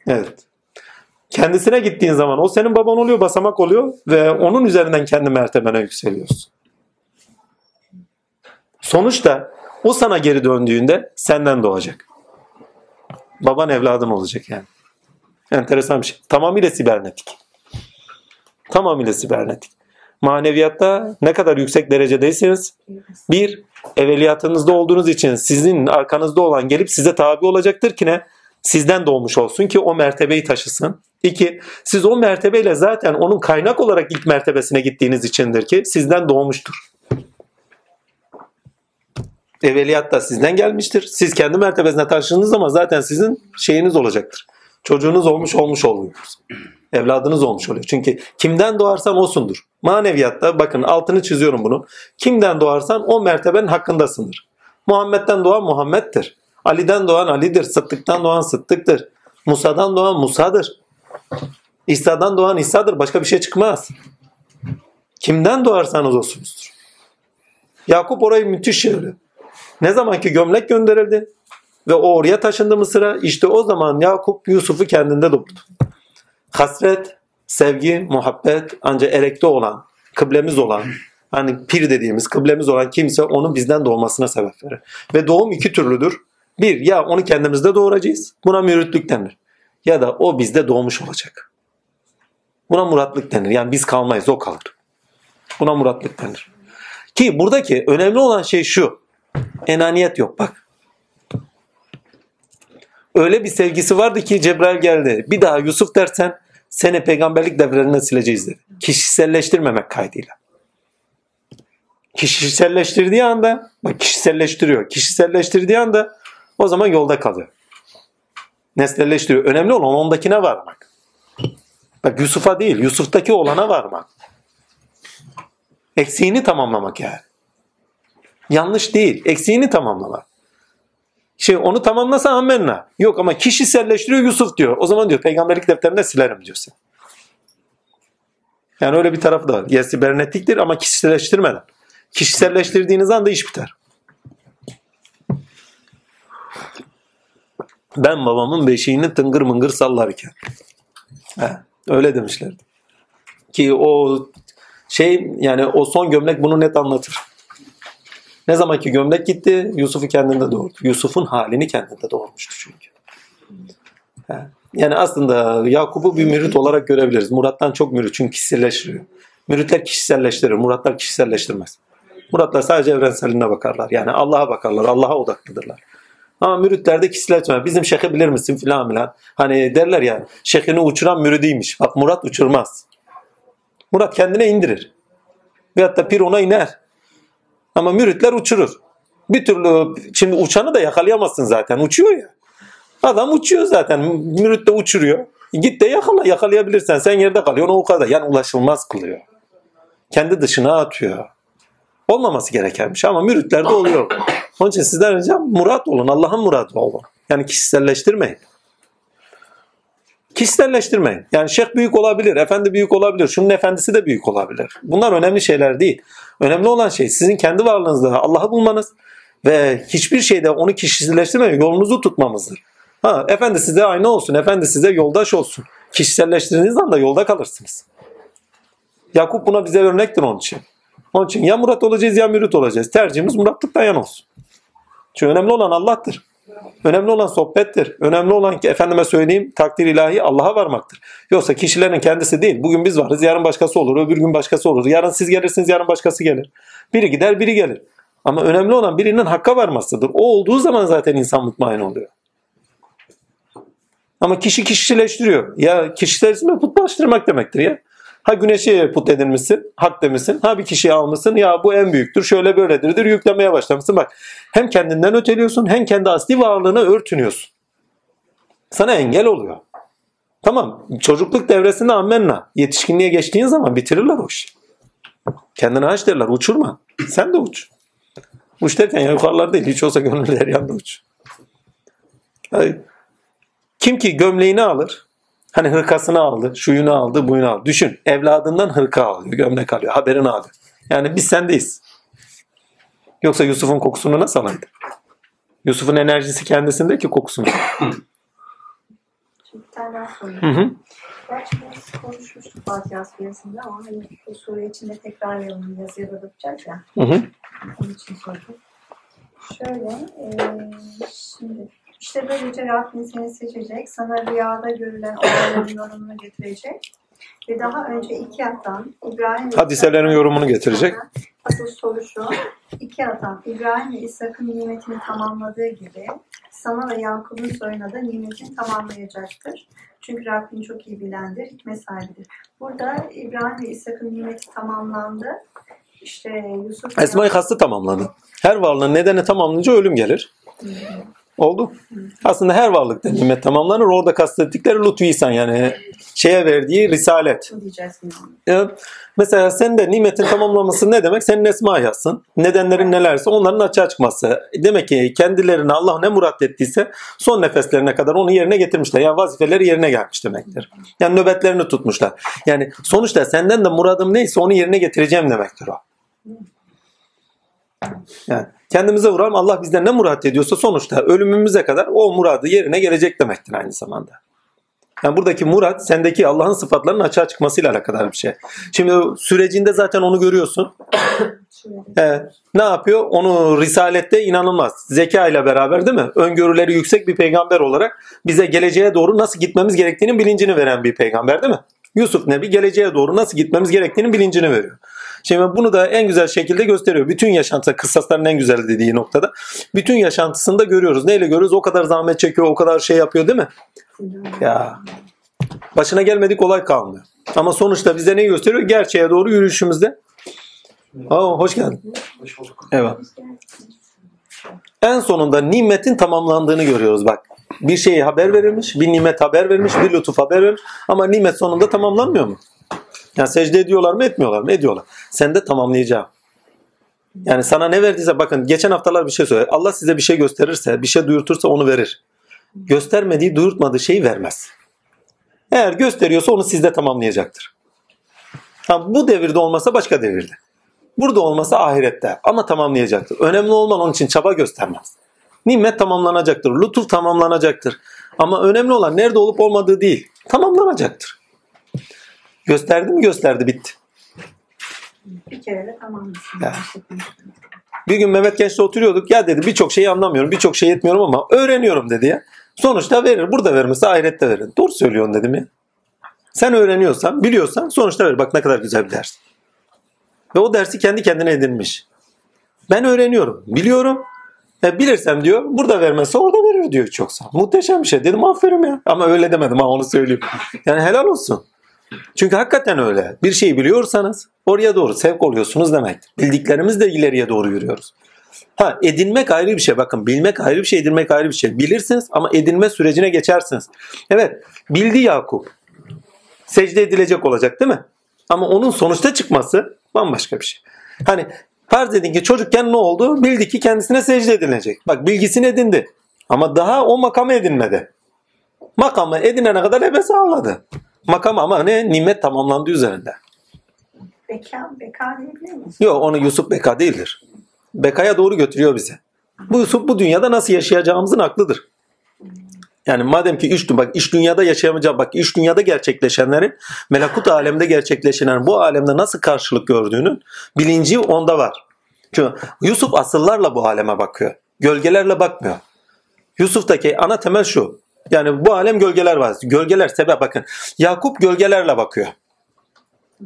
Evet. Kendisine gittiğin zaman o senin baban oluyor, basamak oluyor ve onun üzerinden kendi mertebene yükseliyorsun. Sonuçta o sana geri döndüğünde senden doğacak. Baban evladın olacak yani. Enteresan bir şey. Tamamıyla sibernetik. Tamamıyla sibernetik. Maneviyatta ne kadar yüksek derecedeyseniz bir, evveliyatınızda olduğunuz için sizin arkanızda olan gelip size tabi olacaktır ki ne? Sizden doğmuş olsun ki o mertebeyi taşısın. İki, siz o mertebeyle zaten onun kaynak olarak ilk mertebesine gittiğiniz içindir ki sizden doğmuştur. Evveliyat da sizden gelmiştir. Siz kendi mertebesine taşıdığınız zaman zaten sizin şeyiniz olacaktır. Çocuğunuz olmuş olmuş oluyorsunuz. Evladınız olmuş oluyor. Çünkü kimden doğarsan osundur. Maneviyatta bakın altını çiziyorum bunu. Kimden doğarsan o mertebenin hakkındasındır. Muhammed'den doğan Muhammed'dir. Ali'den doğan Ali'dir. Sıddık'tan doğan Sıddık'tır. Musa'dan doğan Musa'dır. İsa'dan doğan İsa'dır. Başka bir şey çıkmaz. Kimden doğarsanız osunuzdur. Yakup orayı müthiş çeviriyor. Ne zamanki gömlek gönderildi ve o oraya taşındı Mısır'a işte o zaman Yakup Yusuf'u kendinde doğurdu. Hasret, sevgi, muhabbet ancak erekte olan, kıblemiz olan, hani pir dediğimiz kıblemiz olan kimse onun bizden doğmasına sebep verir. Ve doğum iki türlüdür. Bir, ya onu kendimizde doğuracağız. Buna müritlik denir. Ya da o bizde doğmuş olacak. Buna muratlık denir. Yani biz kalmayız, o kalır. Buna muratlık denir. Ki buradaki önemli olan şey şu. Enaniyet yok bak. Öyle bir sevgisi vardı ki Cebrail geldi. Bir daha Yusuf dersen seni peygamberlik devrelerinden sileceğiz dedi. Kişiselleştirmemek kaydıyla. Kişiselleştirdiği anda, bak kişiselleştiriyor. Kişiselleştirdiği anda o zaman yolda kalıyor. Nesnelleştiriyor. Önemli olan ondakine varmak. Bak Yusuf'a değil, Yusuf'taki olana varmak. Eksiğini tamamlamak yani. Yanlış değil, eksiğini tamamlamak. Şey onu tamamlasa ammenna. Yok ama kişiselleştiriyor Yusuf diyor. O zaman diyor peygamberlik defterinde silerim diyorsun. Yani öyle bir tarafı da var. Ya sibernetiktir ama kişiselleştirmeden. Kişiselleştirdiğiniz anda iş biter. Ben babamın beşiğini tıngır mıngır sallarken. He, öyle demişlerdi. Ki o şey yani o son gömlek bunu net anlatır. Ne zamanki gömlek gitti Yusuf'u kendinde doğurdu. Yusuf'un halini kendinde doğurmuştu çünkü. Yani aslında Yakup'u bir mürit olarak görebiliriz. Murat'tan çok mürit çünkü kişiselleştiriyor. Müritler kişiselleştirir. Muratlar kişiselleştirmez. Muratlar sadece evrenseline bakarlar. Yani Allah'a bakarlar. Allah'a odaklıdırlar. Ama müritlerde kişiselleştirmez. Bizim şeyhi bilir misin filan filan. Hani derler ya şeyhini uçuran müridiymiş. Bak Murat uçurmaz. Murat kendine indirir. Veyahut da pir ona iner. Ama müritler uçurur. Bir türlü şimdi uçanı da yakalayamazsın zaten. Uçuyor ya. Adam uçuyor zaten. Mürit de uçuruyor. Git de yakala. Yakalayabilirsen sen yerde kalıyorsun. O kadar. Yani ulaşılmaz kılıyor. Kendi dışına atıyor. Olmaması gerekenmiş ama müritlerde oluyor. Onun için sizden ricam murat olun. Allah'ın muradı olun. Yani kişiselleştirmeyin. Kişiselleştirmeyin. Yani şeyh büyük olabilir, efendi büyük olabilir, şunun efendisi de büyük olabilir. Bunlar önemli şeyler değil. Önemli olan şey sizin kendi varlığınızda Allah'ı bulmanız ve hiçbir şeyde onu kişiselleştirmeyin, yolunuzu tutmamızdır. Ha, efendi size aynı olsun, efendi size yoldaş olsun. Kişiselleştirdiğiniz anda yolda kalırsınız. Yakup buna bize örnektir onun için. Onun için ya Murat olacağız ya Mürit olacağız. Tercihimiz Muratlıktan yan olsun. Çünkü önemli olan Allah'tır. Önemli olan sohbettir. Önemli olan ki efendime söyleyeyim takdir ilahi Allah'a varmaktır. Yoksa kişilerin kendisi değil. Bugün biz varız, yarın başkası olur, öbür gün başkası olur. Yarın siz gelirsiniz, yarın başkası gelir. Biri gider, biri gelir. Ama önemli olan birinin hakka varmasıdır. O olduğu zaman zaten insan mutmain oluyor. Ama kişi kişileştiriyor. Ya kişiselleştirme putlaştırmak demektir ya. Ha güneşi put edinmişsin, hak demişsin. Ha bir kişiyi almışsın, ya bu en büyüktür, şöyle böyledir, yüklemeye başlamışsın. Bak hem kendinden öteliyorsun hem kendi asli varlığına örtünüyorsun. Sana engel oluyor. Tamam çocukluk devresinde ammenna. Yetişkinliğe geçtiğin zaman bitirirler o işi. Kendine aç derler uçurma. Sen de uç. Uç derken ya yukarılar değil. Hiç olsa gönüllü her yanda uç. Yani, kim ki gömleğini alır, Hani hırkasını aldı, şuyunu aldı, buyunu aldı. Düşün evladından hırka alıyor, gömlek alıyor, haberini alıyor. Yani biz sendeyiz. Yoksa Yusuf'un kokusunu nasıl alaydı? Yusuf'un enerjisi kendisinde ki kokusunu. Bir tane daha sorayım. Hı hı. Gerçi konuşmuştuk Fatiha suresinde ama hani bu sure içinde tekrar yazın yazıya da bakacağız ya. Hı hı. Onun için sordum. Şöyle, eee şimdi işte böylece Rabbin seni seçecek, sana rüyada görülen olayların yorumunu getirecek ve daha önce iki atan İbrahim Hadiselerin İshak'ın- yorumunu getirecek. Asıl soru şu, iki atan İbrahim ve İshak'ın nimetini tamamladığı gibi sana ve Yakup'un soyuna da nimetini tamamlayacaktır. Çünkü Rabbin çok iyi bilendir, hikmet sahibidir. Burada İbrahim ve İshak'ın nimeti tamamlandı. İşte Yusuf Esma-i Has'ı tamamladı. Her varlığın nedeni tamamlanınca ölüm gelir. Oldu. Aslında her varlıkta nimet tamamlanır. Orada kastettikleri lütfu ihsan yani şeye verdiği risalet. Ya, mesela sen de nimetin tamamlaması ne demek? Senin esma yazsın. Nedenlerin nelerse onların açığa çıkması. Demek ki kendilerine Allah ne murat ettiyse son nefeslerine kadar onu yerine getirmişler. Yani vazifeleri yerine gelmiş demektir. Yani nöbetlerini tutmuşlar. Yani sonuçta senden de muradım neyse onu yerine getireceğim demektir o. Yani kendimize vuralım Allah bizden ne murat ediyorsa sonuçta ölümümüze kadar o muradı yerine gelecek demektir aynı zamanda. Yani buradaki murat sendeki Allah'ın sıfatlarının açığa çıkmasıyla alakadar bir şey. Şimdi sürecinde zaten onu görüyorsun. Ee, ne yapıyor? Onu risalette inanılmaz. Zeka ile beraber değil mi? Öngörüleri yüksek bir peygamber olarak bize geleceğe doğru nasıl gitmemiz gerektiğinin bilincini veren bir peygamber değil mi? Yusuf Nebi geleceğe doğru nasıl gitmemiz gerektiğinin bilincini veriyor. Şimdi bunu da en güzel şekilde gösteriyor. Bütün yaşantısı, kıssasların en güzel dediği noktada. Bütün yaşantısında görüyoruz. Neyle görüyoruz? O kadar zahmet çekiyor, o kadar şey yapıyor değil mi? Ya başına gelmedik olay kalmıyor. Ama sonuçta bize ne gösteriyor? Gerçeğe doğru yürüyüşümüzde. Aa, hoş geldin. Hoş bulduk. Evet. En sonunda nimetin tamamlandığını görüyoruz bak. Bir şeyi haber verilmiş, bir nimet haber verilmiş, bir lütuf haber verilmiş ama nimet sonunda tamamlanmıyor mu? Yani secde ediyorlar mı etmiyorlar mı? Ediyorlar. Sen de tamamlayacağım. Yani sana ne verdiyse bakın geçen haftalar bir şey söyledi. Allah size bir şey gösterirse, bir şey duyurtursa onu verir. Göstermediği, duyurtmadığı şeyi vermez. Eğer gösteriyorsa onu sizde tamamlayacaktır. Ha, bu devirde olmasa başka devirde. Burada olmasa ahirette ama tamamlayacaktır. Önemli olan onun için çaba göstermez. Nimet tamamlanacaktır. Lütuf tamamlanacaktır. Ama önemli olan nerede olup olmadığı değil. Tamamlanacaktır. Gösterdi mi gösterdi bitti. Bir kere de. Ya. Bir gün Mehmet Genç'le oturuyorduk. Ya dedi birçok şeyi anlamıyorum. Birçok şey etmiyorum ama öğreniyorum dedi ya. Sonuçta verir. Burada vermesi ahirette verir. Doğru söylüyorsun dedim ya. Sen öğreniyorsan, biliyorsan sonuçta verir. Bak ne kadar güzel bir ders. Ve o dersi kendi kendine edinmiş. Ben öğreniyorum, biliyorum. E, bilirsem diyor, burada vermezse orada verir diyor çoksa. Muhteşem bir şey. Dedim aferin ya. Ama öyle demedim ha onu söyleyeyim. Yani helal olsun. Çünkü hakikaten öyle. Bir şeyi biliyorsanız oraya doğru sevk oluyorsunuz demektir. Bildiklerimizle ileriye doğru yürüyoruz. Ha edinmek ayrı bir şey. Bakın bilmek ayrı bir şey, edinmek ayrı bir şey. Bilirsiniz ama edinme sürecine geçersiniz. Evet, bildi Yakup. Secde edilecek olacak değil mi? Ama onun sonuçta çıkması bambaşka bir şey. Hani farz edin ki çocukken ne oldu? Bildi ki kendisine secde edilecek. Bak bilgisini edindi. Ama daha o makamı edinmedi. Makamı edinene kadar ebesi ağladı. Makam ama ne? Nimet tamamlandı üzerinde. Beka, beka diyebilir miyiz? Yok onu Yusuf Beka değildir. Beka'ya doğru götürüyor bizi. Bu Yusuf bu dünyada nasıl yaşayacağımızın aklıdır. Yani madem ki üç, bak iş dünyada yaşayamayacağım bak iş dünyada gerçekleşenlerin melekut alemde gerçekleşenlerin bu alemde nasıl karşılık gördüğünün bilinci onda var. Çünkü Yusuf asıllarla bu aleme bakıyor. Gölgelerle bakmıyor. Yusuf'taki ana temel şu. Yani bu alem gölgeler var. Gölgeler sebep bakın. Yakup gölgelerle bakıyor.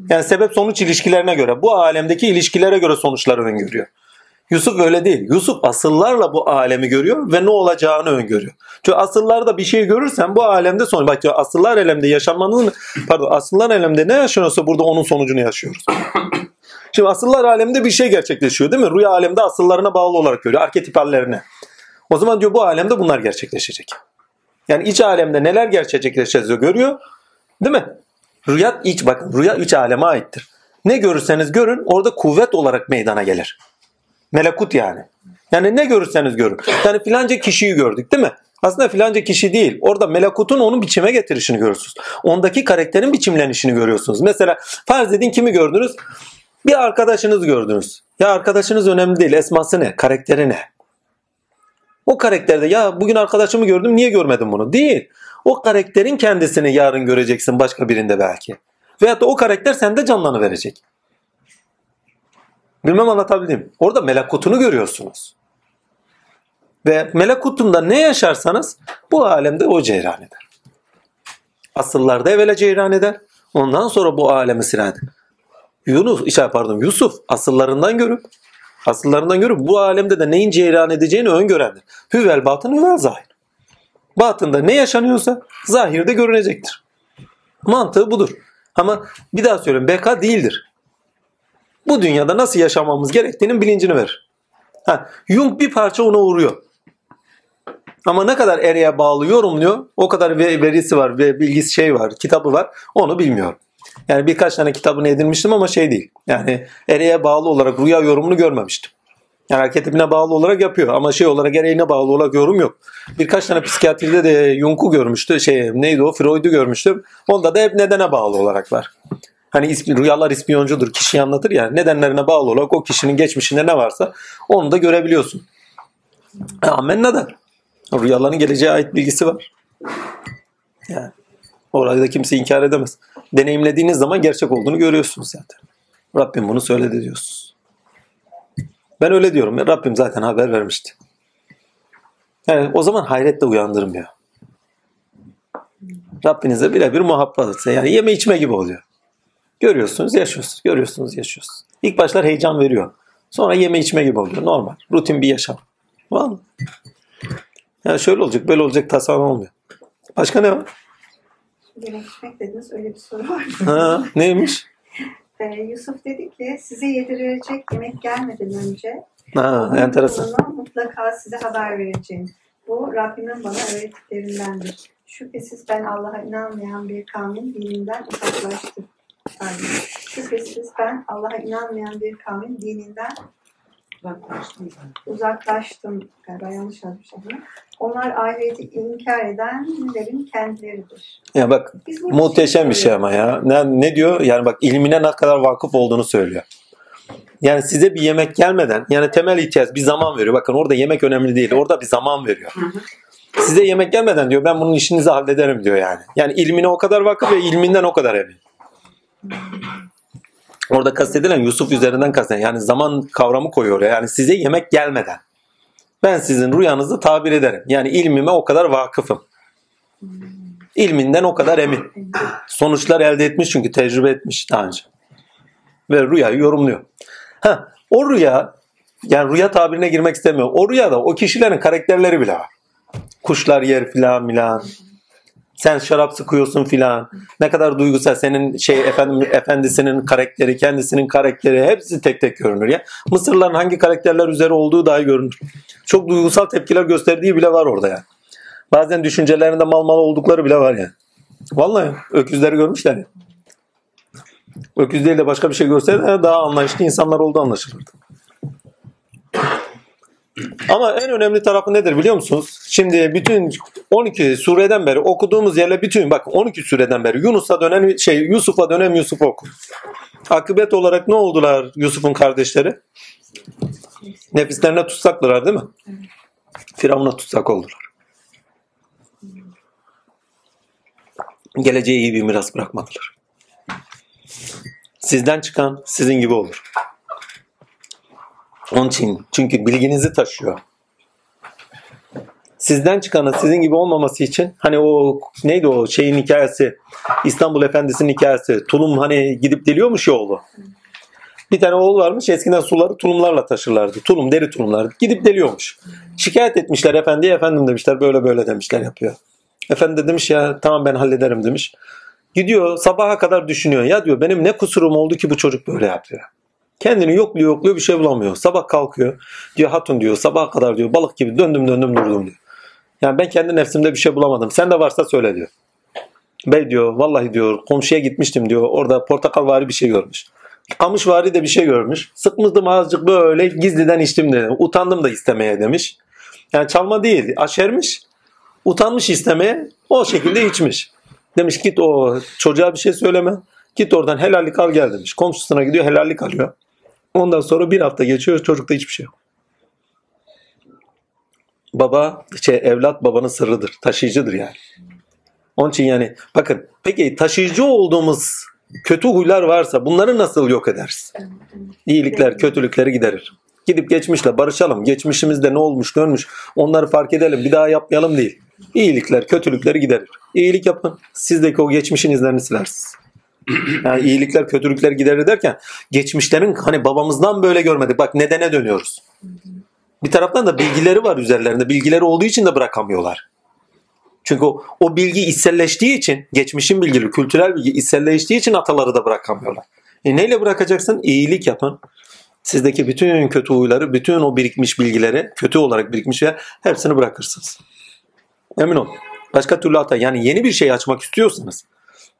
Yani sebep sonuç ilişkilerine göre bu alemdeki ilişkilere göre sonuçları öngörüyor. Yusuf öyle değil. Yusuf asıllarla bu alemi görüyor ve ne olacağını öngörüyor. Çünkü asıllarda bir şey görürsen bu alemde sonuç. Bak diyor, asıllar alemde yaşanmanın pardon asıllar alemde ne yaşanıyorsa burada onun sonucunu yaşıyoruz. Şimdi asıllar alemde bir şey gerçekleşiyor değil mi? Rüya alemde asıllarına bağlı olarak görüyor. Arketip hallerine. O zaman diyor bu alemde bunlar gerçekleşecek. Yani iç alemde neler gerçekleşeceğiz görüyor. Değil mi? Rüya iç bakın rüya iç aleme aittir. Ne görürseniz görün orada kuvvet olarak meydana gelir. Melekut yani. Yani ne görürseniz görün. Yani filanca kişiyi gördük değil mi? Aslında filanca kişi değil. Orada melekutun onun biçime getirişini görüyorsunuz. Ondaki karakterin biçimlenişini görüyorsunuz. Mesela farz edin kimi gördünüz? Bir arkadaşınız gördünüz. Ya arkadaşınız önemli değil. Esması ne? Karakteri ne? O karakterde ya bugün arkadaşımı gördüm niye görmedim bunu? Değil. O karakterin kendisini yarın göreceksin başka birinde belki. Veyahut da o karakter sende canlanı verecek. Bilmem anlatabildim. Orada melekutunu görüyorsunuz. Ve melekutunda ne yaşarsanız bu alemde o ceyran eder. Asıllarda evvela ceyran eder. Ondan sonra bu alemi silah eder. Yunus, işte pardon Yusuf asıllarından görüp asıllarından görüp bu alemde de neyin ceyran edeceğini öngörendir. Hüvel batın hüvel zahir. Batında ne yaşanıyorsa zahirde görünecektir. Mantığı budur. Ama bir daha söylüyorum beka değildir. Bu dünyada nasıl yaşamamız gerektiğinin bilincini verir. Ha, Jung bir parça ona uğruyor. Ama ne kadar ereğe bağlı yorumluyor o kadar ve- verisi var ve bilgisi şey var kitabı var onu bilmiyorum. Yani birkaç tane kitabını edinmiştim ama şey değil. Yani ereğe bağlı olarak rüya yorumunu görmemiştim. Yani arketipine bağlı olarak yapıyor ama şey olarak ereğine bağlı olarak yorum yok. Birkaç tane psikiyatride de Jung'u görmüştü. Şey neydi o? Freud'u görmüştüm. Onda da hep nedene bağlı olarak var. Hani ismi, rüyalar ispiyoncudur. Kişiyi anlatır ya. Nedenlerine bağlı olarak o kişinin geçmişinde ne varsa onu da görebiliyorsun. Amenna da. Rüyaların geleceğe ait bilgisi var. Yani orayı da kimse inkar edemez. Deneyimlediğiniz zaman gerçek olduğunu görüyorsunuz zaten. Rabbim bunu söyledi diyorsunuz. Ben öyle diyorum. ya, Rabbim zaten haber vermişti. Yani o zaman hayretle uyandırmıyor. Rabbinize birebir muhabbet etse yani yeme içme gibi oluyor. Görüyorsunuz, yaşıyorsunuz. Görüyorsunuz, yaşıyorsunuz. İlk başlar heyecan veriyor. Sonra yeme içme gibi oluyor. Normal. Rutin bir yaşam. Vallahi. Yani şöyle olacak, böyle olacak tasarruf olmuyor. Başka ne var? Yemek içmek dediniz öyle bir soru var. Ha, neymiş? Ee, Yusuf dedi ki size yedirilecek yemek gelmeden önce Ha, enteresan. mutlaka size haber vereceğim. Bu Rabbimin bana öğrettiklerindendir. Şüphesiz ben Allah'a inanmayan bir kavmin dininden uzaklaştım. Pardon. Şüphesiz ben Allah'a inanmayan bir kavmin dininden uzaklaştım. Galiba yanlış yazmışım. bunu. Onlar ahireti inkar edenlerin kendileridir. Ya bak muhteşem bir şey ama ya. Ne, ne diyor? Yani bak ilmine ne kadar vakıf olduğunu söylüyor. Yani size bir yemek gelmeden yani temel ihtiyaç bir zaman veriyor. Bakın orada yemek önemli değil. Orada bir zaman veriyor. Size yemek gelmeden diyor ben bunun işinizi hallederim diyor yani. Yani ilmine o kadar vakıf ve ilminden o kadar emin. Orada kastedilen Yusuf üzerinden kastedilen yani zaman kavramı koyuyor. Yani size yemek gelmeden. Ben sizin rüyanızı tabir ederim. Yani ilmime o kadar vakıfım. İlminden o kadar emin. Sonuçlar elde etmiş çünkü tecrübe etmiş daha önce. Ve rüyayı yorumluyor. Ha, o rüya yani rüya tabirine girmek istemiyorum. O rüyada o kişilerin karakterleri bile var. Kuşlar yer filan filan. Sen şarap sıkıyorsun filan. Ne kadar duygusal senin şey efendim efendisinin karakteri, kendisinin karakteri hepsi tek tek görünür ya. Mısırlıların hangi karakterler üzeri olduğu dahi görünür. Çok duygusal tepkiler gösterdiği bile var orada yani. Bazen düşüncelerinde mal mal oldukları bile var yani. Vallahi öküzleri görmüşler ya. Öküz değil de başka bir şey görseydi daha anlayışlı insanlar olduğu anlaşılırdı. Ama en önemli tarafı nedir biliyor musunuz? Şimdi bütün 12 sureden beri okuduğumuz yerle bütün bak 12 sureden beri Yunus'a dönen şey Yusuf'a dönen Yusuf oku. Akıbet olarak ne oldular Yusuf'un kardeşleri? Nefislerine tutsaktılar değil mi? Firavun'a tutsak oldular. Geleceğe iyi bir miras bırakmadılar. Sizden çıkan sizin gibi olur. Onun için çünkü bilginizi taşıyor. Sizden çıkanın sizin gibi olmaması için hani o neydi o şeyin hikayesi İstanbul Efendisi'nin hikayesi tulum hani gidip deliyormuş ya oğlu. Bir tane oğul varmış eskiden suları tulumlarla taşırlardı. Tulum deri tulumlar gidip deliyormuş. Şikayet etmişler efendiye efendim demişler böyle böyle demişler yapıyor. Efendi de demiş ya tamam ben hallederim demiş. Gidiyor sabaha kadar düşünüyor. Ya diyor benim ne kusurum oldu ki bu çocuk böyle yapıyor. Kendini yokluyor yokluyor bir şey bulamıyor. Sabah kalkıyor. Diyor hatun diyor sabaha kadar diyor balık gibi döndüm döndüm durdum diyor. Yani ben kendi nefsimde bir şey bulamadım. Sen de varsa söyle diyor. Bey diyor vallahi diyor komşuya gitmiştim diyor. Orada portakal vari bir şey görmüş. Kamış vari de bir şey görmüş. Sıkmıştım azıcık böyle gizliden içtim dedi. Utandım da istemeye demiş. Yani çalma değil aşermiş. Utanmış istemeye o şekilde içmiş. Demiş git o çocuğa bir şey söyleme. Git oradan helallik al gel demiş. Komşusuna gidiyor helallik alıyor. Ondan sonra bir hafta geçiyor çocukta hiçbir şey yok. Baba, şey, evlat babanın sırrıdır. Taşıyıcıdır yani. Onun için yani bakın peki taşıyıcı olduğumuz kötü huylar varsa bunları nasıl yok ederiz? İyilikler, kötülükleri giderir. Gidip geçmişle barışalım. Geçmişimizde ne olmuş görmüş onları fark edelim. Bir daha yapmayalım değil. İyilikler, kötülükleri giderir. İyilik yapın. Sizdeki o geçmişin izlerini silersiniz. Yani iyilikler, kötülükleri giderir derken geçmişlerin hani babamızdan böyle görmedik. Bak nedene dönüyoruz. Bir taraftan da bilgileri var üzerlerinde. Bilgileri olduğu için de bırakamıyorlar. Çünkü o, o bilgi içselleştiği için, geçmişin bilgileri, kültürel bilgi içselleştiği için ataları da bırakamıyorlar. E neyle bırakacaksın? İyilik yapın. Sizdeki bütün kötü huyları, bütün o birikmiş bilgileri, kötü olarak birikmiş ve hepsini bırakırsınız. Emin olun. Başka türlü hata. Yani yeni bir şey açmak istiyorsanız,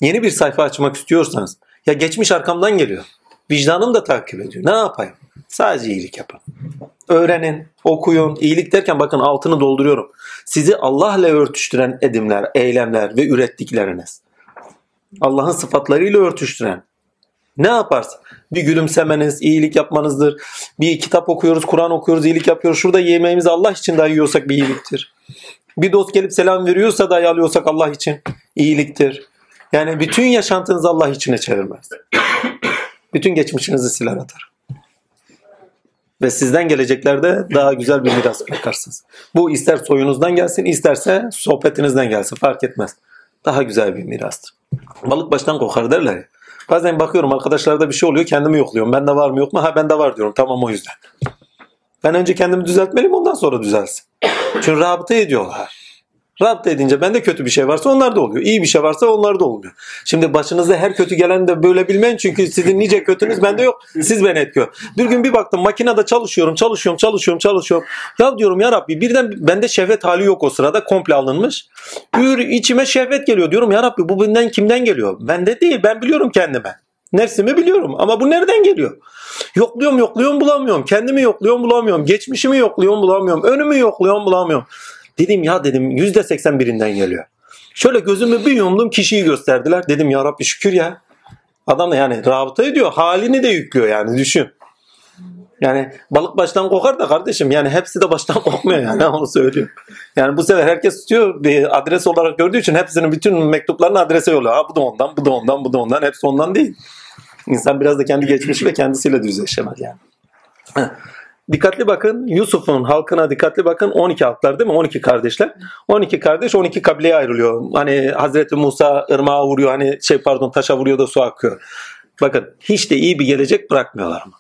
yeni bir sayfa açmak istiyorsanız, ya geçmiş arkamdan geliyor. Vicdanım da takip ediyor. Ne yapayım? Sadece iyilik yapın. Öğrenin, okuyun. İyilik derken bakın altını dolduruyorum. Sizi Allah'la örtüştüren edimler, eylemler ve ürettikleriniz. Allah'ın sıfatlarıyla örtüştüren. Ne yaparsın? Bir gülümsemeniz, iyilik yapmanızdır. Bir kitap okuyoruz, Kur'an okuyoruz, iyilik yapıyoruz. Şurada yemeğimizi Allah için dahi yiyorsak bir iyiliktir. Bir dost gelip selam veriyorsa dahi alıyorsak Allah için iyiliktir. Yani bütün yaşantınızı Allah içine çevirmez. Bütün geçmişinizi siler atar. Ve sizden geleceklerde daha güzel bir miras bırakarsınız. Bu ister soyunuzdan gelsin, isterse sohbetinizden gelsin fark etmez. Daha güzel bir mirastır. Balık baştan kokar derler ya. Bazen bakıyorum arkadaşlarda bir şey oluyor kendimi yokluyorum. Bende var mı yok mu? Ha bende var diyorum. Tamam o yüzden. Ben önce kendimi düzeltmeliyim ondan sonra düzelsin. Çünkü rabıta ediyorlar. Rabıta edince bende kötü bir şey varsa onlar da oluyor. İyi bir şey varsa onlar da olmuyor. Şimdi başınıza her kötü gelen de böyle bilmeyin. Çünkü sizin nice kötünüz bende yok. Siz beni etkiyor. Bir gün bir baktım makinede çalışıyorum, çalışıyorum, çalışıyorum, çalışıyorum. Ya diyorum ya Rabbi birden bende şehvet hali yok o sırada. Komple alınmış. Ür içime şehvet geliyor. Diyorum ya Rabbi bu benden kimden geliyor? Bende değil. Ben biliyorum kendime. Nefsimi biliyorum ama bu nereden geliyor? Yokluyorum yokluyorum bulamıyorum. Kendimi yokluyorum bulamıyorum. Geçmişimi yokluyorum bulamıyorum. Önümü yokluyorum bulamıyorum. Dedim ya dedim yüzde seksen birinden geliyor. Şöyle gözümü bir yumdum kişiyi gösterdiler. Dedim ya Rabbi şükür ya. Adam da yani rabıta ediyor. Halini de yüklüyor yani düşün. Yani balık baştan kokar da kardeşim yani hepsi de baştan kokmuyor yani onu söylüyor. Yani bu sefer herkes tutuyor bir adres olarak gördüğü için hepsinin bütün mektuplarını adrese yolluyor. Ha bu da ondan, bu da ondan, bu da ondan. Hepsi ondan değil. İnsan biraz da kendi geçmişi ve kendisiyle de yüzleşemez yani. Dikkatli bakın Yusuf'un halkına dikkatli bakın 12 halklar değil mi? 12 kardeşler. 12 kardeş 12 kabileye ayrılıyor. Hani Hazreti Musa ırmağa vuruyor hani şey pardon taşa vuruyor da su akıyor. Bakın hiç de iyi bir gelecek bırakmıyorlar ama.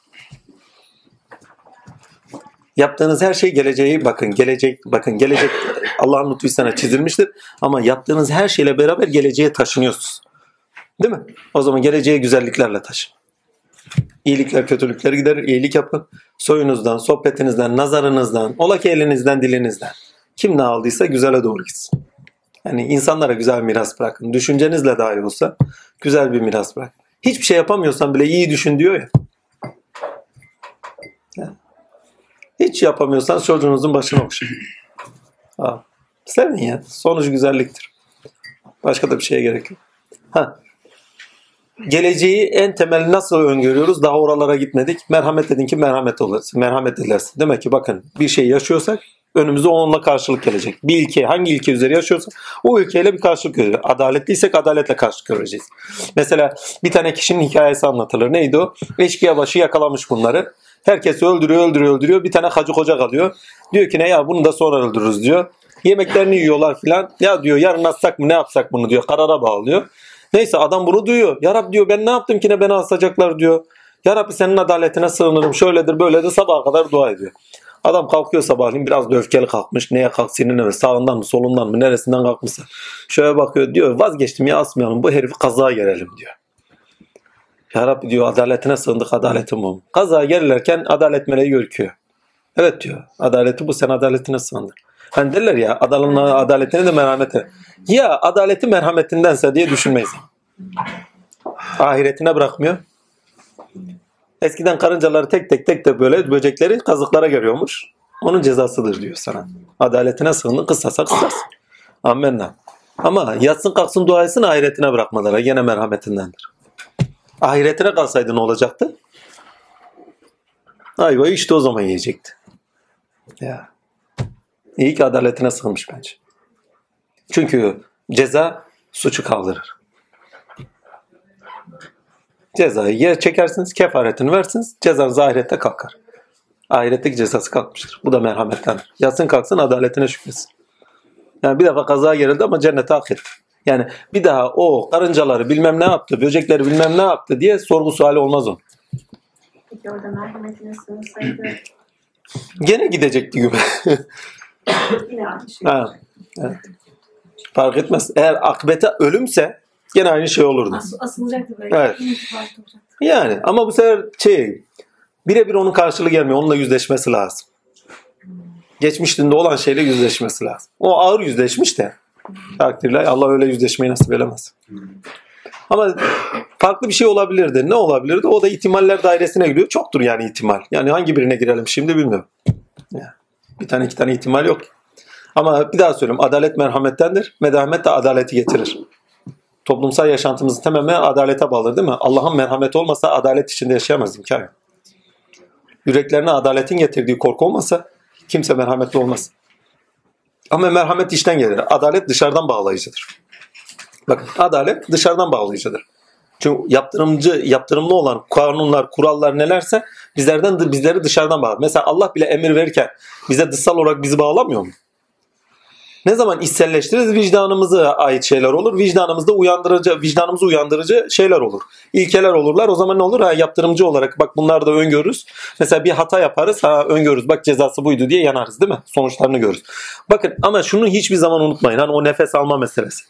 Yaptığınız her şey geleceği bakın gelecek bakın gelecek Allah'ın lütfu sana çizilmiştir ama yaptığınız her şeyle beraber geleceğe taşınıyorsunuz. Değil mi? O zaman geleceğe güzelliklerle taşın. İyilikler kötülükler giderir. İyilik yapın. Soyunuzdan, sohbetinizden, nazarınızdan, ola ki elinizden, dilinizden. Kim ne aldıysa güzele doğru gitsin. Yani insanlara güzel miras bırakın. Düşüncenizle dahi olsa güzel bir miras bırakın. Hiçbir şey yapamıyorsan bile iyi düşün diyor ya. Hiç yapamıyorsan çocuğunuzun başına okşayın. Sevin ya. Sonuç güzelliktir. Başka da bir şeye gerek yok. Ha, geleceği en temel nasıl öngörüyoruz? Daha oralara gitmedik. Merhamet dedin ki merhamet olursun. Merhamet edersin. Demek ki bakın bir şey yaşıyorsak önümüze onunla karşılık gelecek. Bir ilke hangi ilke üzeri yaşıyorsak o ülkeyle bir karşılık göreceğiz. Adaletliysek adaletle karşılık göreceğiz. Mesela bir tane kişinin hikayesi anlatılır. Neydi o? Eşkıya başı yakalamış bunları. Herkes öldürüyor, öldürüyor, öldürüyor. Bir tane hacı koca kalıyor. Diyor ki ne ya bunu da sonra öldürürüz diyor. Yemeklerini yiyorlar filan. Ya diyor yarın atsak mı ne yapsak bunu diyor. Karara bağlıyor. Neyse adam bunu duyuyor. Ya Rabbi diyor ben ne yaptım ki ne beni asacaklar diyor. Ya Rabbi senin adaletine sığınırım. Şöyledir böyledir sabaha kadar dua ediyor. Adam kalkıyor sabahleyin biraz da öfkeli kalkmış. Neye kalk sinirine mi? Sağından mı solundan mı neresinden kalkmışsa. Şöyle bakıyor diyor vazgeçtim ya asmayalım bu herifi kazaya gerelim diyor. Ya Rabbi diyor adaletine sığındık adaletin bu. Kazaya gelirlerken adalet meleği görküyor. Evet diyor adaleti bu sen adaletine sığındın. Hani derler ya adalın adaletini de merhamete. Ya adaleti merhametindense diye düşünmeyiz. Ahiretine bırakmıyor. Eskiden karıncaları tek tek tek de böyle böcekleri kazıklara geliyormuş. Onun cezasıdır diyor sana. Adaletine sığındın kısasa kısas. Amenna. Ama yatsın kalksın dua etsin ahiretine bırakmaları gene merhametindendir. Ahiretine kalsaydı ne olacaktı? Ayvayı işte o zaman yiyecekti. Ya. İyi ki adaletine sığınmış bence. Çünkü ceza suçu kaldırır. Cezayı yer çekersiniz, kefaretini versiniz, cezanız ahirette kalkar. Ahiretteki cezası kalkmıştır. Bu da merhamettendir. Yatsın kalksın adaletine şükretsin. Yani bir defa kaza gerildi ama cennete hak etti. Yani bir daha o karıncaları bilmem ne yaptı, böcekleri bilmem ne yaptı diye sorgu suali olmaz o. Peki orada merhametine sığınsaydı Gene gidecekti gibi. yine aynı şey. ha, evet. Fark etmez. Eğer akbete ölümse gene aynı şey olurdu. As- asılacaktı böyle. Evet. Yani ama bu sefer şey birebir onun karşılığı gelmiyor. Onunla yüzleşmesi lazım. Geçmişinde olan şeyle yüzleşmesi lazım. O ağır yüzleşmiş de takdirle Allah öyle yüzleşmeyi nasip elemez. Ama farklı bir şey olabilirdi. Ne olabilirdi? O da ihtimaller dairesine giriyor. Çoktur yani ihtimal. Yani hangi birine girelim şimdi bilmiyorum. Yani bir tane iki tane ihtimal yok. Ama bir daha söyleyeyim. Adalet merhamettendir. Merhamet de adaleti getirir. Toplumsal yaşantımızın tamamı adalete bağlı değil mi? Allah'ın merhameti olmasa adalet içinde yaşayamaz imkan yok. Yüreklerine adaletin getirdiği korku olmasa kimse merhametli olmaz. Ama merhamet içten gelir. Adalet dışarıdan bağlayıcıdır. Bakın adalet dışarıdan bağlayıcıdır. Çünkü yaptırımcı, yaptırımlı olan kanunlar, kurallar nelerse bizlerden bizleri dışarıdan bağlar. Mesela Allah bile emir verirken bize dışsal olarak bizi bağlamıyor mu? Ne zaman içselleştiririz vicdanımıza ait şeyler olur. Vicdanımızda uyandırıcı, vicdanımızı uyandırıcı şeyler olur. İlkeler olurlar. O zaman ne olur? Ha, yaptırımcı olarak bak bunlar da öngörürüz. Mesela bir hata yaparız. Ha öngörürüz. Bak cezası buydu diye yanarız değil mi? Sonuçlarını görürüz. Bakın ama şunu hiçbir zaman unutmayın. Hani o nefes alma meselesi.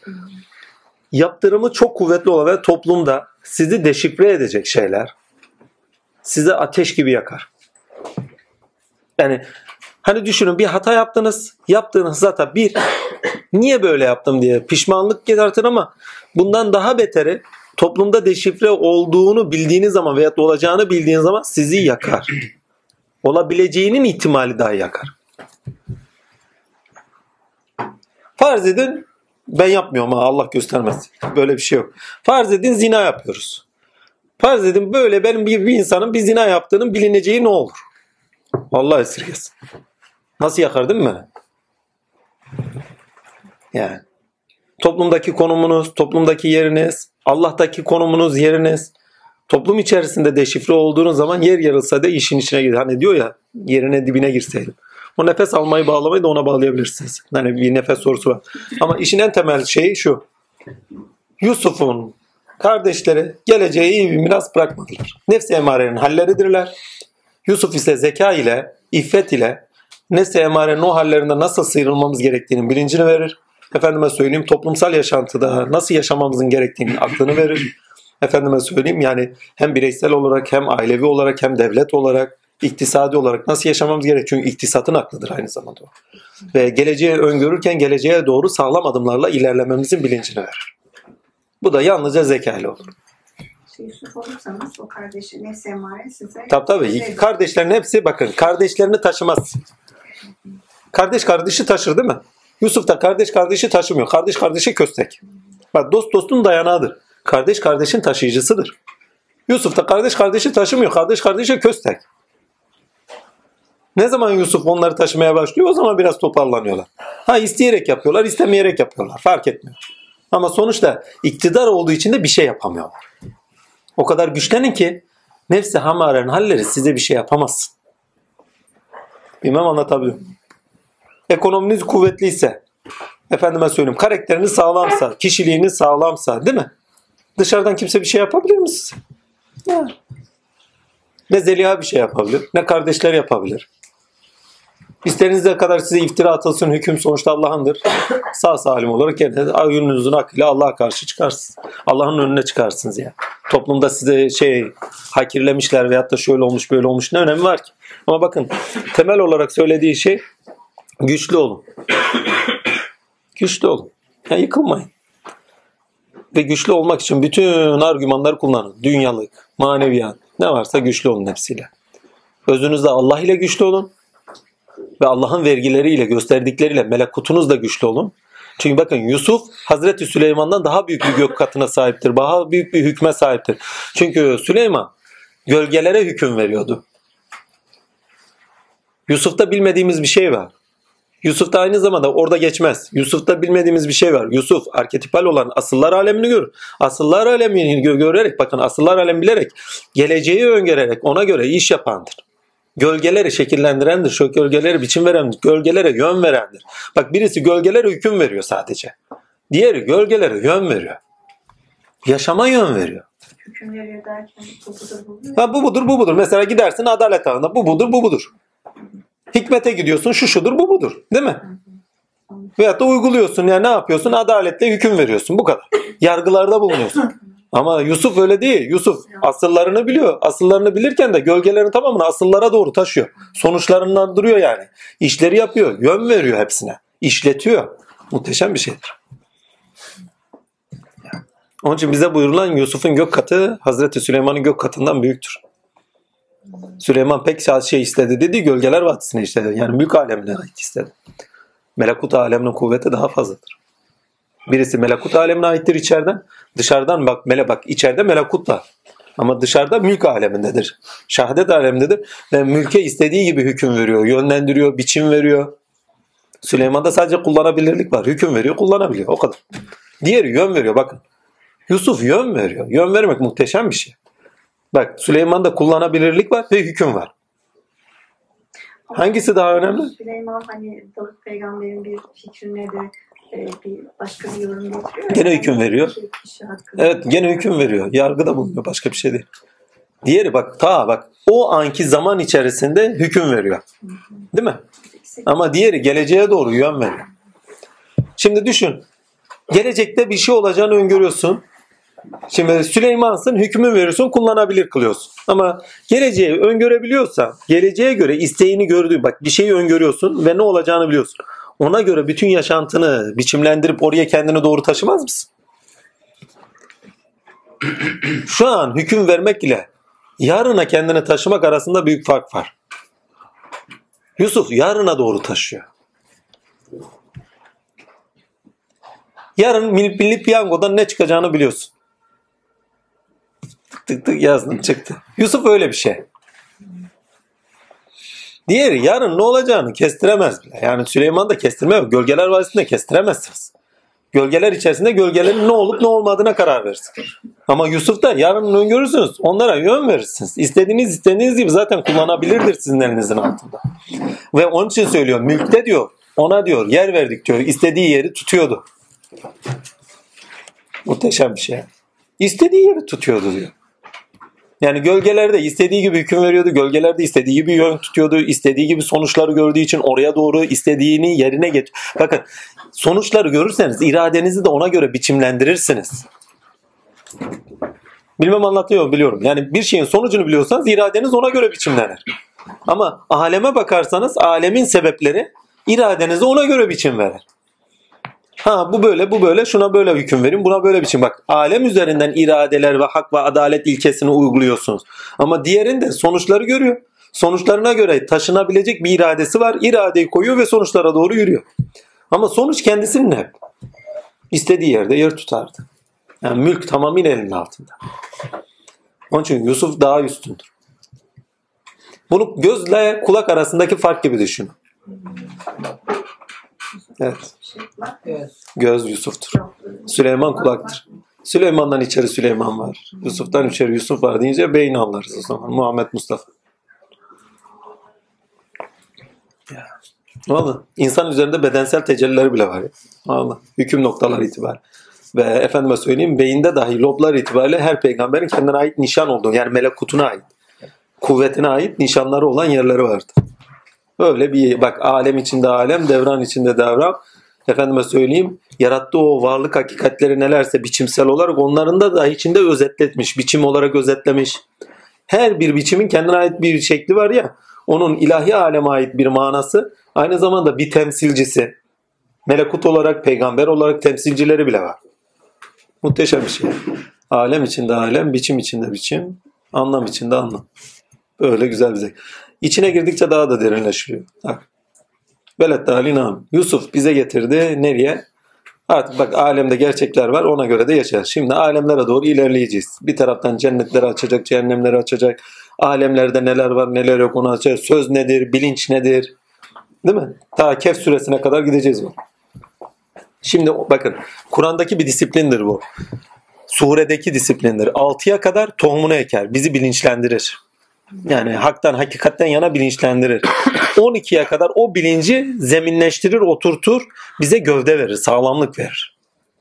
Yaptırımı çok kuvvetli olan ve toplumda sizi deşifre edecek şeyler size ateş gibi yakar. Yani Hani düşünün bir hata yaptınız. Yaptığınız hata bir niye böyle yaptım diye pişmanlık yaratır ama bundan daha beteri toplumda deşifre olduğunu bildiğiniz zaman veya olacağını bildiğiniz zaman sizi yakar. Olabileceğinin ihtimali daha yakar. Farz edin ben yapmıyorum ha Allah göstermesin. Böyle bir şey yok. Farz edin zina yapıyoruz. Farz edin böyle benim bir, bir insanın bir zina yaptığının bilineceği ne olur? Allah esirgesin. Nasıl yakar değil mi? Yani toplumdaki konumunuz, toplumdaki yeriniz, Allah'taki konumunuz, yeriniz, toplum içerisinde deşifre olduğunuz zaman yer yarılsa da işin içine girer. Hani diyor ya yerine dibine girseydim. O nefes almayı bağlamayı da ona bağlayabilirsiniz. Hani bir nefes sorusu var. Ama işin en temel şeyi şu. Yusuf'un kardeşleri geleceğe iyi bir miras bırakmadılar. Nefsi emarenin halleridirler. Yusuf ise zeka ile, iffet ile nefsi emarenin o hallerinden nasıl sıyrılmamız gerektiğinin bilincini verir. Efendime söyleyeyim toplumsal yaşantıda nasıl yaşamamızın gerektiğinin aklını verir. Efendime söyleyeyim yani hem bireysel olarak hem ailevi olarak hem devlet olarak iktisadi olarak nasıl yaşamamız gerek? Çünkü iktisatın aklıdır aynı zamanda o. Ve geleceği öngörürken geleceğe doğru sağlam adımlarla ilerlememizin bilincini verir. Bu da yalnızca zekayla olur. Yusuf olursanız o kardeşi nefsi emare size Tabii tabii. Kardeşlerin hepsi bakın kardeşlerini taşımaz. Kardeş kardeşi taşır değil mi? Yusuf da kardeş kardeşi taşımıyor. Kardeş kardeşi köstek. Bak dost dostun dayanağıdır. Kardeş kardeşin taşıyıcısıdır. Yusuf da kardeş kardeşi taşımıyor. Kardeş kardeşi köstek. Ne zaman Yusuf onları taşımaya başlıyor o zaman biraz toparlanıyorlar. Ha isteyerek yapıyorlar, istemeyerek yapıyorlar. Fark etmiyor. Ama sonuçta iktidar olduğu için de bir şey yapamıyorlar. O kadar güçlenin ki nefsi hamarenin halleri size bir şey yapamazsın. Bilmem anlatabiliyor. muyum? Ekonominiz kuvvetliyse, efendime söyleyeyim karakteriniz sağlamsa, kişiliğiniz sağlamsa değil mi? Dışarıdan kimse bir şey yapabilir mi size? Ya. Ne Zeliha bir şey yapabilir, ne kardeşler yapabilir. İstediğiniz kadar size iftira atılsın, hüküm sonuçta Allah'ındır. Sağ salim olarak kendiniz ayınınızın hakkıyla Allah'a karşı çıkarsınız. Allah'ın önüne çıkarsınız ya. Toplumda size şey hakirlemişler veyahut da şöyle olmuş böyle olmuş ne önemi var ki? Ama bakın temel olarak söylediği şey güçlü olun. güçlü olun. Ya yıkılmayın. Ve güçlü olmak için bütün argümanları kullanın. Dünyalık, maneviyat ne varsa güçlü olun hepsiyle. Özünüzde Allah ile güçlü olun ve Allah'ın vergileriyle gösterdikleriyle melekutunuzla güçlü olun. Çünkü bakın Yusuf Hazreti Süleyman'dan daha büyük bir gök katına sahiptir. Daha büyük bir hükme sahiptir. Çünkü Süleyman gölgelere hüküm veriyordu. Yusuf'ta bilmediğimiz bir şey var. Yusuf'ta aynı zamanda orada geçmez. Yusuf'ta bilmediğimiz bir şey var. Yusuf arketipal olan asıllar alemini görür. Asıllar alemini gö- görerek bakın asıllar alemi bilerek geleceği öngörerek ona göre iş yapandır. Gölgeleri şekillendirendir. Şu gölgeleri biçim verendir. Gölgelere yön verendir. Bak birisi gölgelere hüküm veriyor sadece. Diğeri gölgelere yön veriyor. Yaşama yön veriyor. hüküm veriyor derken bu budur bu budur. Ha bu budur bu budur. Mesela gidersin adalet ağına bu budur bu budur. Hikmete gidiyorsun şu şudur bu budur. Değil mi? Veyahut da uyguluyorsun yani ne yapıyorsun? Adaletle hüküm veriyorsun bu kadar. Yargılarda bulunuyorsun. Ama Yusuf öyle değil. Yusuf asıllarını biliyor. Asıllarını bilirken de gölgelerin tamamını asıllara doğru taşıyor. Sonuçlarından duruyor yani. İşleri yapıyor. Yön veriyor hepsine. İşletiyor. Muhteşem bir şeydir. Onun için bize buyurulan Yusuf'un gök katı Hazreti Süleyman'ın gök katından büyüktür. Süleyman pek şey istedi dedi gölgeler vadisine istedi. Yani mülk alemine istedi. Melekut aleminin kuvveti daha fazladır. Birisi melekut alemine aittir içeriden. Dışarıdan bak mele bak içeride melekut var. Ama dışarıda mülk alemindedir. Şehadet alemindedir. Ve mülke istediği gibi hüküm veriyor. Yönlendiriyor, biçim veriyor. Süleyman'da sadece kullanabilirlik var. Hüküm veriyor, kullanabiliyor. O kadar. Diğeri yön veriyor bakın. Yusuf yön veriyor. Yön vermek muhteşem bir şey. Bak Süleyman'da kullanabilirlik var ve hüküm var. Hangisi daha önemli? Süleyman hani Davut peygamberin bir fikrine de bir başka bir yorum getiriyor. Gene hüküm veriyor. Evet gene hüküm veriyor. Yargıda bulunuyor. Başka bir şey değil. Diğeri bak ta bak o anki zaman içerisinde hüküm veriyor. Değil mi? Ama diğeri geleceğe doğru yön veriyor. Şimdi düşün. Gelecekte bir şey olacağını öngörüyorsun. Şimdi Süleyman'sın hükmü veriyorsun kullanabilir kılıyorsun. Ama geleceği öngörebiliyorsan geleceğe göre isteğini gördüğü bak bir şeyi öngörüyorsun ve ne olacağını biliyorsun. Ona göre bütün yaşantını biçimlendirip oraya kendini doğru taşımaz mısın? Şu an hüküm vermek ile yarına kendini taşımak arasında büyük fark var. Yusuf yarına doğru taşıyor. Yarın milli, milli piyangodan ne çıkacağını biliyorsun. Tık tık tık yazdın çıktı. Yusuf öyle bir şey. Diğeri yarın ne olacağını kestiremez bile. Yani Süleyman da kestirme yok. Gölgeler Vadisi'nde kestiremezsiniz. Gölgeler içerisinde gölgelerin ne olup ne olmadığına karar verirsin. Ama Yusuf da yarın öngörürsünüz. Onlara yön verirsiniz. İstediğiniz istediğiniz gibi zaten kullanabilirdir sizin elinizin altında. Ve onun için söylüyor. Mülkte diyor. Ona diyor yer verdik diyor. İstediği yeri tutuyordu. Muhteşem bir şey. İstediği yeri tutuyordu diyor. Yani gölgelerde istediği gibi hüküm veriyordu. Gölgelerde istediği gibi yön tutuyordu. istediği gibi sonuçları gördüğü için oraya doğru istediğini yerine get. Bakın sonuçları görürseniz iradenizi de ona göre biçimlendirirsiniz. Bilmem anlatıyor biliyorum. Yani bir şeyin sonucunu biliyorsanız iradeniz ona göre biçimlenir. Ama aleme bakarsanız alemin sebepleri iradenizi ona göre biçim verir. Ha bu böyle bu böyle şuna böyle hüküm verin buna böyle biçim bak. Alem üzerinden iradeler ve hak ve adalet ilkesini uyguluyorsunuz. Ama diğerinde sonuçları görüyor. Sonuçlarına göre taşınabilecek bir iradesi var. İradeyi koyuyor ve sonuçlara doğru yürüyor. Ama sonuç kendisinin hep. İstediği yerde yer tutardı. Yani mülk tamamıyla elinin altında. Onun için Yusuf daha üstündür. Bunu gözle kulak arasındaki fark gibi düşünün. Evet. Göz Yusuf'tur. Süleyman kulaktır. Süleyman'dan içeri Süleyman var. Yusuf'tan içeri Yusuf var deyince beyni anlarız o zaman. Muhammed Mustafa. Ya. Valla insan üzerinde bedensel tecelliler bile var. Ya. Valla hüküm noktaları itibariyle. Ve efendime söyleyeyim beyinde dahi loblar itibariyle her peygamberin kendine ait nişan olduğu yani melekutuna ait kuvvetine ait nişanları olan yerleri vardır. Böyle bir bak alem içinde alem, devran içinde devran. Efendime söyleyeyim yarattığı o varlık hakikatleri nelerse biçimsel olarak onların da da içinde özetletmiş, biçim olarak özetlemiş. Her bir biçimin kendine ait bir şekli var ya, onun ilahi aleme ait bir manası, aynı zamanda bir temsilcisi. Melekut olarak, peygamber olarak temsilcileri bile var. Muhteşem bir şey. Alem içinde alem, biçim içinde biçim, anlam içinde anlam. Böyle güzel bir zevk. İçine girdikçe daha da derinleşiyor. Bak. Belet alinam. Yusuf bize getirdi. Nereye? Artık bak alemde gerçekler var ona göre de yaşar. Şimdi alemlere doğru ilerleyeceğiz. Bir taraftan cennetleri açacak, cehennemleri açacak. Alemlerde neler var neler yok onu açacak. Söz nedir, bilinç nedir? Değil mi? Ta Kehf suresine kadar gideceğiz bu. Şimdi bakın Kur'an'daki bir disiplindir bu. Suredeki disiplindir. Altıya kadar tohumunu eker. Bizi bilinçlendirir. Yani haktan, hakikatten yana bilinçlendirir. 12'ye kadar o bilinci zeminleştirir, oturtur, bize gövde verir, sağlamlık verir.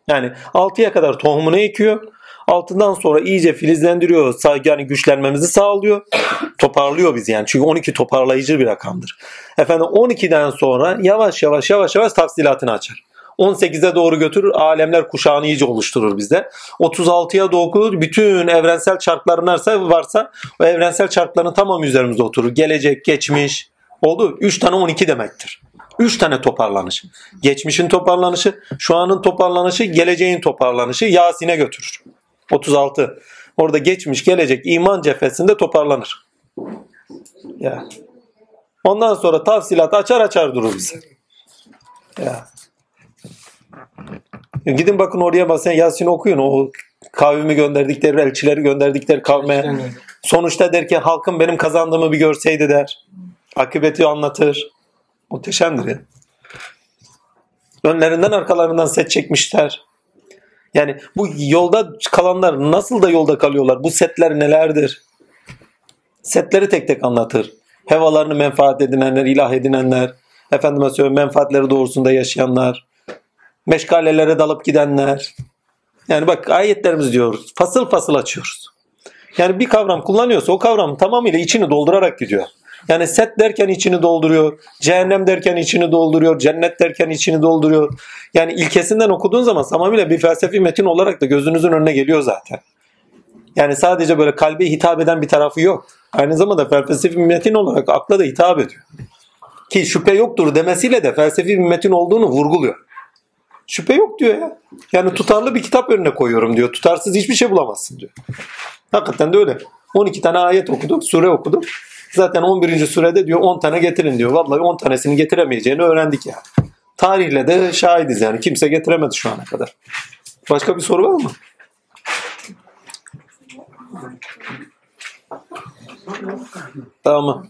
Yani 6'ya kadar tohumunu ekiyor. Altından sonra iyice filizlendiriyor, yani güçlenmemizi sağlıyor. Toparlıyor bizi yani. Çünkü 12 toparlayıcı bir rakamdır. Efendim 12'den sonra yavaş yavaş yavaş yavaş tafsilatını açar. 18'e doğru götürür, alemler kuşağını iyice oluşturur bizde. 36'ya doğru bütün evrensel çarklar varsa, varsa o evrensel çarkların tamamı üzerimizde oturur. Gelecek, geçmiş, oldu. 3 tane 12 demektir. 3 tane toparlanış. Geçmişin toparlanışı, şu anın toparlanışı, geleceğin toparlanışı Yasin'e götürür. 36. Orada geçmiş, gelecek, iman cephesinde toparlanır. Ya. Ondan sonra tafsilat açar açar durur bize. Ya. Gidin bakın oraya basın Yasin okuyun. O kavmi gönderdikleri, elçileri gönderdikleri kavme. Sonuçta der ki halkım benim kazandığımı bir görseydi der. Akıbeti anlatır. Muhteşemdir ya. Önlerinden arkalarından set çekmişler. Yani bu yolda kalanlar nasıl da yolda kalıyorlar? Bu setler nelerdir? Setleri tek tek anlatır. Hevalarını menfaat edinenler, ilah edinenler, efendime söyleyeyim menfaatleri doğrusunda yaşayanlar, meşgalelere dalıp gidenler. Yani bak ayetlerimiz diyoruz. Fasıl fasıl açıyoruz. Yani bir kavram kullanıyorsa o kavram tamamıyla içini doldurarak gidiyor. Yani set derken içini dolduruyor. Cehennem derken içini dolduruyor. Cennet derken içini dolduruyor. Yani ilkesinden okuduğun zaman tamamıyla bir felsefi metin olarak da gözünüzün önüne geliyor zaten. Yani sadece böyle kalbe hitap eden bir tarafı yok. Aynı zamanda felsefi bir metin olarak akla da hitap ediyor. Ki şüphe yoktur demesiyle de felsefi bir metin olduğunu vurguluyor. Şüphe yok diyor ya. Yani tutarlı bir kitap önüne koyuyorum diyor. Tutarsız hiçbir şey bulamazsın diyor. Hakikaten de öyle. 12 tane ayet okudum, sure okudum. Zaten 11. surede diyor 10 tane getirin diyor. Vallahi 10 tanesini getiremeyeceğini öğrendik yani. Tarihle de şahidiz yani. Kimse getiremedi şu ana kadar. Başka bir soru var mı? Tamam.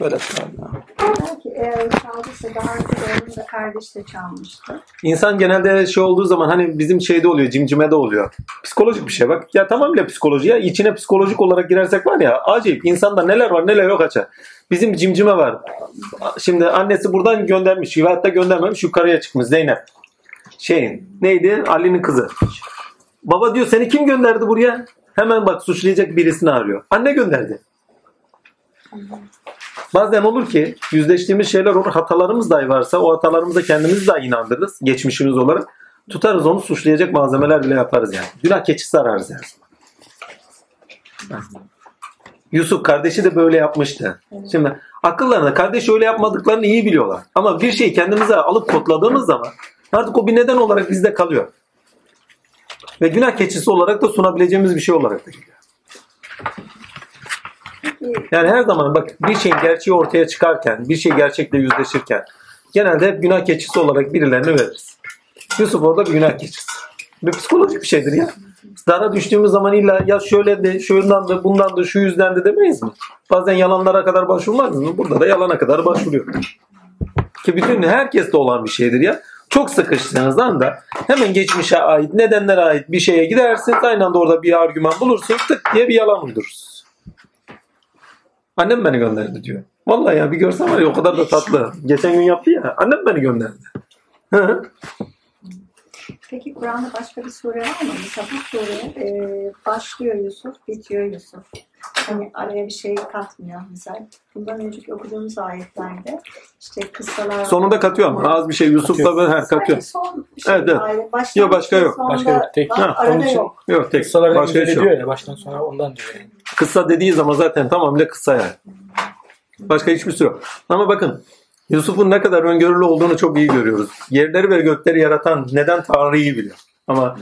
Böyle tamam. Belki eğer çaldıysa daha önce de onun da kardeş de çalmıştı. İnsan genelde şey olduğu zaman hani bizim şeyde oluyor, cimcimede oluyor. Psikolojik bir şey bak. Ya tamamıyla psikoloji ya. İçine psikolojik olarak girersek var ya acayip. insanda neler var neler yok açar. Bizim cimcime var. Şimdi annesi buradan göndermiş. Da göndermemiş yukarıya çıkmış Zeynep. Şeyin neydi? Ali'nin kızı. Baba diyor seni kim gönderdi buraya? Hemen bak suçlayacak birisini arıyor. Anne gönderdi. Bazen olur ki yüzleştiğimiz şeyler olur. Hatalarımız dahi varsa o hatalarımıza kendimiz dahi inandırırız. Geçmişimiz olarak. Tutarız onu suçlayacak malzemeler bile yaparız yani. Günah keçisi ararız yani. Yusuf kardeşi de böyle yapmıştı. Şimdi akıllarında kardeş öyle yapmadıklarını iyi biliyorlar. Ama bir şeyi kendimize alıp kodladığımız zaman artık o bir neden olarak bizde kalıyor. Ve günah keçisi olarak da sunabileceğimiz bir şey olarak da geliyor. Yani her zaman bak bir şeyin gerçeği ortaya çıkarken, bir şey gerçekle yüzleşirken genelde hep günah keçisi olarak birilerine veririz. Yusuf orada bir günah keçisi. Bir psikolojik bir şeydir ya. Dara düştüğümüz zaman illa ya şöyle de, şundan da, bundan da, şu yüzden de demeyiz mi? Bazen yalanlara kadar başvurmaz mı? Burada da yalana kadar başvuruyor. Ki bütün herkeste olan bir şeydir ya. Çok sıkıştığınız anda hemen geçmişe ait, nedenlere ait bir şeye gidersiniz. Aynı anda orada bir argüman bulursun. Tık diye bir yalan uydurursunuz. Annem beni gönderdi diyor. Vallahi ya bir görsen var ya o kadar da tatlı. Geçen gün yaptı ya. Annem beni gönderdi. Peki Kur'an'da başka bir sure var mı? Mesela bu sure e, başlıyor Yusuf, bitiyor Yusuf. Hani araya bir şey katmıyor mesela. Bundan önceki okuduğumuz ayetlerde işte kıssalar Sonunda katıyor ama az bir şey Yusuf'la böyle her katıyor. Son şey. Evet, evet. Ayet. Baştan Yok, başka yok. Başka yok, tek. var, Ha, onun arada için- yok. Yok tek. Kıssalar Başka şey yok. diyor ya baştan sonra ondan diyor yani. Kıssa dediği zaman zaten tamamıyla kıssa yani. Başka hiçbir şey yok. Ama bakın Yusuf'un ne kadar öngörülü olduğunu çok iyi görüyoruz. Yerleri ve gökleri yaratan neden Tanrı'yı biliyor. Ama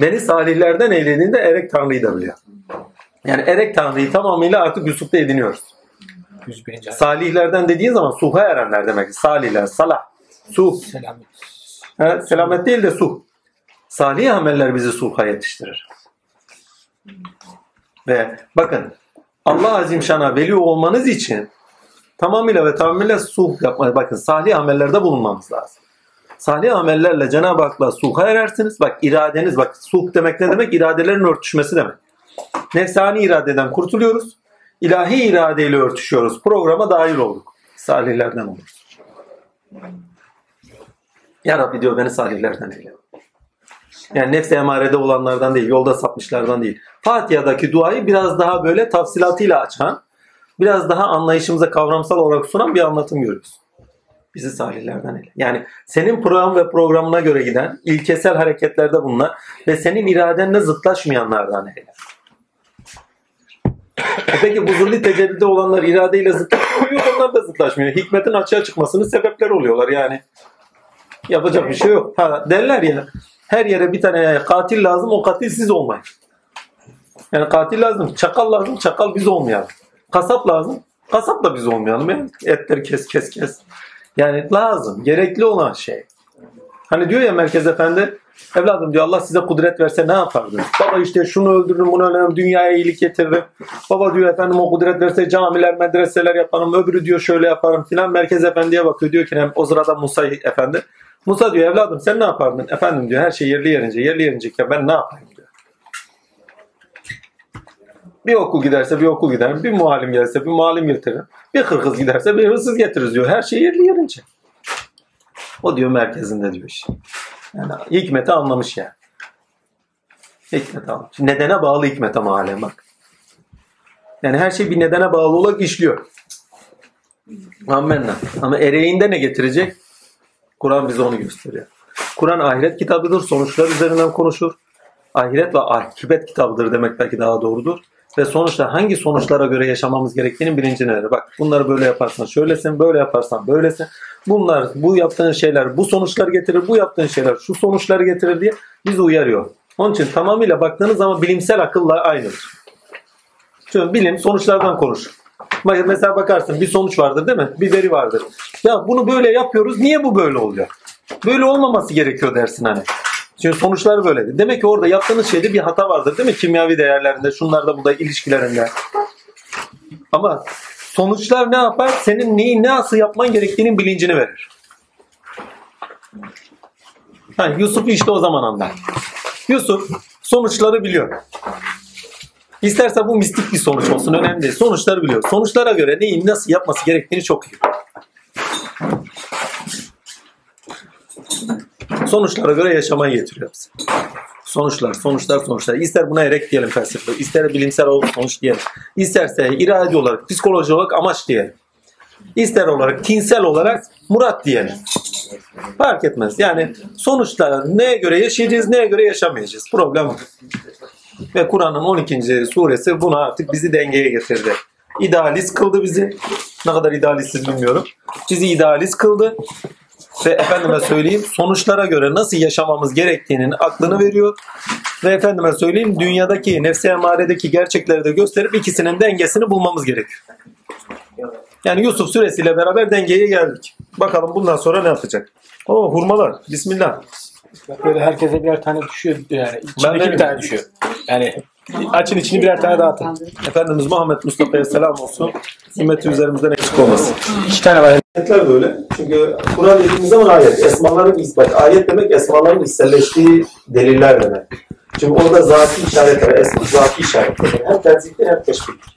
beni salihlerden eylediğinde erek Tanrı'yı da biliyor. Yani erek Tanrı'yı tamamıyla artık Yusuf'ta ediniyoruz. 101. ayet. Salihlerden dediğin zaman suha erenler demek. Salihler, salah, suh. Selamet. Ha, selamet değil de suh. Salih ameller bizi suha yetiştirir. Ve bakın Allah Azimşan'a veli olmanız için tamamıyla ve tamamıyla suh yapmaya bakın salih amellerde bulunmamız lazım. Salih amellerle Cenab-ı Hak'la suha erersiniz. Bak iradeniz bak suh demek ne demek? İradelerin örtüşmesi demek. Nefsani iradeden kurtuluyoruz. İlahi iradeyle örtüşüyoruz. Programa dahil olduk. Salihlerden oluruz. Ya Rabbi diyor beni salihlerden eyle. Yani nefse emarede olanlardan değil, yolda sapmışlardan değil. Fatiha'daki duayı biraz daha böyle tafsilatıyla açan, biraz daha anlayışımıza kavramsal olarak sunan bir anlatım görüyoruz. Bizi salihlerden eyle. Yani senin program ve programına göre giden, ilkesel hareketlerde bulunan ve senin iradenle zıtlaşmayanlardan eyle. E peki bu zulli tecellide olanlar iradeyle zıtlaşmıyor, onlar da zıtlaşmıyor. Hikmetin açığa çıkmasının sebepleri oluyorlar yani. Yapacak bir şey yok. Ha, derler ya her yere bir tane katil lazım o katil siz olmayın. Yani katil lazım, çakal lazım, çakal biz olmayalım. Kasap lazım, kasap da biz olmayalım. Yani etleri kes kes kes. Yani lazım, gerekli olan şey. Hani diyor ya Merkez Efendi, evladım diyor Allah size kudret verse ne yapardınız? Baba işte şunu öldürürüm, bunu öldürürüm, dünyaya iyilik getiririm. Baba diyor efendim o kudret verse camiler, medreseler yaparım, öbürü diyor şöyle yaparım filan. Merkez Efendi'ye bakıyor diyor ki o sırada Musa Efendi. Musa diyor evladım sen ne yapardın? Efendim diyor her şey yerli yerince, yerli yerince ya ben ne yapayım diyor. Bir okul giderse bir okul gider. Bir muallim gelirse bir muallim getirir. Bir hırsız giderse bir hırsız getiririz diyor. Her şey yerli yerince. O diyor merkezinde diyor işte. Yani hikmeti anlamış yani. Hikmet anlamış. Nedene bağlı hikmet ama halen bak. Yani her şey bir nedene bağlı olarak işliyor. Amenna. Ama ereğinde ne getirecek? Kur'an bize onu gösteriyor. Kur'an ahiret kitabıdır. Sonuçlar üzerinden konuşur. Ahiret ve akibet kitabıdır demek belki daha doğrudur. Ve sonuçta hangi sonuçlara göre yaşamamız gerektiğinin bilincine. Bak bunları böyle yaparsan şöylesin, böyle yaparsan böylesin. Bunlar, bu yaptığın şeyler bu sonuçlar getirir, bu yaptığın şeyler şu sonuçları getirir diye bizi uyarıyor. Onun için tamamıyla baktığınız zaman bilimsel akılla aynıdır. Çünkü bilim sonuçlardan konuşur. Mesela bakarsın bir sonuç vardır değil mi? Bir veri vardır. Ya bunu böyle yapıyoruz. Niye bu böyle oluyor? Böyle olmaması gerekiyor dersin hani. Çünkü sonuçlar böyledir. Demek ki orada yaptığınız şeyde bir hata vardır değil mi? Kimyavi değerlerinde, şunlarda, burada ilişkilerinde. Ama sonuçlar ne yapar? Senin neyi nasıl yapman gerektiğinin bilincini verir. Ha, Yusuf işte o zaman anlar. Yusuf sonuçları biliyor. İsterse bu mistik bir sonuç olsun önemli değil. Sonuçları biliyor. Sonuçlara göre neyin nasıl yapması gerektiğini çok iyi. Sonuçlara göre yaşamayı getiriyor bize. Sonuçlar, sonuçlar, sonuçlar. İster buna erek diyelim felsefe, ister bilimsel olarak sonuç diyelim. İsterse iradi olarak, psikoloji olarak amaç diyelim. İster olarak, tinsel olarak murat diyelim. Fark etmez. Yani sonuçlar neye göre yaşayacağız, neye göre yaşamayacağız. Problem. Ve Kur'an'ın 12. suresi bunu artık bizi dengeye getirdi. İdealist kıldı bizi. Ne kadar idealistiz bilmiyorum. Bizi idealist kıldı. Ve efendime söyleyeyim sonuçlara göre nasıl yaşamamız gerektiğinin aklını veriyor. Ve efendime söyleyeyim dünyadaki nefse emaredeki gerçekleri de gösterip ikisinin dengesini bulmamız gerekiyor. Yani Yusuf suresiyle beraber dengeye geldik. Bakalım bundan sonra ne yapacak? Oo hurmalar. Bismillah. Böyle herkese birer tane düşüyor yani. İçindeki Ben- bir tane düşüyor. Yani açın içini birer tane dağıtın. Efendimiz Muhammed Mustafa'ya selam olsun. Ümmeti üzerimizden eksik olmasın. İki tane var. Ayetler de öyle. Çünkü Kur'an dediğimiz zaman ayet. Esmaların ispat. Ayet demek esmaların hisselleştiği deliller demek. Çünkü orada zati işaretler, esma zati işaretler. Hem tenziktir hem teşbihtir.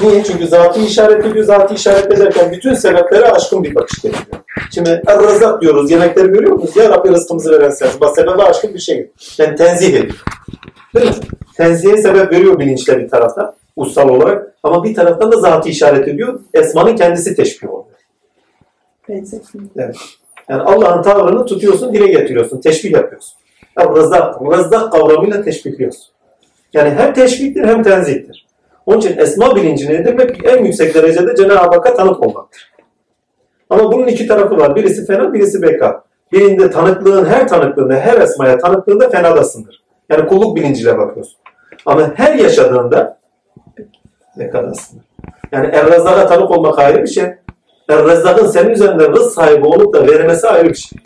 Niye? Çünkü zati işaret ediyor. Zati işaret ederken bütün sebeplere aşkın bir bakış getiriyor. Şimdi Er-Razak diyoruz. Yemekleri görüyor musunuz? Ya Rabbi rızkımızı veren sensin. Bak sebebe aşkın bir şey. Yani tenzih ediyor. Değil mi? Tenzihe sebep veriyor bilinçle bir taraftan. Ussal olarak. Ama bir taraftan da zati işaret ediyor. Esmanın kendisi teşbih oluyor. Evet. Yani Allah'ın tavrını tutuyorsun, dile getiriyorsun, teşbih yapıyorsun. Rızak, rızak kavramıyla teşbihliyorsun. Yani hem teşbihtir hem tenzihtir. Onun için esma bilincini edinmek en yüksek derecede Cenab-ı Hakk'a tanık olmaktır. Ama bunun iki tarafı var. Birisi fena, birisi beka. Birinde tanıklığın, her tanıklığında, her esmaya tanıklığında fenadasındır. Yani kulluk bilinciyle bakıyorsun. Ama her yaşadığında bekadasındır. Yani Er-Rezzak'a tanık olmak ayrı bir şey. Er-Rezzak'ın senin üzerinde rızk sahibi olup da vermesi ayrı bir şey.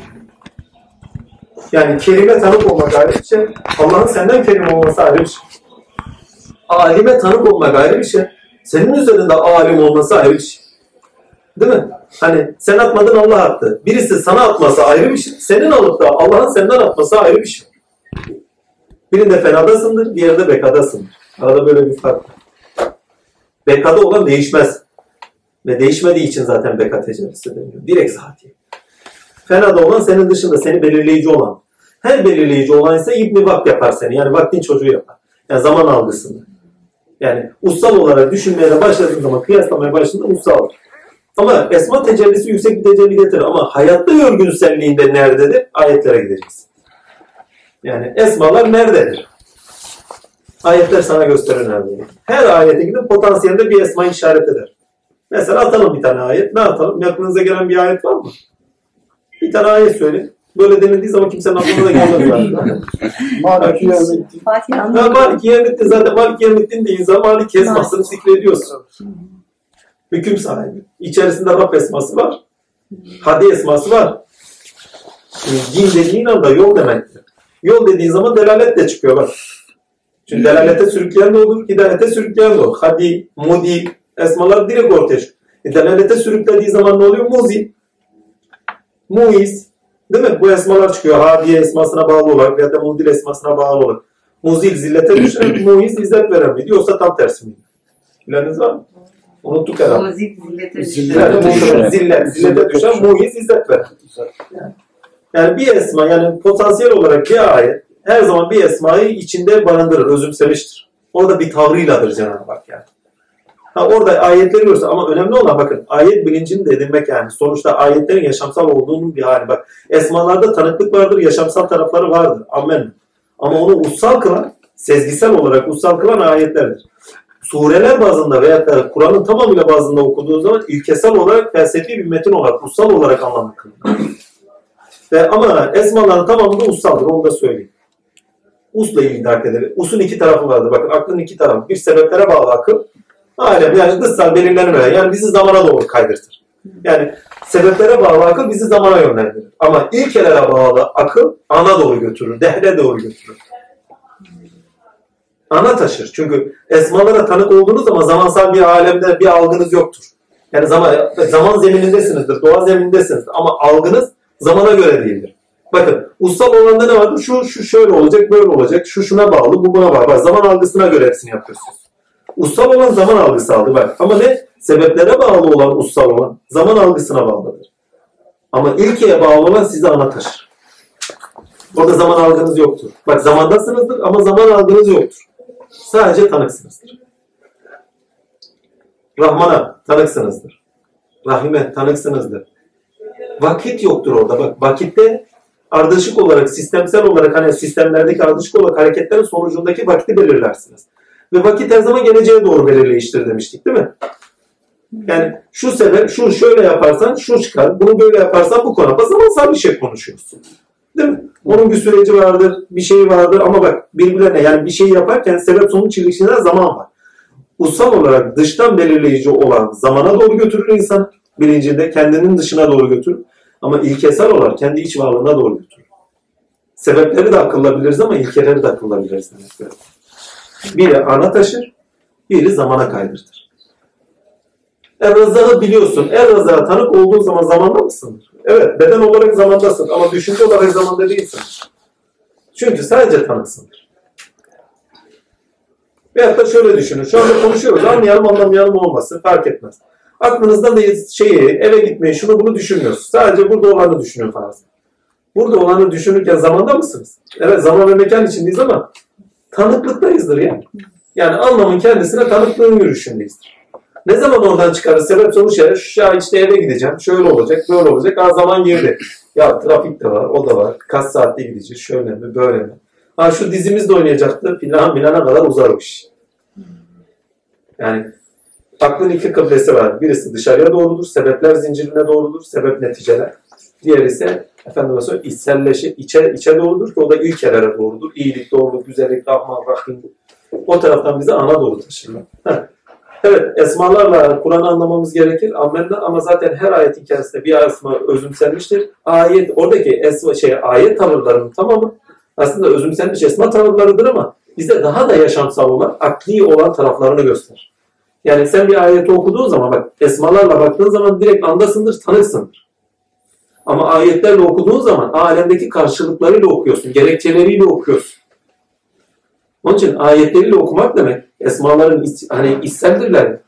Yani kerime tanık olmak ayrı bir şey. Allah'ın senden kerim olması ayrı bir şey. Alime tanık olmak ayrı bir şey. Senin üzerinde alim olması ayrı bir şey. Değil mi? Hani sen atmadın Allah attı. Birisi sana atması ayrı bir şey. Senin alıp da Allah'ın senden atması ayrı bir şey. Birinde fenadasındır, diğerinde bekadasındır. Arada böyle bir fark var. Bekada olan değişmez. Ve değişmediği için zaten beka tecellisi deniyor. Direkt zati. Fenada olan senin dışında seni belirleyici olan. Her belirleyici olan ise İbn-i Vak yapar seni. Yani vaktin çocuğu yapar. Yani zaman algısını. Yani ussal olarak düşünmeye de başladığın zaman, kıyaslamaya başladığında ussal. Ama esma tecellisi yüksek bir tecelli getirir. Ama hayatta örgünselliğinde nerededir? Ayetlere gideceğiz. Yani esmalar nerededir? Ayetler sana gösterir nerededir. Her ayete gidip potansiyelde bir esma işaret eder. Mesela atalım bir tane ayet. Ne atalım? Aklınıza gelen bir ayet var mı? Bir tane ayet söyle. Böyle denildiği zaman kimsenin aklına da gelmez zaten. Maliki yevmiddin. Fatih. Malik Yevmiddin zaten Malik Yevmiddin deyince zaman Malik esmasını zikrediyorsun. Hüküm sahibi. İçerisinde Rab esması var. Hadi esması var. Şimdi din dediğin anda yol demektir. Yol dediğin zaman delalet de çıkıyor bak. Çünkü delalete sürükleyen de olur, hidayete sürükleyen de olur. Hadi, mudi esmalar direkt ortaya çıkıyor. E, delalete sürüklediği zaman ne oluyor? Muzi, muiz, değil mi? Bu esmalar çıkıyor. Hadiye esmasına bağlı olarak veya da mudil esmasına bağlı olarak. Muzil zillete düşen, muiz izzet veren miydi yoksa tam tersi miydi? Bileniniz var mı? Unuttuk herhalde. Muzik zillete Zillete muiz, zillet, zillete düşen, muiz izzet veren. Yani bir esma yani potansiyel olarak bir ayet her zaman bir esmayı içinde barındırır, özümsemiştir. Orada bir tavrıyladır Cenab-ı Hak yani. Ha orada ayetleri görürse ama önemli olan bakın ayet bilincini de edinmek yani. Sonuçta ayetlerin yaşamsal olduğunun bir hali bak. Esmalarda tanıklık vardır, yaşamsal tarafları vardır. Amen. Ama onu ussal kılan, sezgisel olarak ussal kılan ayetlerdir. Sureler bazında veya da Kur'an'ın tamamıyla bazında okuduğu zaman ilkesel olarak felsefi bir metin olarak, ussal olarak anlamlı. Ve ama esmaların tamamı da ussaldır, onu da söyleyeyim. Usla ilgili idrak edilir. Us'un iki tarafı vardır. Bakın aklın iki tarafı. Bir sebeplere bağlı akıl. Alem yani dışsal belirlenmeler. Yani bizi zamana doğru kaydırtır. Yani sebeplere bağlı akıl bizi zamana yönlendirir. Ama ilkelere bağlı akıl ana doğru götürür. Dehre doğru götürür. Ana taşır. Çünkü esmalara tanık olduğunuz zaman zamansal bir alemde bir algınız yoktur. Yani zaman, zaman zeminindesinizdir, doğa zeminindesinizdir. Ama algınız zamana göre değildir. Bakın ussal olanda ne vardır? Şu, şu şöyle olacak, böyle olacak. Şu şuna bağlı, bu buna bağlı. Zaman algısına göre hepsini yapıyorsunuz. Ussal olan zaman algısı aldı bak. Ama ne? Sebeplere bağlı olan ussal olan zaman algısına bağlıdır. Ama ilkeye bağlı olan sizi ana taşır. Orada zaman algınız yoktur. Bak zamandasınızdır ama zaman algınız yoktur. Sadece tanıksınızdır. Rahman'a tanıksınızdır. Rahime tanıksınızdır. Vakit yoktur orada. Bak vakitte ardışık olarak, sistemsel olarak hani sistemlerdeki ardışık olarak hareketlerin sonucundaki vakti belirlersiniz. Ve vakit her zaman geleceğe doğru belirleyiştir demiştik değil mi? Yani şu sebep, şu şöyle yaparsan şu çıkar, bunu böyle yaparsan bu konu. Zamansal bir şey konuşuyorsun. Değil mi? Onun bir süreci vardır, bir şey vardır ama bak birbirlerine yani bir şey yaparken sebep sonuç ilişkisinde zaman var. Ussal olarak dıştan belirleyici olan zamana doğru götürür insan bilincinde, kendinin dışına doğru götürür. Ama ilkesel olarak kendi iç varlığına doğru götürür. Sebepleri de akılla biliriz ama ilkeleri de akılla biliriz. Biri ana taşır, biri zamana kaydırtır. Er biliyorsun. Er tanık olduğun zaman zamanda mısındır? Evet, beden olarak zamandasın ama düşünce olarak zamanda değilsin. Çünkü sadece tanıksındır. Veyahut da şöyle düşünün. Şu anda konuşuyoruz. Anlayalım anlamayalım olmasın. Fark etmez. Aklınızda da şeyi, eve gitmeyi, şunu bunu düşünmüyorsunuz. Sadece burada olanı düşünün farz. Burada olanı düşünürken zamanda mısınız? Evet zaman ve mekan içindeyiz ama tanıklıktayızdır yani. Yani anlamın kendisine tanıklığın yürüyüşündeyizdir. Ne zaman oradan çıkarız? Sebep sonuç ya, ya işte eve gideceğim, şöyle olacak, böyle olacak. Ha zaman girdi. Ya trafik de var, o da var. Kaç saatte gideceğiz, şöyle mi, böyle mi? Ha şu dizimiz de oynayacaktı, filan milana kadar uzar o iş. Yani aklın iki kıblesi var. Birisi dışarıya doğrudur, sebepler zincirine doğrudur, sebep neticeler. Diğeri ise efendim söyleyeyim içselleşi, içe, içe doğrudur ki o da ilkelere doğrudur. İyilik, doğruluk, güzellik, rahman, rahim. O taraftan bizi ana doğru taşırlar. Evet, esmalarla Kur'an'ı anlamamız gerekir. Amenna ama zaten her ayetin kendisinde bir esma özümsenmiştir. Ayet, oradaki esma, şey, ayet tavırlarının tamamı aslında özümsenmiş esma tavırlarıdır ama bize daha da yaşamsal olan, akli olan taraflarını gösterir. Yani sen bir ayeti okuduğun zaman bak esmalarla baktığın zaman direkt andasındır, tanıksındır. Ama ayetlerle okuduğun zaman alemdeki karşılıklarıyla okuyorsun, gerekçeleriyle okuyorsun. Onun için ayetleriyle okumak demek esmaların hani isseldirler.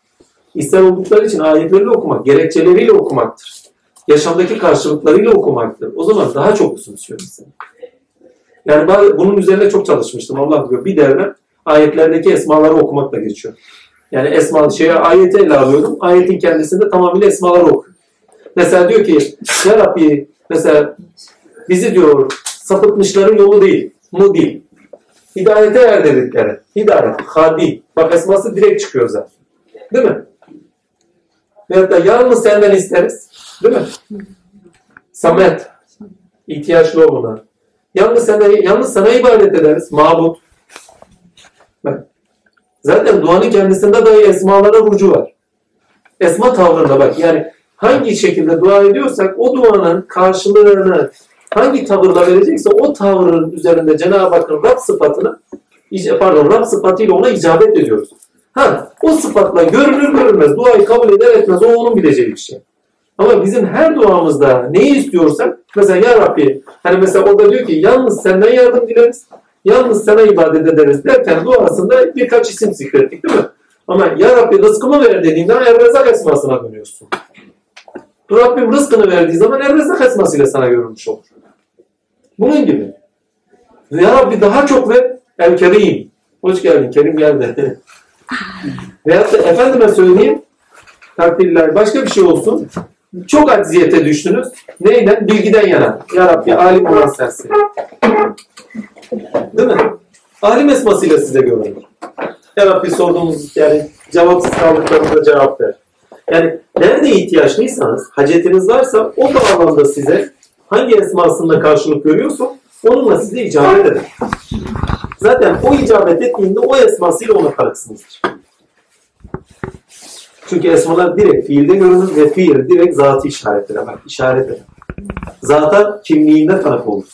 İssel oldukları için ayetleriyle okumak, gerekçeleriyle okumaktır. Yaşamdaki karşılıklarıyla okumaktır. O zaman daha çok özümsüyor insan. Yani ben bunun üzerine çok çalışmıştım. Allah biliyor. Bir devre ayetlerdeki esmaları okumakla geçiyor. Yani esma şeye ayeti ele alıyorum. Ayetin kendisinde tamamıyla esmaları okuyor. Mesela diyor ki Ya Rabbi mesela bizi diyor sapıtmışların yolu değil. Mu değil. Hidayete erdedikleri. Hidayet. Hadi. Bak esması direkt çıkıyor zaten. Değil mi? Veyahut da yalnız senden isteriz. Değil mi? Samet. ihtiyaçlı oluna. Yalnız sana, yalnız sana ibadet ederiz. Mabut. Bak. Zaten duanın kendisinde dahi esmalara vurucu var. Esma tavrında bak. Yani hangi şekilde dua ediyorsak o duanın karşılığını hangi tavırla verecekse o tavrın üzerinde Cenab-ı Hakk'ın Rab sıfatını pardon Rab sıfatıyla ona icabet ediyoruz. Ha, o sıfatla görünür görünmez duayı kabul eder etmez o onun bileceği bir şey. Ama bizim her duamızda neyi istiyorsak mesela ya Rabbi hani mesela orada diyor ki yalnız senden yardım dileriz. Yalnız sana ibadet ederiz derken duasında birkaç isim zikrettik değil mi? Ama Ya Rabbi rızkımı ver dediğinde Errezzak esmasına dönüyorsun. Rabbim rızkını verdiği zaman Errezzak esmasıyla sana görülmüş olur. Bunun gibi. Ya Rabbi daha çok ver El Kerim. Hoş geldin Kerim geldi. Veyahut da efendime söyleyeyim takdirler başka bir şey olsun. Çok acziyete düştünüz. Neyden? Bilgiden yana. Ya Rabbi alim olan sensin. Değil mi? Alim esmasıyla size görünür. Ya Rabbi sorduğumuz yani cevapsız kaldıklarınızda cevap ver. Yani nerede ihtiyaçlıysanız, hacetiniz varsa o bağlamda size hangi esmasında karşılık görüyorsa onunla size icabet eder. Zaten o icabet ettiğinde o esmasıyla ona karıksınızdır. Çünkü esmalar direkt fiilde görünür ve fiil direkt zatı işaret eder. Bak işaret eder. Zata kimliğinde tanık olur.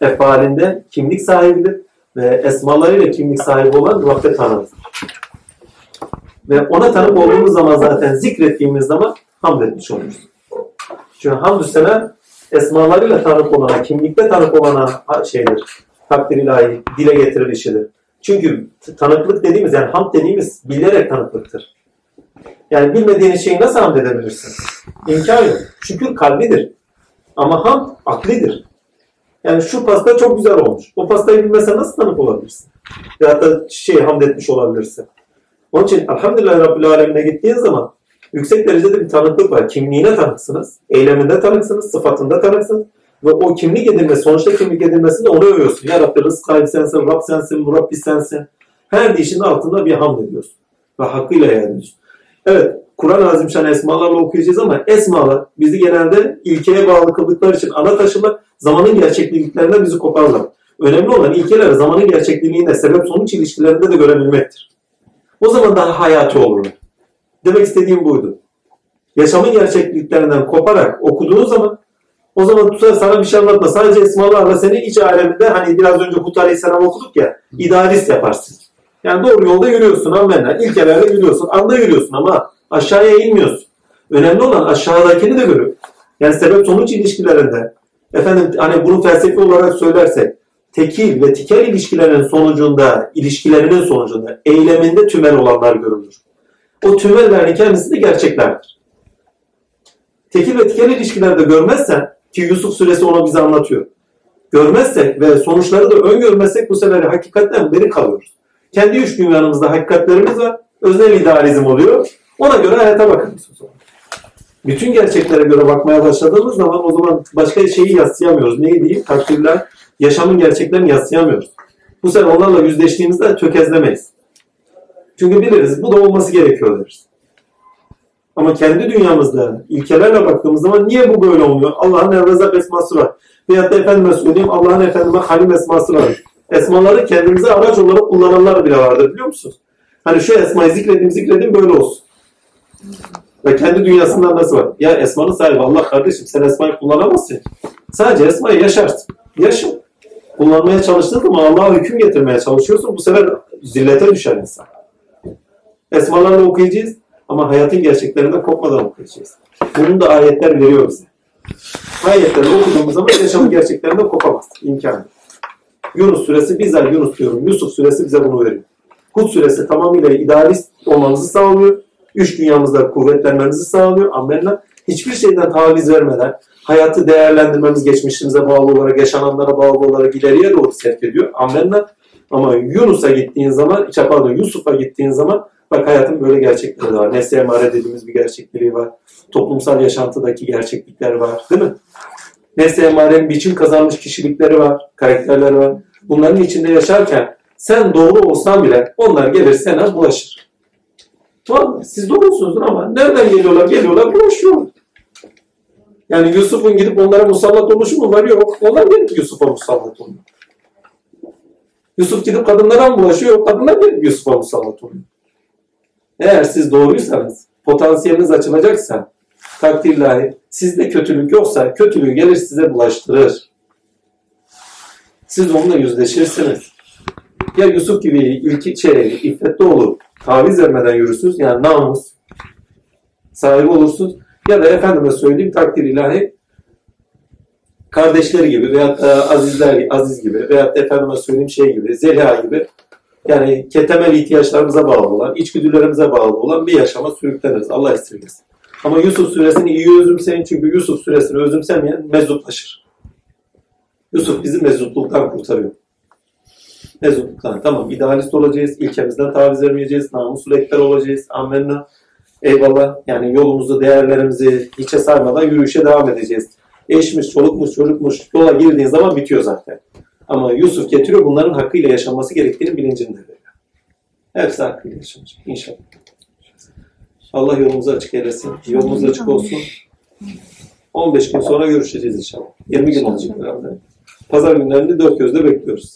Efalinde kimlik sahibidir ve esmalarıyla kimlik sahibi olan Rabbe tanırız. Ve ona tanık olduğumuz zaman zaten zikrettiğimiz zaman hamd etmiş oluruz. Çünkü hamdü sena esmalarıyla tanık olana, kimlikte tanık olana şeydir. Takdir ilahi, dile getirilişidir. Çünkü tanıklık dediğimiz yani hamd dediğimiz bilerek tanıklıktır. Yani bilmediğiniz şeyi nasıl hamd edebilirsin? İmkan yok. Şükür kalbidir. Ama hamd aklidir. Yani şu pasta çok güzel olmuş. O pastayı bilmesen nasıl tanık olabilirsin? Ya da şey hamd etmiş olabilirsin. Onun için Elhamdülillah Rabbil Alemine gittiğin zaman yüksek derecede bir tanıklık var. Kimliğine tanıksınız, eyleminde tanıksınız, sıfatında tanıksınız. Ve o kimlik edilmesi, sonuçta kimlik edilmesinde onu övüyorsun. Ya Rabbi rızk sahibi sensin, Rab sensin, Murabbi sensin. Her işin altında bir hamd ediyorsun. Ve hakkıyla ediyorsun. Evet, Kur'an-ı Azimşan esmalarla okuyacağız ama esmalar bizi genelde ilkeye bağlı kıldıkları için ana taşıma zamanın gerçekliklerinden bizi koparlar. Önemli olan ilkeler zamanın gerçekliğinde sebep sonuç ilişkilerinde de görebilmektir. O zaman daha hayati olur. Demek istediğim buydu. Yaşamın gerçekliklerinden koparak okuduğun zaman o zaman tutar sana bir şey anlatma. Sadece esmalarla seni iç aleminde hani biraz önce Hud Aleyhisselam okuduk ya idealist yaparsın. Yani doğru yolda yürüyorsun amenna. İlkelerle yürüyorsun. Anda yürüyorsun ama aşağıya inmiyorsun. Önemli olan aşağıdakini de görüp yani sebep sonuç ilişkilerinde efendim hani bunu felsefi olarak söylersek tekil ve tikel ilişkilerin sonucunda, ilişkilerinin sonucunda, eyleminde tümel olanlar görülür. O tümellerin kendisi de gerçeklerdir. Tekil ve tikel ilişkilerde görmezsen, ki Yusuf suresi onu bize anlatıyor. Görmezsek ve sonuçları da öngörmezsek bu sefer hakikatten beri kalıyoruz. Kendi üç dünyanımızda hakikatlerimiz var. Öznel idealizm oluyor. Ona göre hayata bakıyoruz o zaman. Bütün gerçeklere göre bakmaya başladığımız zaman o zaman başka şeyi yatsıyamıyoruz. Neyi diyeyim? Takdirler, yaşamın gerçeklerini yatsıyamıyoruz. Bu sefer onlarla yüzleştiğimizde tökezlemeyiz. Çünkü biliriz bu da olması gerekiyor deriz. Ama kendi dünyamızda ilkelerle baktığımız zaman niye bu böyle olmuyor? Allah'ın Evrazak esması var. Veyahut da efendime söyleyeyim Allah'ın efendime Halim esması var. Esmaları kendimize araç olarak kullananlar bile vardır biliyor musunuz? Hani şu esmayı zikredim zikredim böyle olsun. Ve kendi dünyasından nasıl var? Ya esmanın sahibi Allah kardeşim sen esmayı kullanamazsın. Sadece esmayı yaşarsın. Yaşa. Kullanmaya çalıştığın zaman Allah'a hüküm getirmeye çalışıyorsun. Bu sefer zillete düşer insan. Esmalarla okuyacağız ama hayatın gerçeklerinden kopmadan okuyacağız. Bunun da ayetler veriyor bize. Ayetleri okuduğumuz zaman yaşamın gerçeklerinden kopamaz. İmkan. Yunus suresi bizzat Yunus diyorum. Yusuf suresi bize bunu veriyor. Hud suresi tamamıyla idealist olmanızı sağlıyor. Üç dünyamızda kuvvetlenmemizi sağlıyor. Amenna. Hiçbir şeyden taviz vermeden hayatı değerlendirmemiz geçmişimize bağlı olarak, yaşananlara bağlı olarak ileriye doğru sevk ediyor. Amenna. Ama Yunus'a gittiğin zaman, pardon Yusuf'a gittiğin zaman bak hayatın böyle gerçekleri var. Nesli emare dediğimiz bir gerçekliği var. Toplumsal yaşantıdaki gerçeklikler var. Değil mi? Nesli emarenin biçim kazanmış kişilikleri var, karakterleri var. Bunların içinde yaşarken sen doğru olsan bile onlar gelir sana bulaşır. Tamam Siz doğrusunuzdur ama nereden geliyorlar? Geliyorlar bulaşıyorlar. Yani Yusuf'un gidip onlara musallat oluşu mu var? Yok. Onlar gelip Yusuf'a musallat oluyor. Yusuf gidip kadınlara mı bulaşıyor? Kadınlar gelip Yusuf'a musallat oluyor. Eğer siz doğruysanız, potansiyeliniz açılacaksa, takdirlahi, sizde kötülük yoksa kötülüğü gelir size bulaştırır. Siz onunla yüzleşirsiniz. Ya Yusuf gibi ilki şey, iffetli olur, taviz vermeden yürürsünüz. Yani namus sahibi olursunuz. Ya da efendime söyleyeyim takdir ilahi kardeşleri gibi veya e, azizler aziz gibi veya efendime söyleyeyim şey gibi Zeliha gibi yani temel ihtiyaçlarımıza bağlı olan, içgüdülerimize bağlı olan bir yaşama sürükleniriz. Allah esirgesin. Ama Yusuf suresini iyi özümseyin çünkü Yusuf suresini özümsemeyen mezutlaşır. Yusuf bizi mezutluktan kurtarıyor. Mezutluktan. Tamam idealist olacağız, ilkemizden taviz vermeyeceğiz, namuslu ekber olacağız. Amenna. Eyvallah. Yani yolumuzu, değerlerimizi hiçe saymadan yürüyüşe devam edeceğiz. Eşmiş, çolukmuş, çocukmuş yola girdiğin zaman bitiyor zaten. Ama Yusuf getiriyor bunların hakkıyla yaşanması gerektiğini bilincinde. Hepsi hakkıyla yaşanacak inşallah. Allah yolumuzu açık eylesin. Yolumuz açık olsun. 15 gün sonra görüşeceğiz inşallah. 20 gün olacak herhalde. Pazar günlerinde dört gözle bekliyoruz.